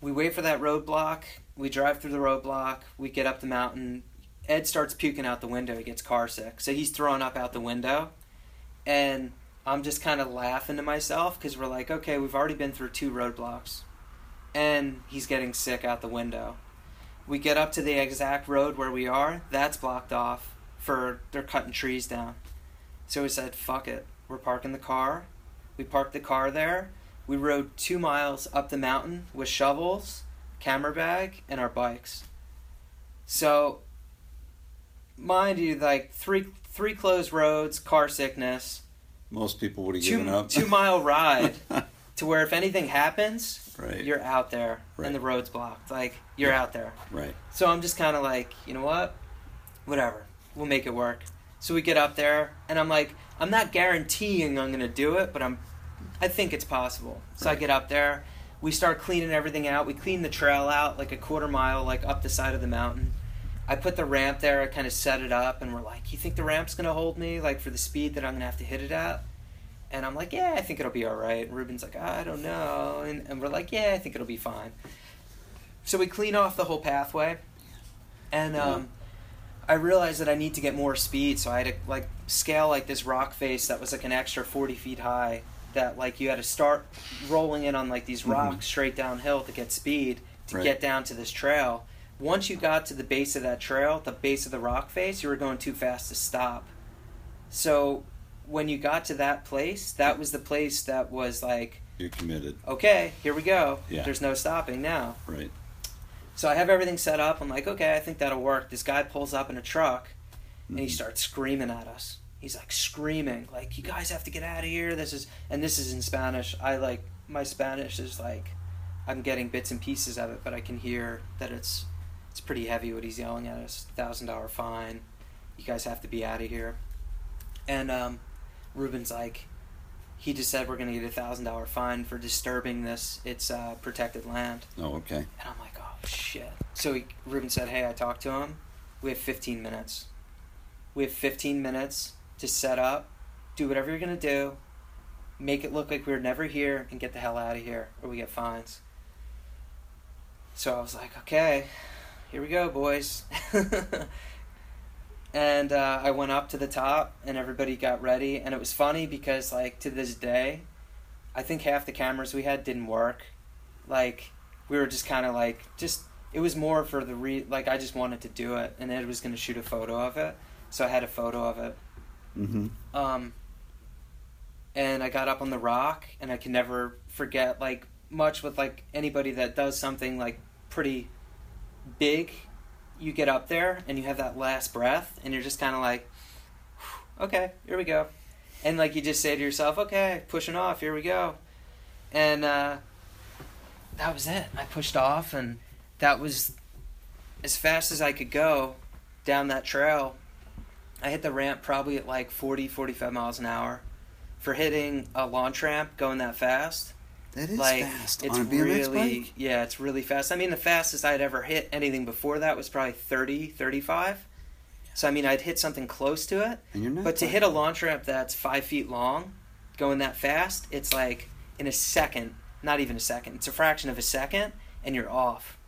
We wait for that roadblock. We drive through the roadblock. We get up the mountain. Ed starts puking out the window. He gets car sick. So he's throwing up out the window. And I'm just kind of laughing to myself because we're like, okay, we've already been through two roadblocks. And he's getting sick out the window. We get up to the exact road where we are. That's blocked off for they're cutting trees down. So we said, fuck it. We're parking the car. We parked the car there. We rode two miles up the mountain with shovels, camera bag, and our bikes. So, mind you, like three three closed roads, car sickness, Most people would have given two up. two mile ride to where if anything happens, right. you're out there Right. and the road's blocked. Like you're Yeah. out there. right. So I'm just kind of like, you know what? Whatever. We'll make it work. So we get up there, and I'm like, I'm not guaranteeing I'm gonna do it, but I'm, I think it's possible. So I get up there. We start cleaning everything out. We clean the trail out like a quarter mile, like up the side of the mountain. I put the ramp there. I kind of set it up, and we're like, "You think the ramp's gonna hold me, like for the speed that I'm gonna have to hit it at?" And I'm like, "Yeah, I think it'll be all right." And Ruben's like, "I don't know," and, and we're like, "Yeah, I think it'll be fine." So we clean off the whole pathway, and um, I realized that I need to get more speed. So I had to like scale like this rock face that was like an extra forty feet high. That like you had to start rolling in on like these Mhm. rocks straight downhill to get speed to Right. get down to this trail. Once you got to the base of that trail, the base of the rock face, you were going too fast to stop. So when you got to that place, that was the place that was like, You're committed. okay, here we go. Yeah. There's no stopping now. Right. So I have everything set up. I'm like, okay, I think that'll work. This guy pulls up in a truck and he Mhm. starts screaming at us. He's like screaming, like, you guys have to get out of here. This is, and this is in Spanish. I like, my Spanish is like, I'm getting bits and pieces of it, but I can hear that it's, it's pretty heavy what he's yelling at us. Thousand dollar fine. You guys have to be out of here. And um, Ruben's like, he just said we're gonna get a thousand dollar fine for disturbing this. It's uh, protected land. Oh, okay. And I'm like, oh shit. So he, Ruben said, hey, I talked to him. We have 15 minutes. We have 15 minutes to set up, do whatever you're gonna do, make it look like we were never here, and get the hell out of here, or we get fines. So I was like, okay, here we go, boys. and uh, I went up to the top, and everybody got ready. And it was funny because, like, to this day, I think half the cameras we had didn't work. Like, we were just kind of like, just it was more for the re like I just wanted to do it, and Ed was going to shoot a photo of it, so I had a photo of it. Mm-hmm. Um, and I got up on the rock, and I can never forget like much with like anybody that does something like pretty big. You get up there and you have that last breath, and you're just kind of like, okay, here we go, and like you just say to yourself, okay, pushing off, here we go, and uh, that was it. I pushed off, and that was as fast as I could go down that trail. I hit the ramp probably at like 40, 45 miles an hour. For hitting a launch ramp going that fast, That is like fast it's on a BMX really bike. yeah, it's really fast. I mean, the fastest I'd ever hit anything before that was probably 30, 35. So I mean, I'd hit something close to it. And you're not. But to hit a launch ramp that's five feet long, going that fast, it's like in a second, not even a second, it's a fraction of a second, and you're off.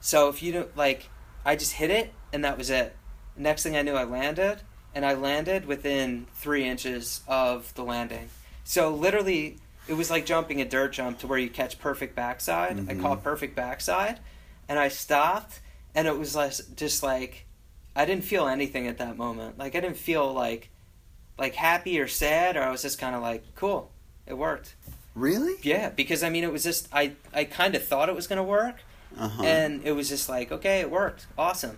So if you don't, like, I just hit it, and that was it. Next thing I knew, I landed, and I landed within three inches of the landing. So literally, it was like jumping a dirt jump to where you catch perfect backside. I Mhm. caught perfect backside, and I stopped, and it was less, just like, I didn't feel anything at that moment. Like I didn't feel like like happy or sad or I was just kind of like cool. It worked. really? Yeah, because I mean it was just I I kind of thought it was going to work Uh-huh. and it was just like okay, it worked. Awesome.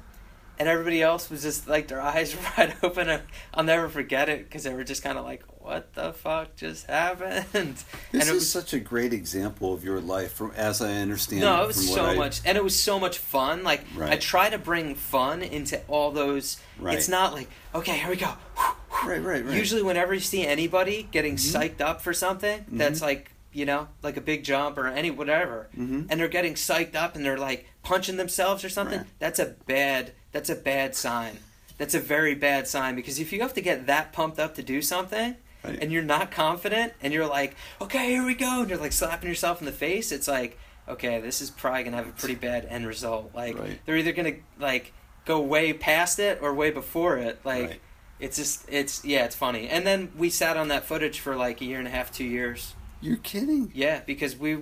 And everybody else was just like their eyes were wide open. I'll never forget it because they were just kind of like, "What the fuck just happened?" and this it is was such a great example of your life, from as I understand. no, it it was so I- much, and it was so much fun. Like I try to bring fun into all those. Right. It's not like okay, here we go. Right, right, right. Usually, whenever you see anybody getting Mhm. psyched up for something that's like you know like a big jump or any whatever, Mhm. and they're getting psyched up and they're like punching themselves or something, Right. that's a bad that's a bad sign. That's a very bad sign because if you have to get that pumped up to do something Right. and you're not confident and you're like, okay, here we go, and you're like slapping yourself in the face, it's like, okay, this is probably gonna have a pretty bad end result. Like Right. they're either gonna like go way past it or way before it. Like Right. it's just it's yeah, it's funny. And then we sat on that footage for like a year and a half, two years. You're kidding. Yeah, because we,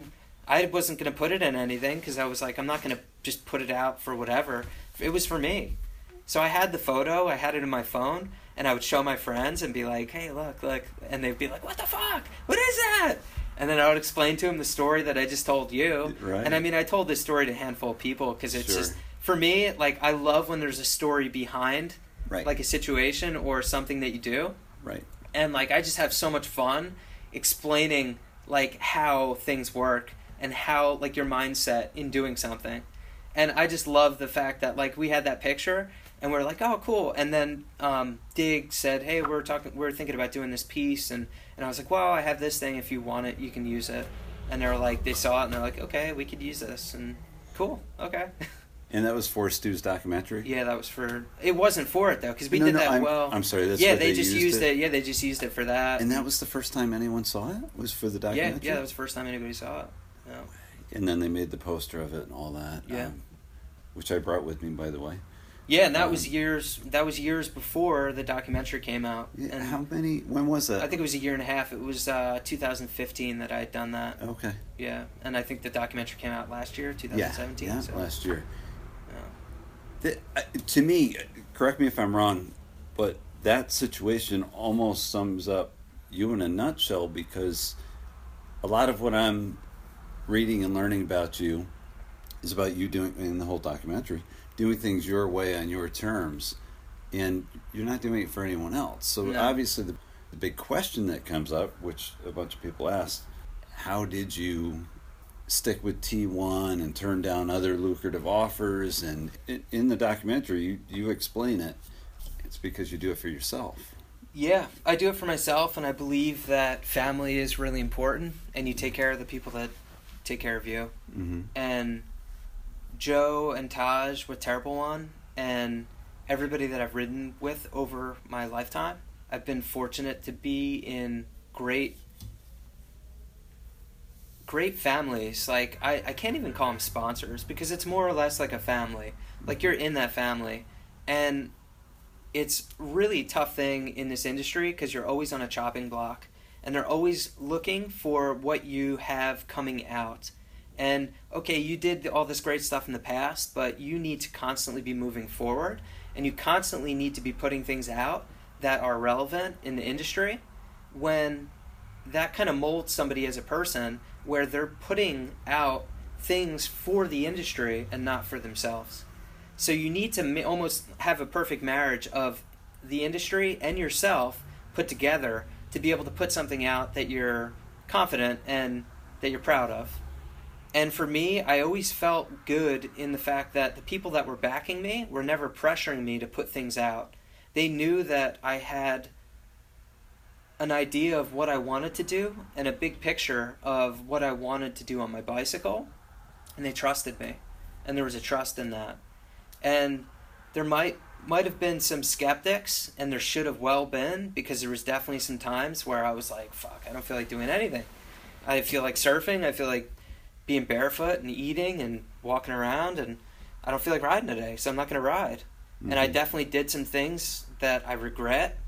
I wasn't gonna put it in anything because I was like, I'm not gonna just put it out for whatever. It was for me. So I had the photo, I had it in my phone, and I would show my friends and be like, "Hey, look, look," and they'd be like, "What the fuck? What is that?" And then I would explain to them the story that I just told you. Right. And I mean, I told this story to a handful of people because it's Sure. just for me, like I love when there's a story behind Right. like a situation or something that you do right. and like I just have so much fun explaining like how things work and how like your mindset in doing something. And I just love the fact that like we had that picture and we're like, "Oh, cool." And then um Dig said, "Hey, we're talking we're thinking about doing this piece." And and I was like, "Well, I have this thing if you want it, you can use it." And they're like they saw it and they're like, "Okay, we could use this." And cool. Okay. And that was for Stu's documentary. yeah, that was for It wasn't for it though cuz we No, did no, that I'm, well. I'm sorry. That's yeah, they, they just used, used it. Yeah, they just used it for that. And that was the first time anyone saw it. Was for the yeah, documentary. yeah, that was the first time anybody saw it. Yeah. And then they made the poster of it and all that. Yeah. um, which I brought with me, by the way. Yeah, and that Um, was years. That was years before the documentary came out. Yeah, and how many? When was that? I think it was a year and a half. It was uh, 2015 that I had done that. Okay. Yeah, and I think the documentary came out last year, 2017. Yeah. so, Last year. yeah. Th- uh, to me, correct me if I'm wrong, but that situation almost sums up you in a nutshell because a lot of what I'm reading and learning about you is about you doing in the whole documentary doing things your way on your terms and you're not doing it for anyone else so No. obviously the, the big question that comes up which a bunch of people asked how did you stick with T1 and turn down other lucrative offers. And in, the documentary, you, you explain it. It's because you do it for yourself. Yeah, I do it for myself, and I believe that family is really important, and you take care of the people that take care of you. Mm-hmm. and Joe and Taj were terrible one, and everybody that I've ridden with over my lifetime, I've been fortunate to be in great, great families. Like I, I can't even call them sponsors because it's more or less like a family. Like you're in that family, and it's really tough thing in this industry because you're always on a chopping block, and they're always looking for what you have coming out. And okay, you did all this great stuff in the past, but you need to constantly be moving forward, and you constantly need to be putting things out that are relevant in the industry. When that kind of molds somebody as a person where they're putting out things for the industry and not for themselves. So you need to almost have a perfect marriage of the industry and yourself put together to be able to put something out that you're confident and that you're proud of. And for me, I always felt good in the fact that the people that were backing me were never pressuring me to put things out. They knew that I had an idea of what I wanted to do and a big picture of what I wanted to do on my bicycle, and they trusted me, and there was a trust in that. And there might might have been some skeptics, and there should have well been because there was definitely some times where I was like, "Fuck, I don't feel like doing anything. I feel like surfing. I feel like being barefoot and eating and walking around, and I don't feel like riding today, so I'm not going to ride." Mm-hmm. And I mm-hmm. definitely did some things that I regret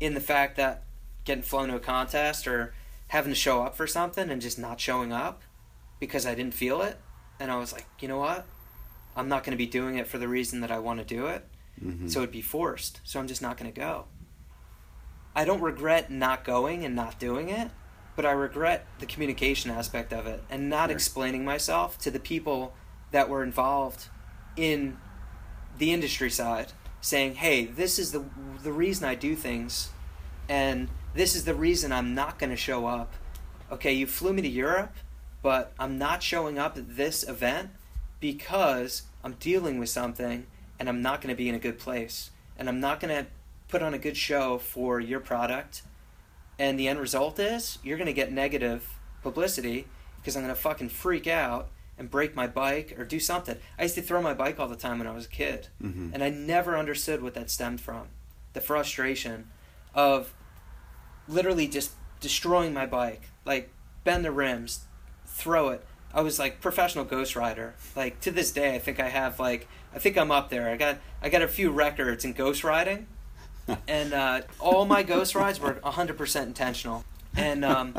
in the fact that getting flown to a contest or having to show up for something and just not showing up because I didn't feel it. And I was like, you know what? I'm not going to be doing it for the reason that I want to do it. Mm-hmm. So it'd be forced. So I'm just not going to go. I don't regret not going and not doing it, but I regret the communication aspect of it and not sure. explaining myself to the people that were involved in the industry side saying, "Hey, this is the the reason I do things." And this is the reason I'm not going to show up. Okay, you flew me to Europe, but I'm not showing up at this event because I'm dealing with something and I'm not going to be in a good place. And I'm not going to put on a good show for your product. And the end result is you're going to get negative publicity because I'm going to fucking freak out and break my bike or do something. I used to throw my bike all the time when I was a kid. Mm-hmm. And I never understood what that stemmed from. The frustration of literally just destroying my bike. Like bend the rims, throw it. I was like professional ghost rider. Like to this day, I think I have like I think I'm up there. I got I got a few records in ghost riding, and uh, all my ghost rides were 100% intentional, and um,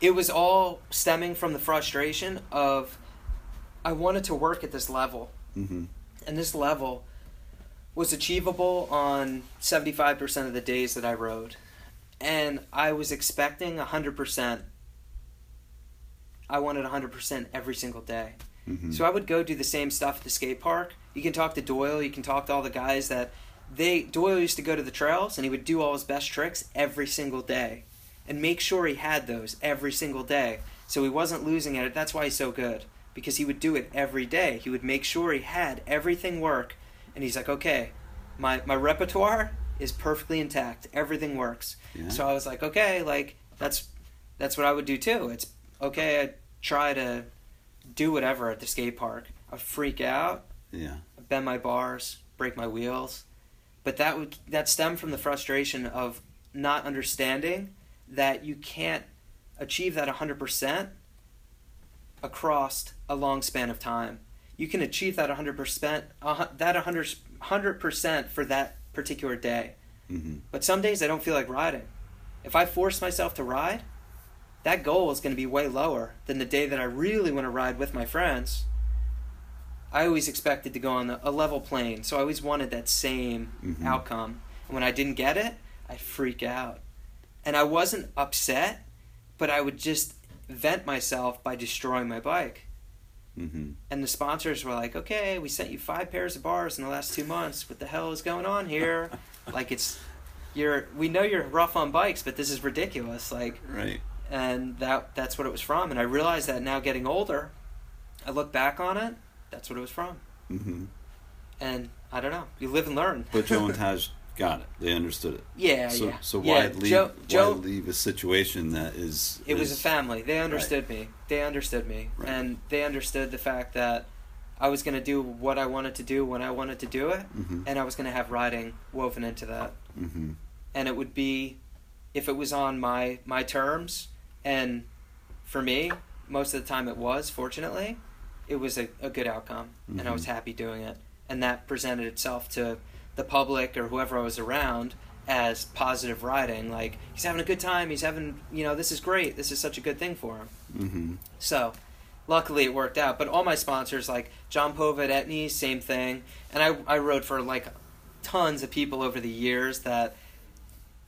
it was all stemming from the frustration of I wanted to work at this level, mm-hmm. and this level was achievable on 75% of the days that I rode and I was expecting 100%. I wanted 100% every single day. Mm-hmm. So I would go do the same stuff at the skate park. You can talk to Doyle, you can talk to all the guys that they Doyle used to go to the trails and he would do all his best tricks every single day and make sure he had those every single day. So he wasn't losing at it. That's why he's so good because he would do it every day. He would make sure he had everything work and he's like, "Okay, my my repertoire is perfectly intact. Everything works. Yeah. So I was like, okay, like that's that's what I would do too. It's okay. I try to do whatever at the skate park. I freak out. Yeah. bend my bars, break my wheels, but that would that stemmed from the frustration of not understanding that you can't achieve that 100% across a long span of time. You can achieve that 100%, uh, that 100, 100% for that particular day. Mm-hmm. But some days I don't feel like riding. If I force myself to ride, that goal is going to be way lower than the day that I really want to ride with my friends. I always expected to go on a level plane, so I always wanted that same mm-hmm. outcome. And when I didn't get it, I'd freak out. And I wasn't upset, but I would just vent myself by destroying my bike. Mm-hmm. And the sponsors were like, "Okay, we sent you five pairs of bars in the last two months. What the hell is going on here? like, it's you're we know you're rough on bikes, but this is ridiculous. Like, right? And that that's what it was from. And I realized that now, getting older, I look back on it. That's what it was from. Mm-hmm. And I don't know. You live and learn. but Joe and Taj got it. They understood it. Yeah, so, yeah. So why yeah, leave? Joe, Joe, why leave a situation that is? It is, was a family. They understood right. me. They understood me, right. and they understood the fact that I was going to do what I wanted to do when I wanted to do it, mm-hmm. and I was going to have riding woven into that. Mm-hmm. And it would be, if it was on my my terms, and for me, most of the time it was. Fortunately, it was a, a good outcome, and I was Mhm. happy doing it. And that presented itself to the public or whoever I was around as positive writing. Like he's having a good time. He's having you know this is great. This is such a good thing for him. Mm-hmm. So, luckily it worked out. But all my sponsors, like John Pova at Etnies, same thing. And I, I wrote for like tons of people over the years that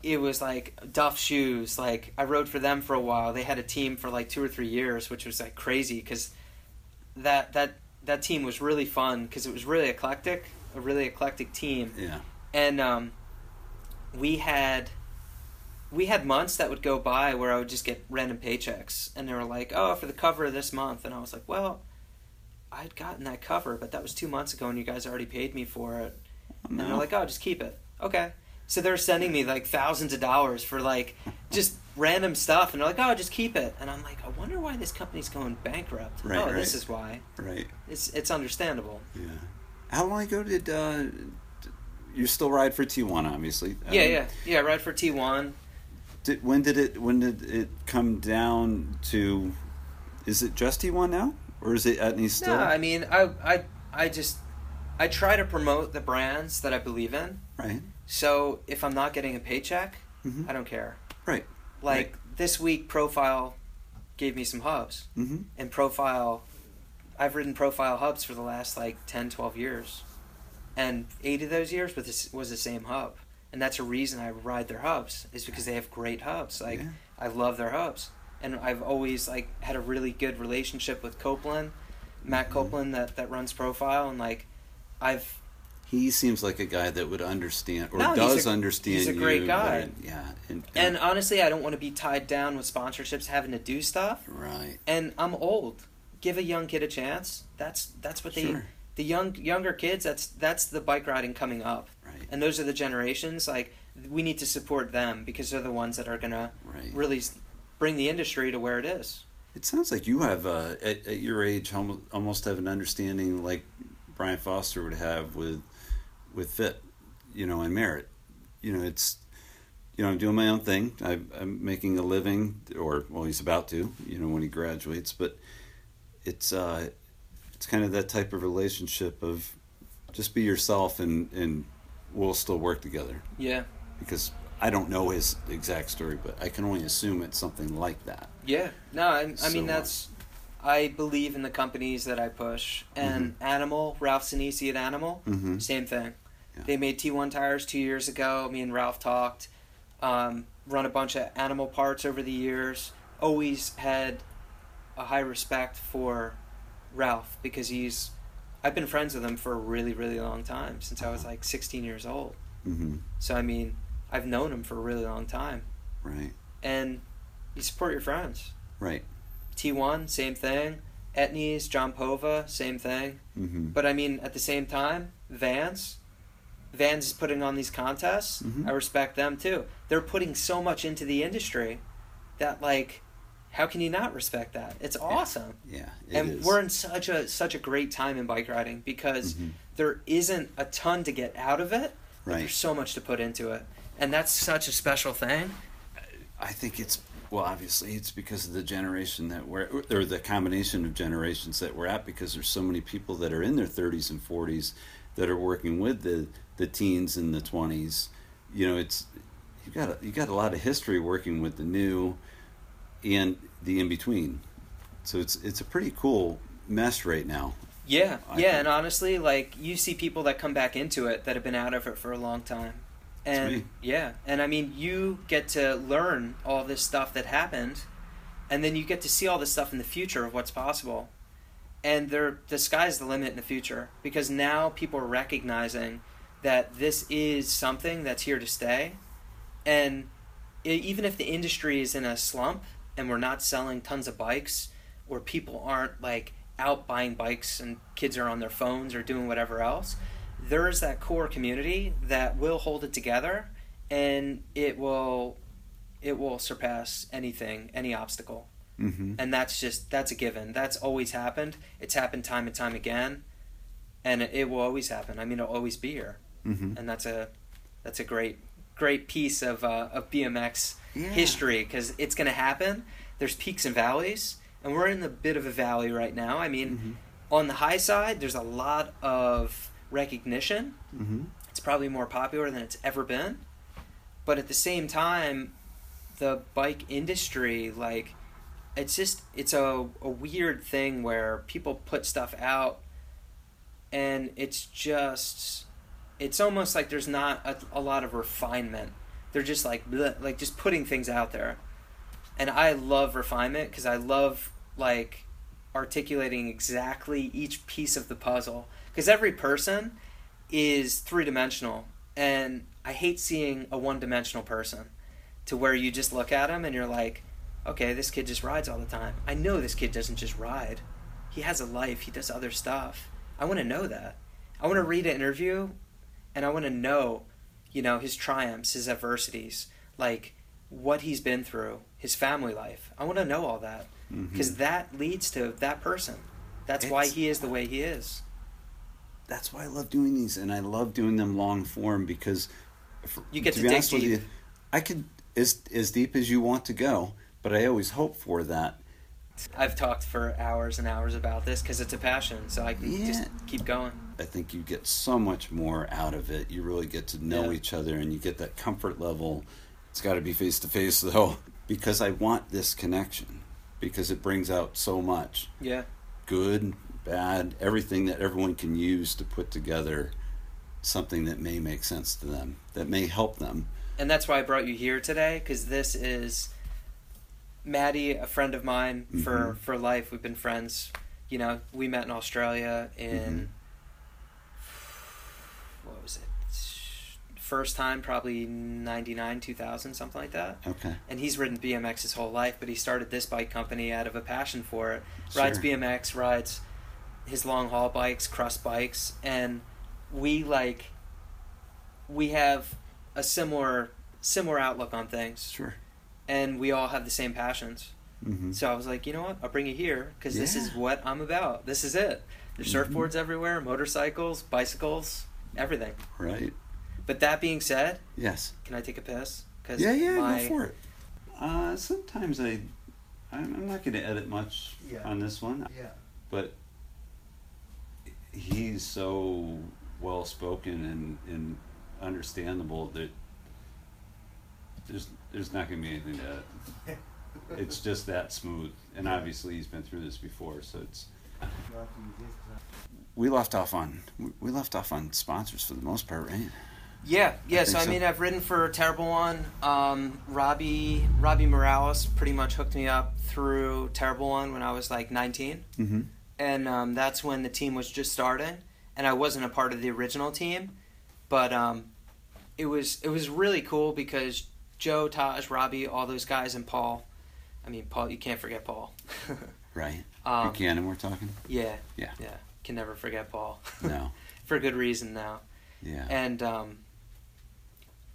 it was like Duff Shoes. Like I wrote for them for a while. They had a team for like two or three years, which was like crazy because that that that team was really fun because it was really eclectic, a really eclectic team Yeah. and um, we had we had months that would go by where I would just get random paychecks, and they were like, "Oh, for the cover of this month," and I was like, "Well, I'd gotten that cover, but that was two months ago, and you guys already paid me for it." And they're like, "Oh, just keep it." Okay. So they're sending me like thousands of dollars for like just random stuff, and they're like, "Oh, just keep it." And I'm like, "I wonder why this company's going bankrupt." Right, oh, right. this is why. right. It's it's understandable. Yeah. How long ago did uh, you still ride for T1? Obviously. yeah, Um, yeah, yeah. Ride for T1. Did, when did it when did it come down to? Is it just T1 now, or is it Etnies still? No, I mean, I, I, I just, I try to promote the brands that I believe in. right. So if I'm not getting a paycheck, Mhm. I don't care. Right. Like Right. this week, Profile gave me some hubs, Mm-hmm. and Profile, I've ridden Profile hubs for the last like 10, 12 years, and eight of those years was the, was the same hub, and that's a reason I ride their hubs is because they have great hubs. Like Yeah. I love their hubs, and I've always like had a really good relationship with Copeland, Matt Mhm. Copeland that that runs Profile, and like I've He seems like a guy that would understand or No, does a- understand. he's a great you, guy. but- yeah. And, and honestly I don't want to be tied down with sponsorships having to do stuff, right. and I'm old. Give a young kid a chance. That's that's what they Sure. the young younger kids. That's that's the bike riding coming up, Right. and those are the generations. Like we need to support them because they're the ones that are gonna Right. really bring the industry to where it is. It sounds like you have, uh, at, at your age, almost have an understanding like Brian Foster would have with with Fit, you know, and Merit. You know, it's, you know, I'm doing my own thing. I, I'm making a living, or well, he's about to, you know, when he graduates. But it's uh, it's kind of that type of relationship of just be yourself, and and we'll still work together. Yeah. Because I don't know his exact story, but I can only assume it's something like that. Yeah, no, I, I So, mean uh, that's. I believe in the companies that I push, and Animal, Ralph Sinisi at Animal, Mm-hmm. same thing. Yeah. They made T1 tires two years ago. Me and Ralph talked. Um, run a bunch of Animal parts over the years. Always had a high respect for Ralph because he's. I've been friends with him for a really, really long time since I was like 16 years old. Mm-hmm. So I mean, I've known him for a really long time, Right. and you support your friends. Right. T1, same thing. Etnies, John Pova, same thing. Mm-hmm. But I mean, at the same time, Vans, Vans is putting on these contests. Mhm. I respect them too. They're putting so much into the industry that, like, how can you not respect that? It's awesome. Yeah. it and is. we're in such a such a great time in bike riding because Mhm. there isn't a ton to get out of it. But Right. There's so much to put into it, and that's such a special thing. I think it's well, obviously, it's because of the generation that we're, or the combination of generations that we're at. Because there's so many people that are in their 30s and 40s that are working with the the teens and the 20s. You know, it's you got a, you got a lot of history working with the new and the in between. So it's it's a pretty cool mess right now. Yeah, I yeah, think- and honestly, like you see people that come back into it that have been out of it for a long time, and yeah, and I mean, you get to learn all this stuff that happened, and then you get to see all this stuff in the future of what's possible, and there, the sky's the limit in the future because now people are recognizing that this is something that's here to stay, and even if the industry is in a slump and we're not selling tons of bikes, or people aren't like out buying bikes and kids are on their phones or doing whatever else, there is that core community that will hold it together and it will it will surpass anything, any obstacle. Mm-hmm. And that's just that's a given. That's always happened. It's happened time and time again. And it, it will always happen. I mean it'll always be here. Mm-hmm. And that's a that's a great great piece of uh, of BMX Yeah. history because it's going to happen. There's peaks and valleys, and we're in a bit of a valley right now. I mean, Mm-hmm. on the high side, there's a lot of recognition. Mm-hmm. It's probably more popular than it's ever been. But at the same time, the bike industry, like, it's just, it's a, a weird thing where people put stuff out and it's just, it's almost like there's not a, a lot of refinement. They're just like, bleh, like just putting things out there. And I love refinement because I love, like, articulating exactly each piece of the puzzle. Because every person is three dimensional, and I hate seeing a one dimensional person to where you just look at him and you're like, okay, this kid just rides all the time. I know this kid doesn't just ride, he has a life, he does other stuff. I want to know that. I want to read an interview and I want to know, you know, his triumphs, his adversities, like what he's been through, his family life. I want to know all that because that leads to that person. That's why Mm-hmm. He is the way he is. That's why I love doing these, and I love doing them long form because f- You get to be dig honest with deep. you, I could as as deep as you want to go, but I always hope for that. I've talked for hours and hours about this because it's a passion, so I can just keep going. I think you get so much more out of it. You really get to know Yeah. each other, and you get that comfort level. It's got to be face to face though, because I want this connection because it brings out so much Yeah. good, bad, everything that everyone can use to put together something that may make sense to them, that may help them. and that's why I brought you here today because this is Matty, a friend of mine for Mhm. for life. We've been friends. You know, we met in Australia in what was it? First time probably 99, 2000, something like that. Okay. And he's ridden BMX his whole life, but he started this bike company out of a passion for it. Rides Sure. BMX, rides his long haul bikes, cross bikes, and we like we have a similar similar outlook on things, Sure. and we all have the same passions. Mm-hmm. So I was like, you know what? I'll bring you here because this is what I'm about. This is it. There's Mhm. surfboards everywhere, motorcycles, bicycles, everything. Right. But that being said, Yes. can I take a piss? Cause Yeah, yeah, my, go for it. Uh, sometimes I, I'm I'm not going to edit much Yeah. on this one, Yeah. but he's so well spoken and, and understandable that there's there's not going to be anything to edit. It's just that smooth, and obviously he's been through this before, so it's. We left off on we- we left off on sponsors for the most part, right? Yeah, yeah. So think I mean, I've ridden for Terrible One. Um, Robbie Robbie Morales pretty much hooked me up through Terrible One when I was like 19, Mm-hmm. and um, that's when the team was just starting, and I wasn't a part of the original team, but um, it was it was really cool because Joe, Taj, Robbie, all those guys, and Paul. I mean, Paul. You can't forget Paul. Right. um, Buchanan, we're talking. yeah, Yeah. yeah. Can never forget Paul. No. for good reason now. Yeah. And um,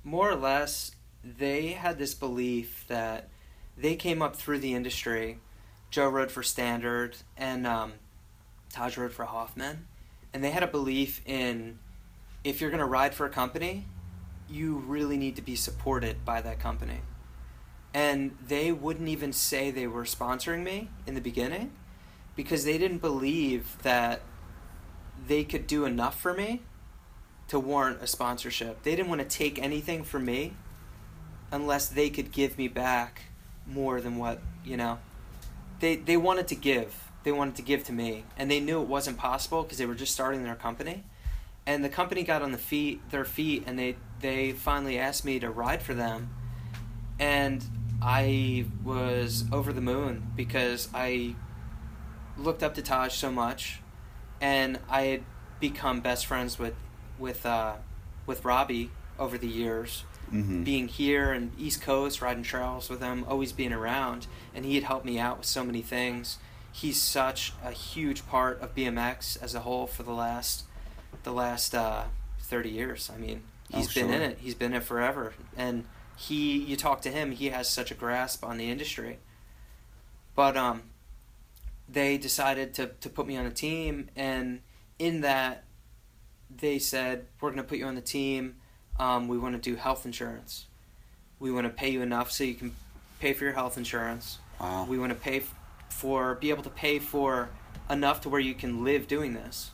more or less, they had this belief that they came up through the industry. Joe rode for Standard, and um, Taj rode for Hoffman. And they had a belief in if you're going to ride for a company, you really need to be supported by that company. And they wouldn't even say they were sponsoring me in the beginning because they didn't believe that they could do enough for me to warrant a sponsorship. They didn't want to take anything from me unless they could give me back more than what, you know. They they wanted to give. They wanted to give to me and they knew it wasn't possible because they were just starting their company. And the company got on the feet their feet and they they finally asked me to ride for them. And I was over the moon because I looked up to Taj so much and I had become best friends with with uh, with Robbie over the years, mm-hmm. being here and East Coast riding trails with him, always being around, and he had helped me out with so many things. He's such a huge part of BMX as a whole for the last the last uh, thirty years. I mean, Oh, he's been in it. He's been in it forever, and he you talk to him, he has such a grasp on the industry. But um, they decided to to put me on a team, and in that, they said we're going to put you on the team. Um, we want to do health insurance. We want to pay you enough so you can pay for your health insurance. Wow. We want to pay for be able to pay for enough to where you can live doing this.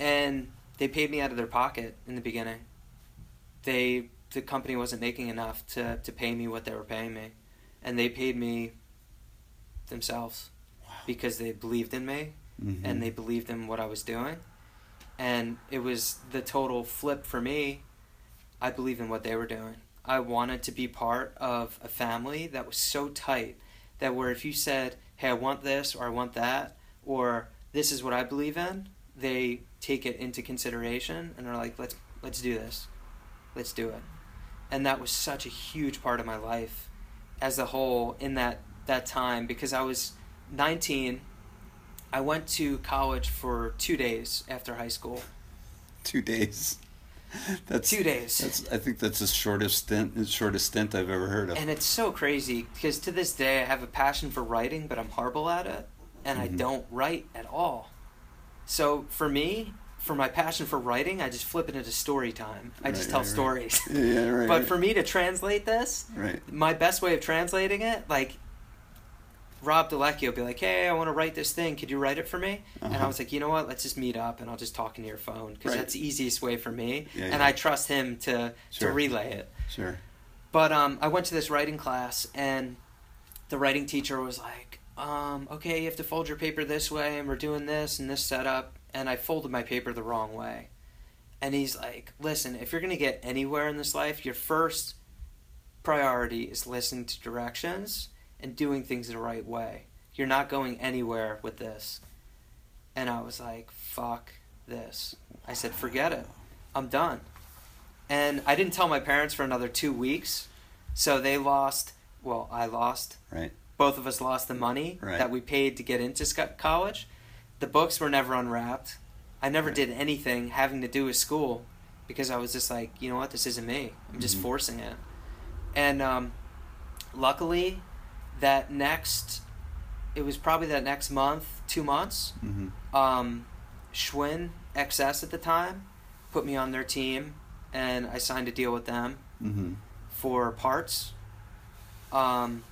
And they paid me out of their pocket in the beginning. They the company wasn't making enough to, to pay me what they were paying me. And they paid me themselves Wow. because they believed in me Mhm. and they believed in what I was doing. And it was the total flip for me. I believe in what they were doing. I wanted to be part of a family that was so tight that where if you said, "Hey, I want this" or "I want that" or "This is what I believe in," they take it into consideration and are like, "Let's let's do this. Let's do it." And that was such a huge part of my life as a whole in that that time because I was 19 I went to college for two days after high school. two days. That's Two days. That's I think that's the shortest stint, the shortest stint I've ever heard of. And it's so crazy because to this day I have a passion for writing, but I'm horrible at it, and I Mhm. don't write at all. So for me, for my passion for writing, I just flip it into story time. I just tell right, right. stories. yeah, right. But for me to translate this, right. my best way of translating it, like Rob Dolecki will be like, "Hey, I want to write this thing. Could you write it for me?" And I Uh-huh. was like, "You know what? Let's just meet up, and I'll just talk into your phone because Right. that's the easiest way for me, Yeah, and yeah. I trust him to Sure. to relay it." Sure. But um, I went to this writing class, and the writing teacher was like, um, "Okay, you have to fold your paper this way, and we're doing this and this setup." And I folded my paper the wrong way, and he's like, "Listen, if you're gonna get anywhere in this life, your first priority is listening to directions and doing things the right way. You're not going anywhere with this." And I was like, "Fuck this." I said, "Forget it. I'm done." And I didn't tell my parents for another two weeks. So they lost, well, I lost. Right. Both of us lost the money Right. that we paid to get into college. The books were never unwrapped. I never Right. did anything having to do with school because I was just like, you know what, this isn't me. I'm just Mhm. forcing it. And um, luckily, that next, it was probably that next month, two months, Mm-hmm. um, Schwinn XS at the time put me on their team, and I signed a deal with them Mm-hmm. for parts. Um,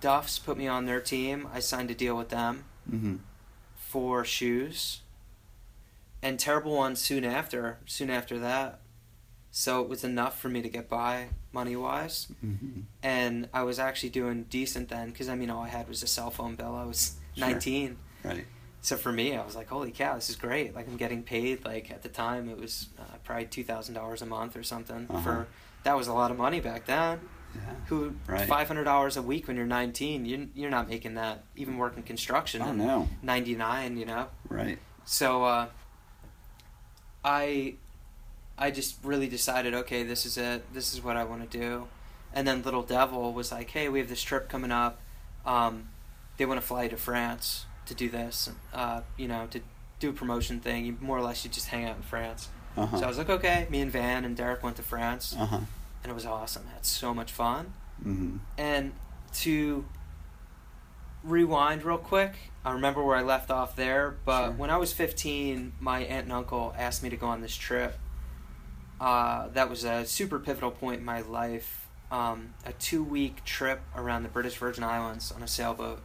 Duff's put me on their team. I signed a deal with them Mm-hmm. for shoes. And Terrible One soon after, soon after that. So it was enough for me to get by money wise. Mm-hmm. And I was actually doing decent then because I mean, all I had was a cell phone bill. I was Sure. 19. Right. So for me, I was like, holy cow, this is great. Like I'm getting paid. Like at the time, it was uh, probably two thousand dollars a month or something. Uh-huh. For that was a lot of money back then. Yeah. Who Right. five hundred dollars a week when you're 19? You you're not making that even working construction. Oh no. 99, you know. Right. So uh, I I just really decided, okay, this is it. This is what I want to do. And then Little Devil was like, hey, we have this trip coming up. Um, they want to fly you to France to do this. Uh, you know, to do a promotion thing. You more or less you just hang out in France. Uh-huh. So I was like, okay. Me and Van and Derek went to France, uh-huh. and it was awesome. I had so much fun. Mm-hmm. And to rewind real quick, I remember where I left off there, but Sure. when I was 15, my aunt and uncle asked me to go on this trip. Uh, that was a super pivotal point in my life. Um, a two week trip around the British Virgin Islands on a sailboat.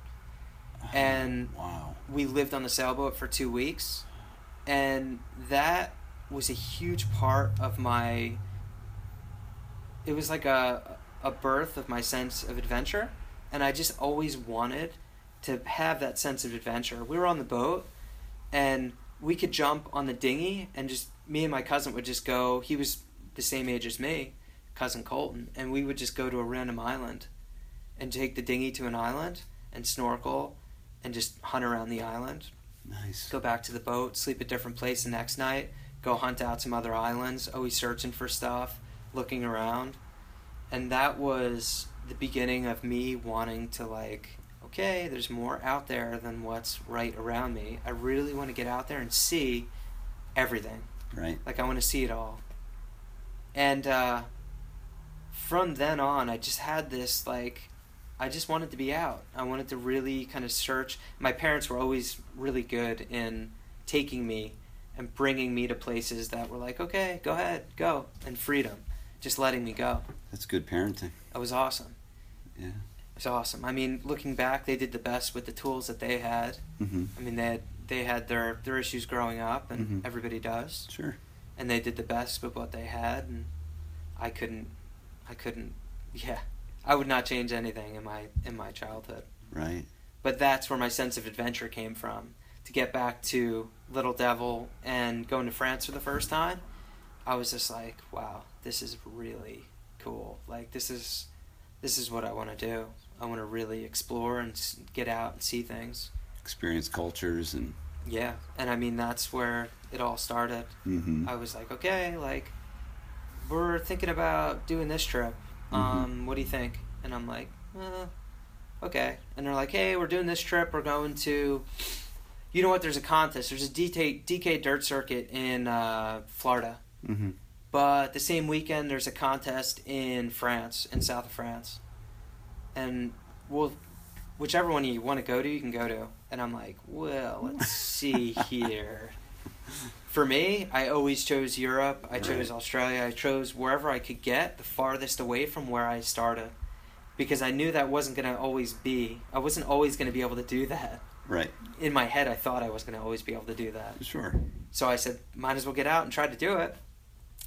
And- wow. We lived on the sailboat for two weeks, and that was a huge part of my. It was like a a birth of my sense of adventure, and I just always wanted to have that sense of adventure. We were on the boat, and we could jump on the dinghy, and just me and my cousin would just go. He was the same age as me, cousin Colton, and we would just go to a random island, and take the dinghy to an island and snorkel, and just hunt around the island Nice. go back to the boat, sleep a different place the next night, go hunt out some other islands, always searching for stuff, looking around. And that was the beginning of me wanting to like, okay, there's more out there than what's right around me. I really want to get out there and see everything. Right. Like I want to see it all. And uh, from then on, I just had this like, I just wanted to be out. I wanted to really kind of search. My parents were always really good in taking me and bringing me to places that were like, okay, go ahead, go, and freedom, just letting me go. That's good parenting. It was awesome. Yeah. It was awesome. I mean, looking back, they did the best with the tools that they had. hmm I mean, they had they had their their issues growing up, and Mhm. everybody does. Sure. And they did the best with what they had, and I couldn't, I couldn't, yeah, I would not change anything in my in my childhood. Right. But that's where my sense of adventure came from. To get back to Little Devil and going to France for the first time, I was just like, wow, this is really cool. Like this is this is what I want to do. I want to really explore and get out and see things. Experience cultures and. Yeah, and I mean that's where it all started. hmm I was like, okay, like we're thinking about doing this trip. Mhm. Um, what do you think? And I'm like, uh, okay. And they're like, hey, we're doing this trip. We're going to, you know what? There's a contest. There's a DK, DK dirt circuit in uh, Florida. hmm But the same weekend, there's a contest in France, in south of France. And we'll, whichever one you want to go to, you can go to. And I'm like, well, let's see here. For me, I always chose Europe. I chose Right. Australia. I chose wherever I could get the farthest away from where I started. Because I knew that wasn't going to always be. I wasn't always going to be able to do that. Right. In my head, I thought I was going to always be able to do that. Sure. So I said, might as well get out and try to do it.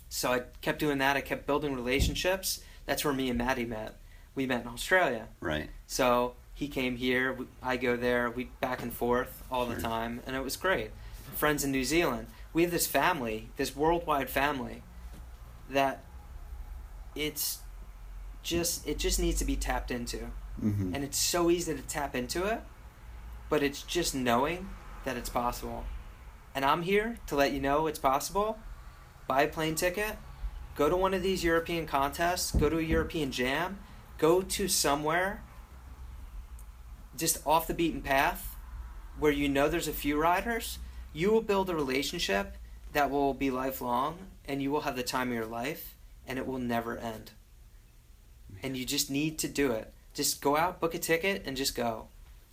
So I kept doing that. I kept building relationships. That's where me and Matty met. We met in Australia. Right. So he came here. I go there. We back and forth all the time, and it was great. Friends in New Zealand. We have this family, this worldwide family, that it's just it just needs to be tapped into, hmm and it's so easy to tap into it. But it's just knowing that it's possible, and I'm here to let you know it's possible. Buy a plane ticket, go to one of these European contests, go to a European jam, go to somewhere just off the beaten path where you know there's a few riders, you will build a relationship that will be lifelong and you will have the time of your life and it will never end. And you just need to do it. Just go out, book a ticket and just go.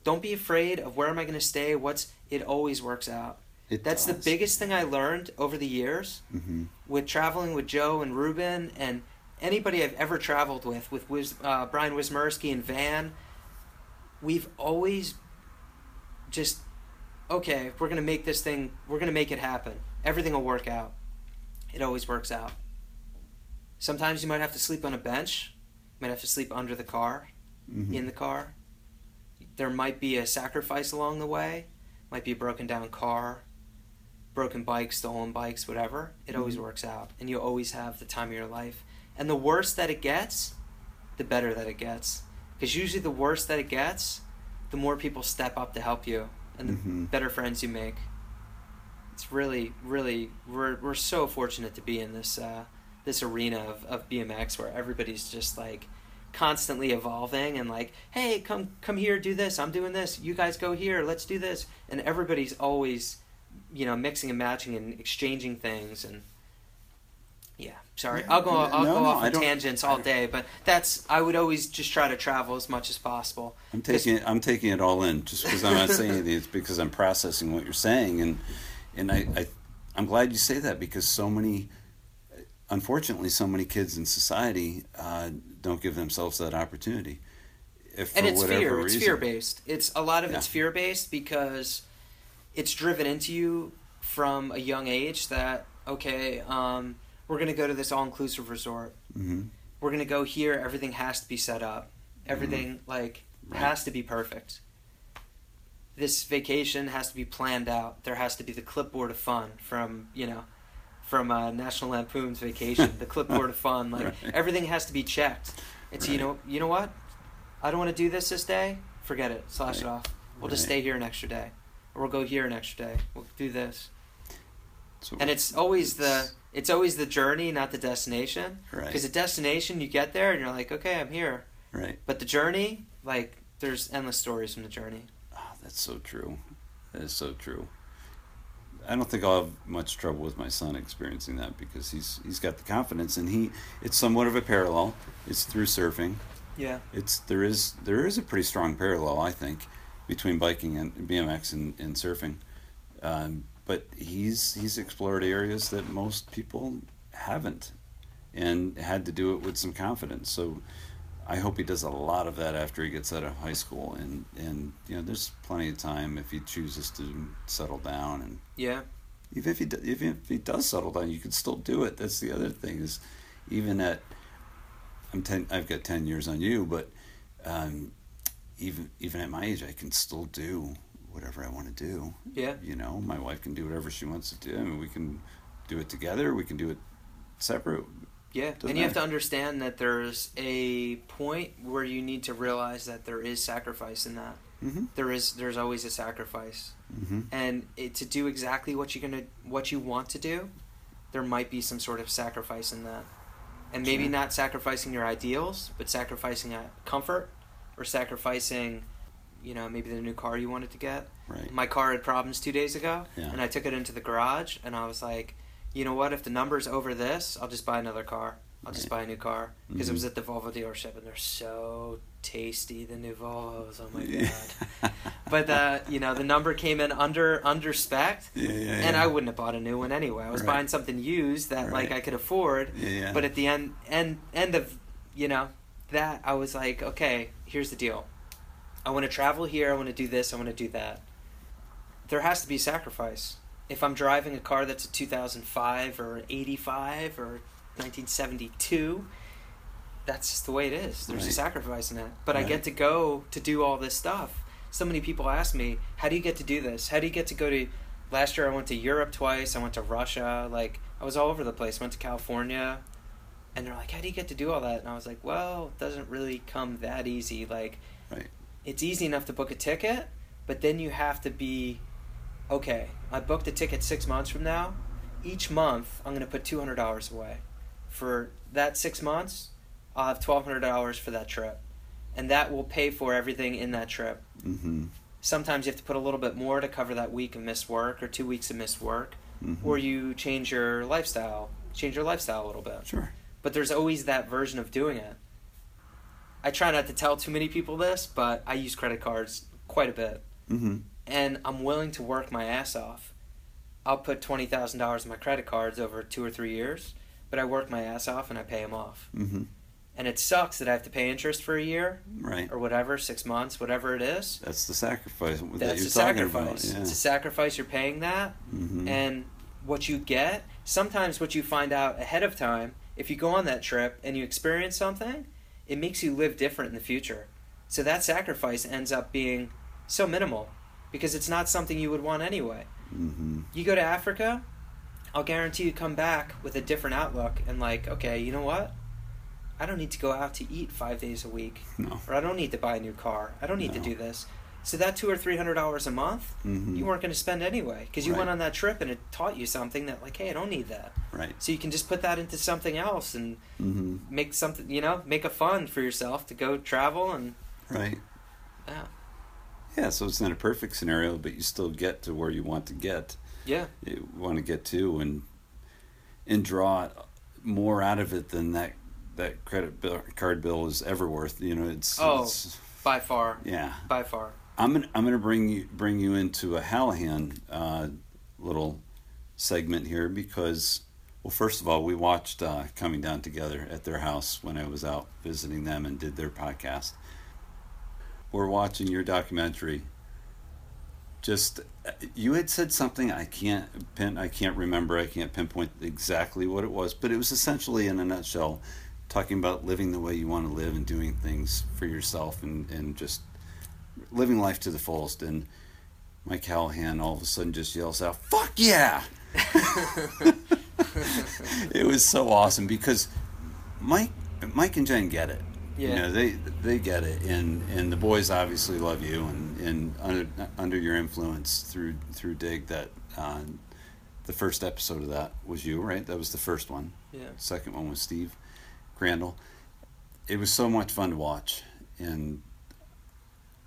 Don't be afraid of where am I going to stay? What's it always works out. It That's the biggest thing I learned over the years hmm with traveling with Joe and Ruben and anybody I've ever traveled with, with Wiz, uh, Brian Wismerski and Van, we've always just, okay, we're going to make this thing, we're going to make it happen. Everything will work out. It always works out. Sometimes you might have to sleep on a bench, you might have to sleep under the car, hmm in the car. There might be a sacrifice along the way, might be a broken down car, broken bikes, stolen bikes, whatever. It always Mhm. works out, and you always have the time of your life. And the worse that it gets, the better that it gets. Because usually, the worse that it gets, the more people step up to help you, and the Mhm. better friends you make. It's really, really, we're we're so fortunate to be in this uh, this arena of, of BMX where everybody's just like constantly evolving and like, hey, come come here, do this. I'm doing this. You guys go here. Let's do this. And everybody's always, you know, mixing and matching and exchanging things and. Yeah, sorry. I'll go. I'll no, go off on tangents all day, but that's. I would always just try to travel as much as possible. I'm taking it, I'm taking it all in just because I'm not saying anything. It's because I'm processing what you're saying, and and I, I I'm glad you say that because so many, unfortunately, so many kids in society uh, don't give themselves that opportunity. If and it's fear. It's fear based. It's a lot of it's fear based because it's driven into you from a young age that okay, um, we're gonna go to this all inclusive resort. hmm We're gonna go here. Everything has to be set up. Everything like Right. has to be perfect. This vacation has to be planned out. There has to be the clipboard of fun from you know, from uh, National Lampoon's Vacation. the clipboard of fun. Like Right. everything has to be checked. It's you know you know what, I don't want to do this this day. Forget it. Slash it off. We'll just stay here an extra day, or we'll go here an extra day. We'll do this. So And it's always the it's always the journey, not the destination. right, Because the destination, you get there and you're like, okay, I'm here. right. But the journey, like, there's endless stories from the journey. Oh, that's so true. That is so true. I don't think I'll have much trouble with my son experiencing that because he's he's got the confidence and he it's somewhat of a parallel. It's through surfing. Yeah. It's there is there is a pretty strong parallel I think between biking and BMX and, and surfing. Um, but he's he's explored areas that most people haven't and had to do it with some confidence. So I hope he does a lot of that after he gets out of high school, and and you know, there's plenty of time if he chooses to settle down, and Yeah. even if he do- even if he does settle down, you can still do it. That's the other thing is, even at I'm ten, I've got ten years on you, but um, even even at my age, I can still do whatever I want to do. Yeah. You know, my wife can do whatever she wants to do. I mean, we can do it together. We can do it separate. Yeah, Doesn't and you have to understand that there's a point where you need to realize that there is sacrifice in that. Mm-hmm. There is there's always a sacrifice, Mm-hmm. and it, to do exactly what you're gonna what you want to do, there might be some sort of sacrifice in that, and maybe Sure. not sacrificing your ideals, but sacrificing a comfort, or sacrificing, you know, maybe the new car you wanted to get. Right. My car had problems two days ago, Yeah. and I took it into the garage, and I was like, you know what? If the number's over this, I'll just buy another car. I'll just buy a new car because Mhm. it was at the Volvo dealership, and they're so tasty. The new Volvos, oh my Yeah. god! But uh, you know, the number came in under under spec, Yeah, yeah, and I wouldn't have bought a new one anyway. I was Right. buying something used that like I could afford. But at the end end end of you know that I was like, okay, here's the deal. I want to travel here. I want to do this. I want to do that. There has to be sacrifice. If I'm driving a car that's a 2005 or an 85 or 1972, that's just the way it is. There's a sacrifice in it. But I get to go to do all this stuff. So many people ask me, "How do you get to do this? How do you get to go to?" Last year I went to Europe twice. I went to Russia. Like I was all over the place. Went to California, and they're like, "How do you get to do all that?" And I was like, "Well, it doesn't really come that easy. Like, Right. It's easy enough to book a ticket, but then you have to be, okay. I booked a ticket six months from now. Each month, I'm going to put two hundred dollars away. For that six months, I'll have twelve hundred dollars for that trip, and that will pay for everything in that trip. Mm-hmm. Sometimes you have to put a little bit more to cover that week of missed work or two weeks of missed work, Mm-hmm. or you change your lifestyle, change your lifestyle a little bit Sure. but there's always that version of doing it. I try not to tell too many people this, but I use credit cards quite a bit, Mm-hmm. and I'm willing to work my ass off. I'll put twenty thousand dollars in my credit cards over two or three years, but I work my ass off and I pay them off. Mm-hmm. And it sucks that I have to pay interest for a year Right. or whatever, six months, whatever it is. That's the sacrifice that That's you're a sacrifice. about. Yeah. It's a sacrifice. You're paying that, mm-hmm. and what you get sometimes what you find out ahead of time if you go on that trip and you experience something it makes you live different in the future. So that sacrifice ends up being so minimal because it's not something you would want anyway. Mm-hmm. you go to africa i'll guarantee you come back with a different outlook and like okay you know what? I don't need to go out to eat five days a week. No. or i don't need to buy a new car. I don't need to do this so that two or three hundred dollars a month Mm-hmm. you weren't going to spend anyway because you Right. went on that trip and it taught you something that like hey i don't need that Right. so you can just put that into something else and Mm-hmm. make something you know make a fund for yourself to go travel and Right. yeah Yeah. So it's not a perfect scenario, but you still get to where you want to get. yeah You want to get to, and and draw more out of it than that that credit bill, card bill is ever worth. You know, it's. Oh. it's by far yeah. by far I'm gonna I'm gonna bring you bring you into a Callahan uh, little segment here because well first of all we watched uh, coming down together at their house when I was out visiting them and did their podcast. We're watching your documentary. Just uh, you had said something I can't pin I can't remember I can't pinpoint exactly what it was but it was essentially in a nutshell talking about living the way you want to live and doing things for yourself and, and just living life to the fullest. And Mike Callahan all of a sudden just yells out, "Fuck yeah!" it was so awesome because Mike, Mike and Jen get it. You Yeah. know, they they get it, and and the boys obviously love you, and and under under your influence through through Dig that. Uh, the first episode of that was you, right? That was the first one. yeah Second one was Steve Crandall. It was so much fun to watch, and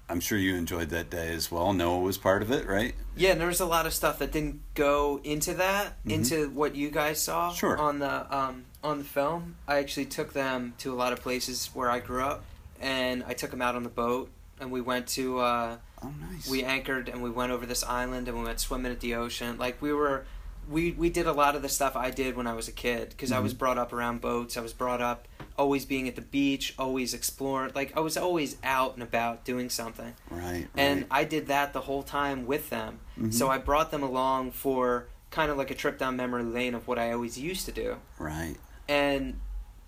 I'm sure you enjoyed that day as well. Noah was part of it, right? yeah and there was a lot of stuff that didn't go into that Mhm. into what you guys saw Sure. on the um on the film i actually took them to a lot of places where i grew up and i took them out on the boat and we went to uh Oh, nice. we anchored and we went over this island and we went swimming at the ocean. Like we were we we did a lot of the stuff I did when I was a kid because I was Mhm. brought up around boats. I was brought up always being at the beach, always exploring. Like I was always out and about doing something. Right. And right. I did that the whole time with them. Mhm. So I brought them along for kind of like a trip down memory lane of what I always used to do. right. And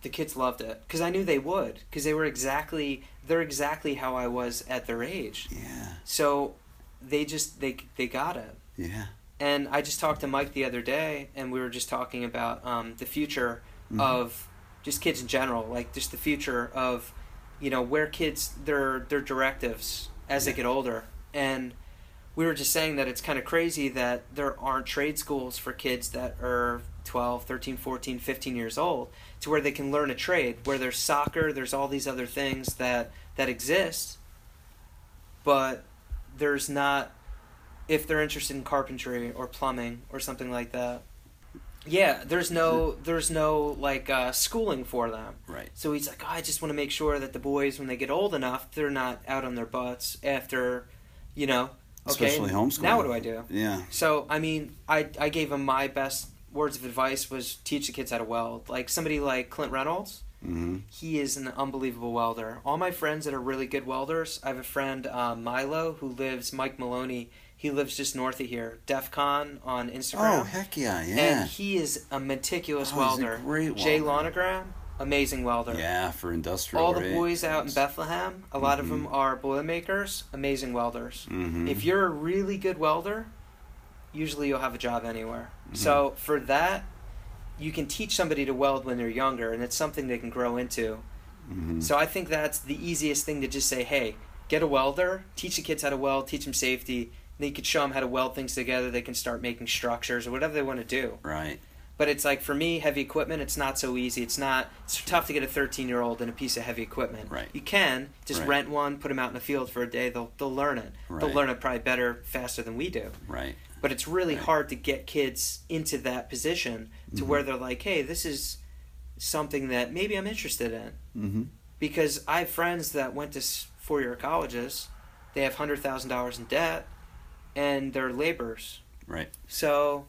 the kids loved it because I knew they would because they were exactly they're exactly how I was at their age. Yeah. So they just they they got it. Yeah. And I just talked to Mike the other day, and we were just talking about um, the future Mhm. of just kids in general, like just the future of, you know, where kids their their directives as they get older. And we were just saying that it's kind of crazy that there aren't trade schools for kids that are 12, 13, 14, 15 years old to where they can learn a trade, where there's soccer, there's all these other things that that exist, but there's not if they're interested in carpentry or plumbing or something like that. Yeah, there's no there's no like uh, schooling for them. Right. So he's like, oh, I just want to make sure that the boys, when they get old enough, they're not out on their butts after, you know, okay. Especially homeschooling. Now what do I do? Yeah. So I mean, I I gave him my best words of advice was teach the kids how to weld. Like somebody like Clint Reynolds, Mm-hmm. he is an unbelievable welder. All my friends that are really good welders, I have a friend uh, Milo who lives Mike Maloney. He lives just north of here. DEF CON on Instagram. Oh heck yeah! Yeah. And he is a meticulous Oh, he's a welder. Jay welder. Lonogram, amazing welder. yeah, for industrial. All the right? boys out in Bethlehem, a lot of Mhm. them are boilermakers, amazing welders. Mm-hmm. If you're a really good welder, usually you'll have a job anywhere. Mhm. So for that, you can teach somebody to weld when they're younger, and it's something they can grow into. mm-hmm. So I think that's the easiest thing to just say, hey, get a welder, teach the kids how to weld, teach them safety. Then you could show them how to weld things together. They can start making structures or whatever they want to do. right. But it's like for me, heavy equipment, it's not so easy. It's not. It's tough to get a 13 year old in a piece of heavy equipment. Right. You can just Right. rent one, put them out in the field for a day. They'll they'll learn it. They'll learn it probably better, faster than we do. Right. But it's really Right. hard to get kids into that position to Mhm. where they're like, hey, this is something that maybe I'm interested in. Mm-hmm. Because I have friends that went to four year colleges, they have hundred thousand dollars in debt, and their labors. Right. So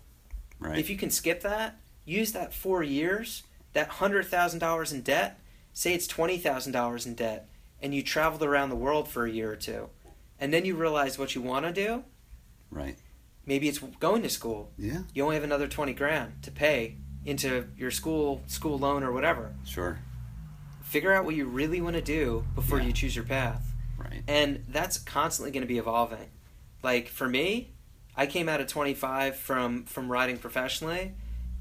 Right. if you can skip that, use that four years, that hundred thousand dollars in debt, say it's twenty thousand dollars in debt, and you traveled around the world for a year or two, and then you realize what you want to do. right. Maybe it's going to school. Yeah. You only have another twenty grand to pay into your school school loan or whatever. Sure. Figure out what you really want to do before Yeah. you choose your path. Right. and that's constantly going to be evolving like for me i came out at 25 from from riding professionally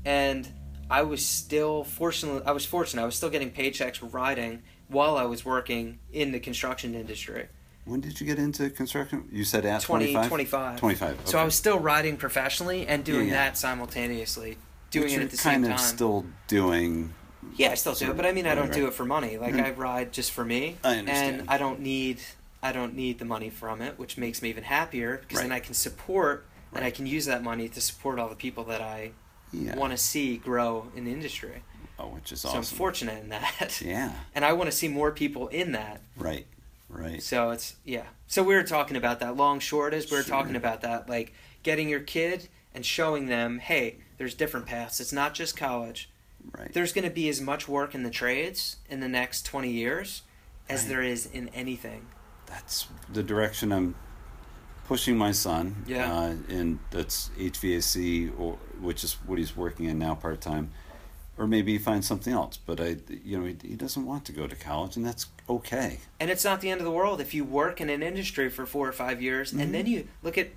and i was still fortunate i was fortunate i was still getting paychecks riding while i was working in the construction industry When did you get into construction? You said at 20 25? 25 25. so i was still riding professionally and doing Yeah, yeah. that simultaneously doing it at the kind same of time still doing. Yeah, I still do it, but I mean, I don't right, do it for money. Like Mhm. I ride just for me, I understand. and I don't need I don't need the money from it, which makes me even happier because then I can support and I can use that money to support all the people that I Yeah. want to see grow in the industry. oh, which is awesome. So. I'm fortunate in that, Yeah. and I want to see more people in that. Right. Right. So it's yeah. So we were talking about that. Long short is we were Sure. talking about that, like getting your kid and showing them, hey, there's different paths. It's not just college. Right. there's going to be as much work in the trades in the next 20 years as Right. there is in anything. That's the direction I'm pushing my son. Yeah. Uh, and that's HVAC, or which is what he's working in now part time, or maybe he finds something else. But I, you know, he, he doesn't want to go to college, and that's okay. And it's not the end of the world if you work in an industry for four or five years Mhm. and then you look at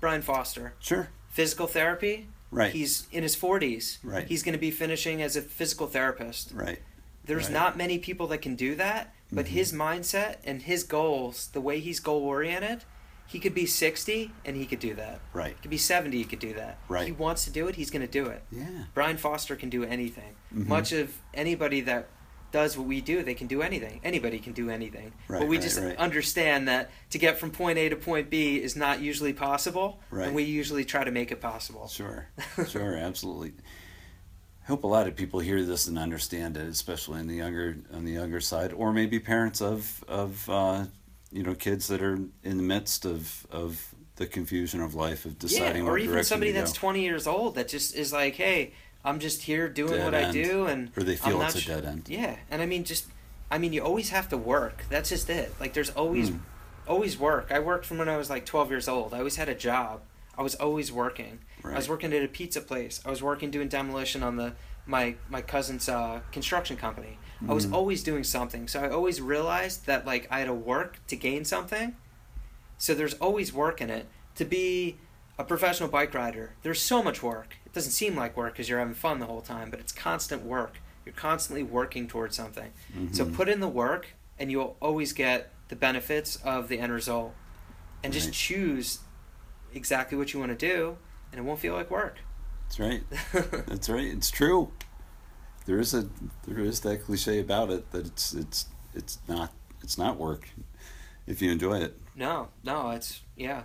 Brian Foster, Sure. physical therapy. Right. He's in his 40s. Right. He's going to be finishing as a physical therapist. right. There's Right. not many people that can do that, but Mhm. his mindset and his goals, the way he's goal oriented, he could be 60 and he could do that. Right. He could be 70, he could do that. Right. He wants to do it, he's going to do it. Yeah. Brian Foster can do anything. Mhm. Much of anybody that does what we do, they can do anything. Anybody can do anything. Right, but we right, just right. understand that to get from point A to point B is not usually possible, Right. and we usually try to make it possible. Sure. Sure. Absolutely. I hope a lot of people hear this and understand it, especially in the younger on the younger side, or maybe parents of of uh, you know kids that are in the midst of of the confusion of life of deciding yeah, or even somebody that's. 20 years old that just is like, hey, I'm just here doing Dead what I do, and or they feel it's a sh- dead end. Yeah, and I mean, just I mean, you always have to work. That's just it. Like, there's always Hmm. always work. I worked from when I was like 12 years old. I always had a job. I was always working. I was working at a pizza place. I was working doing demolition on the my my cousin's uh, construction company. I was Mhm. always doing something. So I always realized that like I had to work to gain something. So there's always work in it. To be a professional bike rider, there's so much work. It doesn't seem like work because you're having fun the whole time, but it's constant work. You're constantly working towards something. So Mhm. put in the work, and you'll always get the benefits of the end result. And just choose exactly what you want to do, and it won't feel like work. That's right. That's right. It's true. There is a there is that cliche about it that it's it's it's not it's not work if you enjoy it. no, no, it's yeah,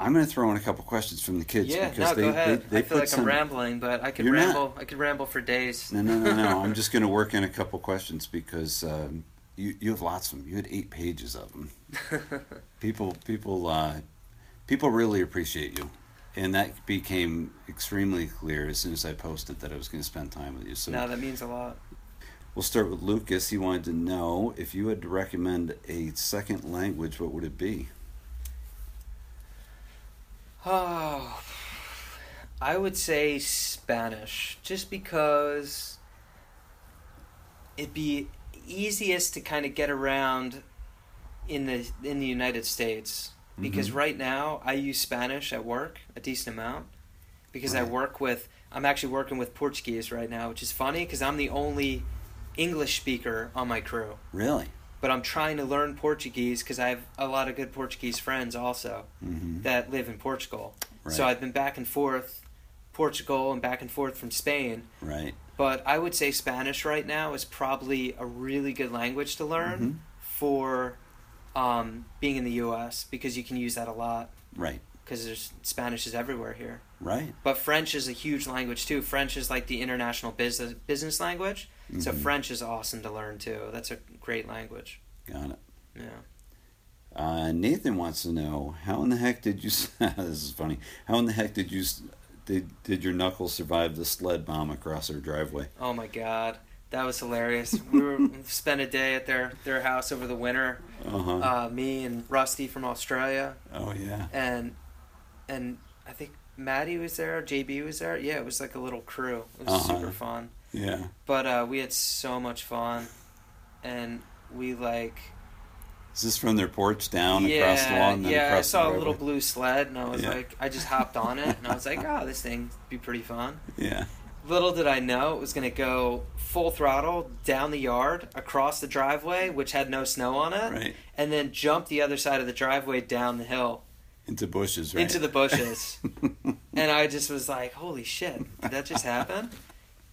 I'm going to throw in a couple questions from the kids yeah. because No, they, go ahead. they, they I feel like some. I'm rambling, but I could You're not. ramble. I could ramble for days. No, no, no, no. I'm just going to work in a couple questions because um, you you have lots of them. You had eight pages of them. People people uh, people really appreciate you, and that became extremely clear as soon as I posted that I was going to spend time with you. So now that means a lot. We'll start with Lucas. He wanted to know if you had to recommend a second language, what would it be? Oh, I would say Spanish, just because it'd be easiest to kind of get around in the in the United States. Because Mhm. right now I use Spanish at work a decent amount, because I work with I'm actually working with Portuguese right now, which is funny because I'm the only English speaker on my crew. Really? But I'm trying to learn Portuguese because I have a lot of good Portuguese friends also Mm-hmm. that live in Portugal. Right. So I've been back and forth, Portugal and back and forth from Spain. right. But I would say Spanish right now is probably a really good language to learn Mhm. for um, being in the U.S. because you can use that a lot Right. because there's Spanish is everywhere here. Right. But French is a huge language too. French is like the international business business language. So Mhm. French is awesome to learn too. That's a great language. Got it. Yeah. Uh, Nathan wants to know how in the heck did you? this is funny. How in the heck did you? Did did your knuckles survive the sled bomb across our driveway? Oh my god, that was hilarious. We were spent a day at their their house over the winter. Uh-huh. Uh, me and Rusty from Australia, oh yeah. and and I think Maddie was there. JB was there. Yeah, it was like a little crew. It was Uh-huh. super fun. Yeah. But uh, we had so much fun, and we like Is this from their porch down yeah across the lawn? yeah. I saw a little blue sled, and I was Yeah. like, I just hopped on it, and I was like, oh, this thing be pretty fun. Yeah. Little did I know it was going to go full throttle down the yard, across the driveway, which had no snow on it, Right. and then jump the other side of the driveway down the hill Into bushes. Right. into the bushes. and I just was like, holy shit, did that just happen?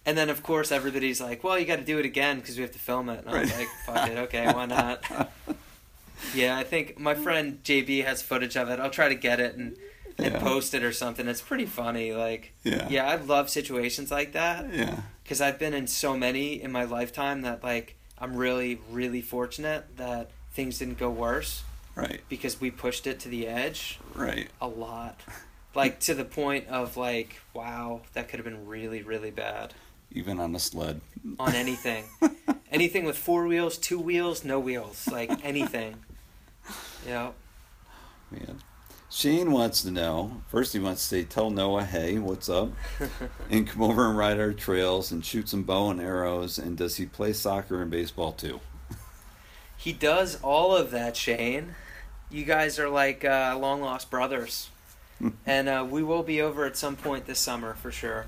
And then, of course, everybody's like, well, you got to do it again because we have to film it. And I was like, fuck it, okay, why not? yeah, I think my friend JB has footage of it. I'll try to get it and, and Yeah. post it or something. It's pretty funny. Like, Yeah. yeah, I love situations like that Yeah. because I've been in so many in my lifetime that like I'm really really fortunate that things didn't go worse Right. because we pushed it to the edge Right. a lot. Like to the point of like wow, that could have been really really bad Even on a sled. on anything. anything with four wheels, two wheels, no wheels, like anything. Yeah. Man. Shane wants to know. First, he wants to say, "Tell Noah, hey, what's up?" and come over and ride our trails and shoot some bow and arrows. And does he play soccer and baseball too? he does all of that, Shane. You guys are like uh, long lost brothers. and uh, we will be over at some point this summer for sure.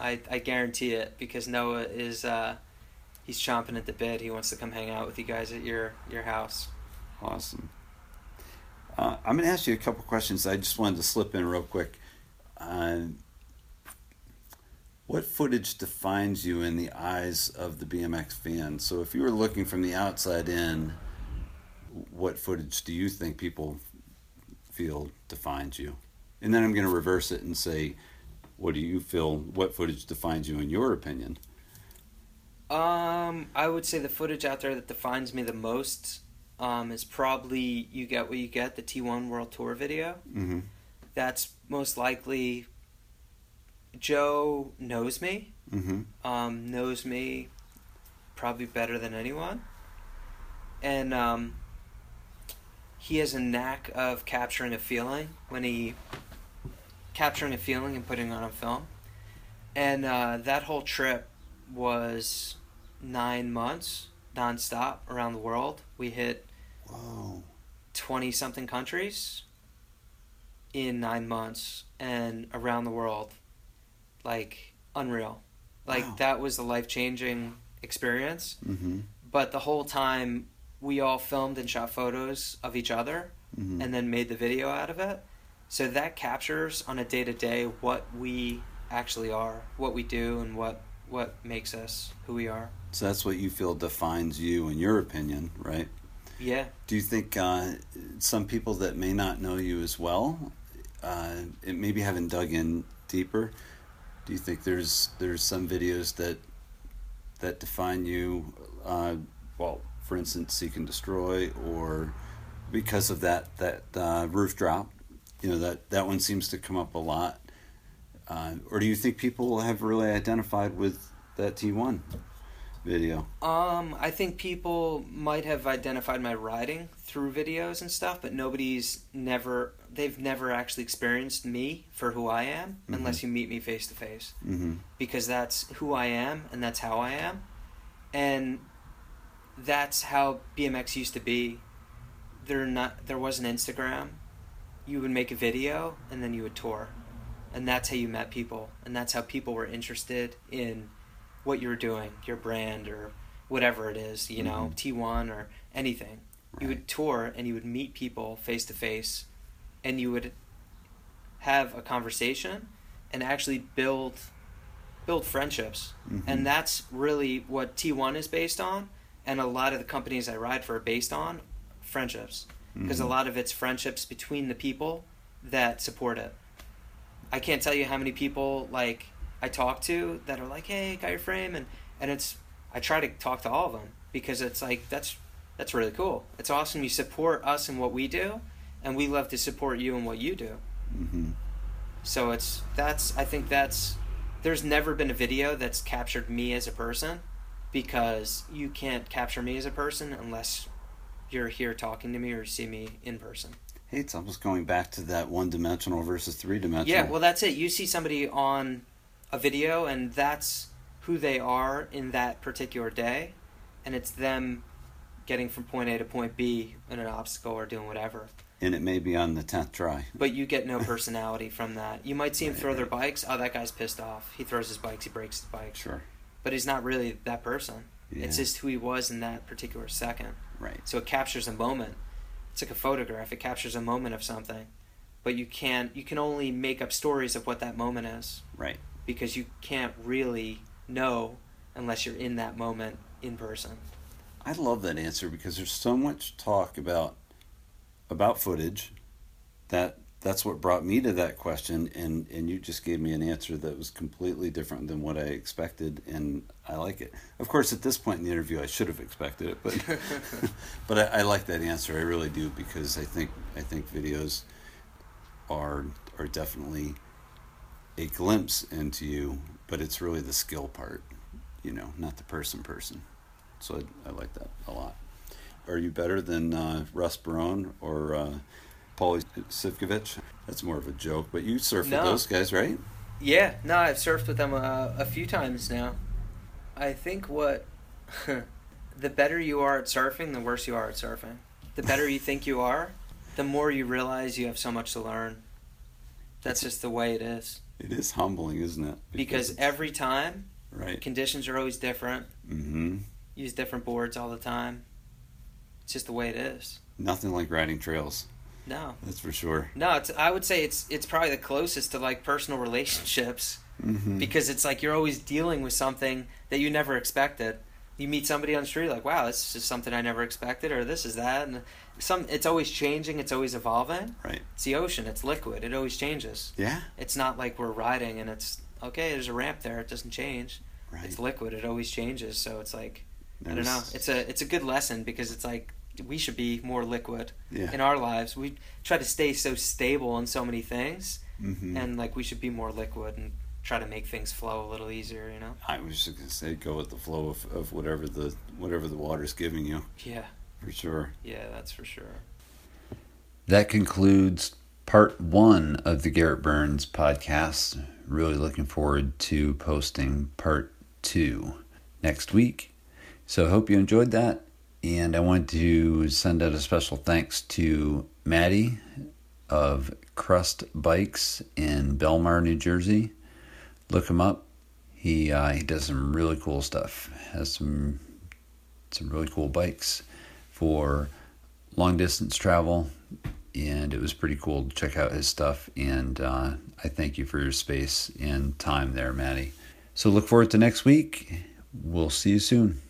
I, I guarantee it because Noah is uh, he's chomping at the bit. He wants to come hang out with you guys at your your house. Awesome. Uh, I'm going to ask you a couple questions. I just wanted to slip in real quick. Uh, what footage defines you in the eyes of the BMX fan? So, if you were looking from the outside in, what footage do you think people feel defines you? And then I'm going to reverse it and say, what do you feel? What footage defines you in your opinion? Um, I would say the footage out there that defines me the most um, is probably You Get What You Get, the T1 World Tour video. Mm-hmm. That's most likely Joe knows me, Mm-hmm. um, knows me probably better than anyone. And um, he has a knack of capturing a feeling when he capturing a feeling and putting on a film. And uh, that whole trip was nine months nonstop around the world. We hit Whoa. 20 something countries in nine months and around the world. Like, unreal. Like, Wow. that was a life changing experience. Mm-hmm. But the whole time, we all filmed and shot photos of each other Mm-hmm. and then made the video out of it. So that captures on a day to day what we actually are, what we do, and what, what makes us who we are. So that's what you feel defines you, in your opinion, right? Yeah. Do you think uh, some people that may not know you as well, uh, it maybe haven't dug in deeper? Do you think there's there's some videos that that define you? Uh, well, for instance, seek and destroy, or because of that that uh, roof drop, you know that that one seems to come up a lot. Uh, or do you think people have really identified with that T one video? Um, I think people might have identified my writing through videos and stuff, but nobody's never they've never actually experienced me for who I am Mhm. unless you meet me face to face Mm-hmm. because that's who I am and that's how I am. And that's how BMX used to be. There not there was an Instagram. You would make a video and then you would tour. And that's how you met people and that's how people were interested in what you're doing, your brand or whatever it is, you know, T1 or anything. You would tour and you would meet people face to face and you would have a conversation and actually build build friendships. Mhm. And that's really what T1 is based on and a lot of the companies I ride for are based on friendships because a Mhm. lot of it's friendships between the people that support it. I can't tell you how many people like I talk to that are like, "Hey, got your frame," and and it's I try to talk to all of them because it's like that's that's really cool. It's awesome you support us in what we do, and we love to support you in what you do. Mm-hmm. So it's that's I think that's there's never been a video that's captured me as a person because you can't capture me as a person unless you're here talking to me or see me in person. Hey, it's almost going back to that one dimensional versus three dimensional. Yeah, well that's it. You see somebody on a video and that's who they are in that particular day and it's them getting from point A to point B in an obstacle or doing whatever. and it may be on the tenth try. But you get no personality from that. You might see him Right, throw their bikes. Oh, that guy's pissed off. He throws his bikes. He breaks his bike. Sure. But he's not really that person. Yeah. It's just who he was in that particular second. right. So it captures a moment. It's like a photograph. It captures a moment of something. But you can't. You can only make up stories of what that moment is Right. Because you can't really know unless you're in that moment in person. I love that answer because there's so much talk about about footage that that's what brought me to that question and and you just gave me an answer that was completely different than what I expected and I like it. Of course at this point in the interview I should have expected it but but I, I like that answer I really do because I think I think videos are are definitely a glimpse into you but it's really the skill part you know not the person person so I, I like that a lot. Are you better than uh, Russ Barone or uh, Paulie Sivkovich? That's more of a joke, but you surf No. with those guys, right? Yeah, no, I've surfed with them uh, a few times now. I think what the better you are at surfing, the worse you are at surfing. The better you think you are, the more you realize you have so much to learn. That's just the way it is. It is humbling, isn't it? Because it's- every time, right. conditions are always different. Mm-hmm. Use different boards all the time. It's just the way it is. Nothing like riding trails. No, That's for sure. no. It's I would say it's it's probably the closest to like personal relationships. Mm-hmm. because it's like you're always dealing with something that you never expected. You meet somebody on the street, like, wow, this is something I never expected, or this is that, and some. It's always changing. It's always evolving. right. It's the ocean. It's liquid. It always changes. Yeah. It's not like we're riding and it's okay. There's a ramp there. It doesn't change. Right. It's liquid. It always changes. So it's like I don't know. It's a it's a good lesson because it's like, we should be more liquid Yeah. in our lives. We try to stay so stable in so many things, mm-hmm. and like we should be more liquid and try to make things flow a little easier. You know? I was just gonna say, go with the flow of, of whatever the whatever the water's giving you, Yeah, for sure. yeah, that's for sure. That concludes part one of the Garrett Byrnes podcast. Really looking forward to posting part two next week. So I hope you enjoyed that. And I want to send out a special thanks to Matty of Crust Bikes in Belmar, New Jersey. Look him up. He uh, he does some really cool stuff. Has some some really cool bikes for long distance travel and it was pretty cool to check out his stuff. And uh, I thank you for your space and time there, Matty. So look forward to next week. We'll see you soon.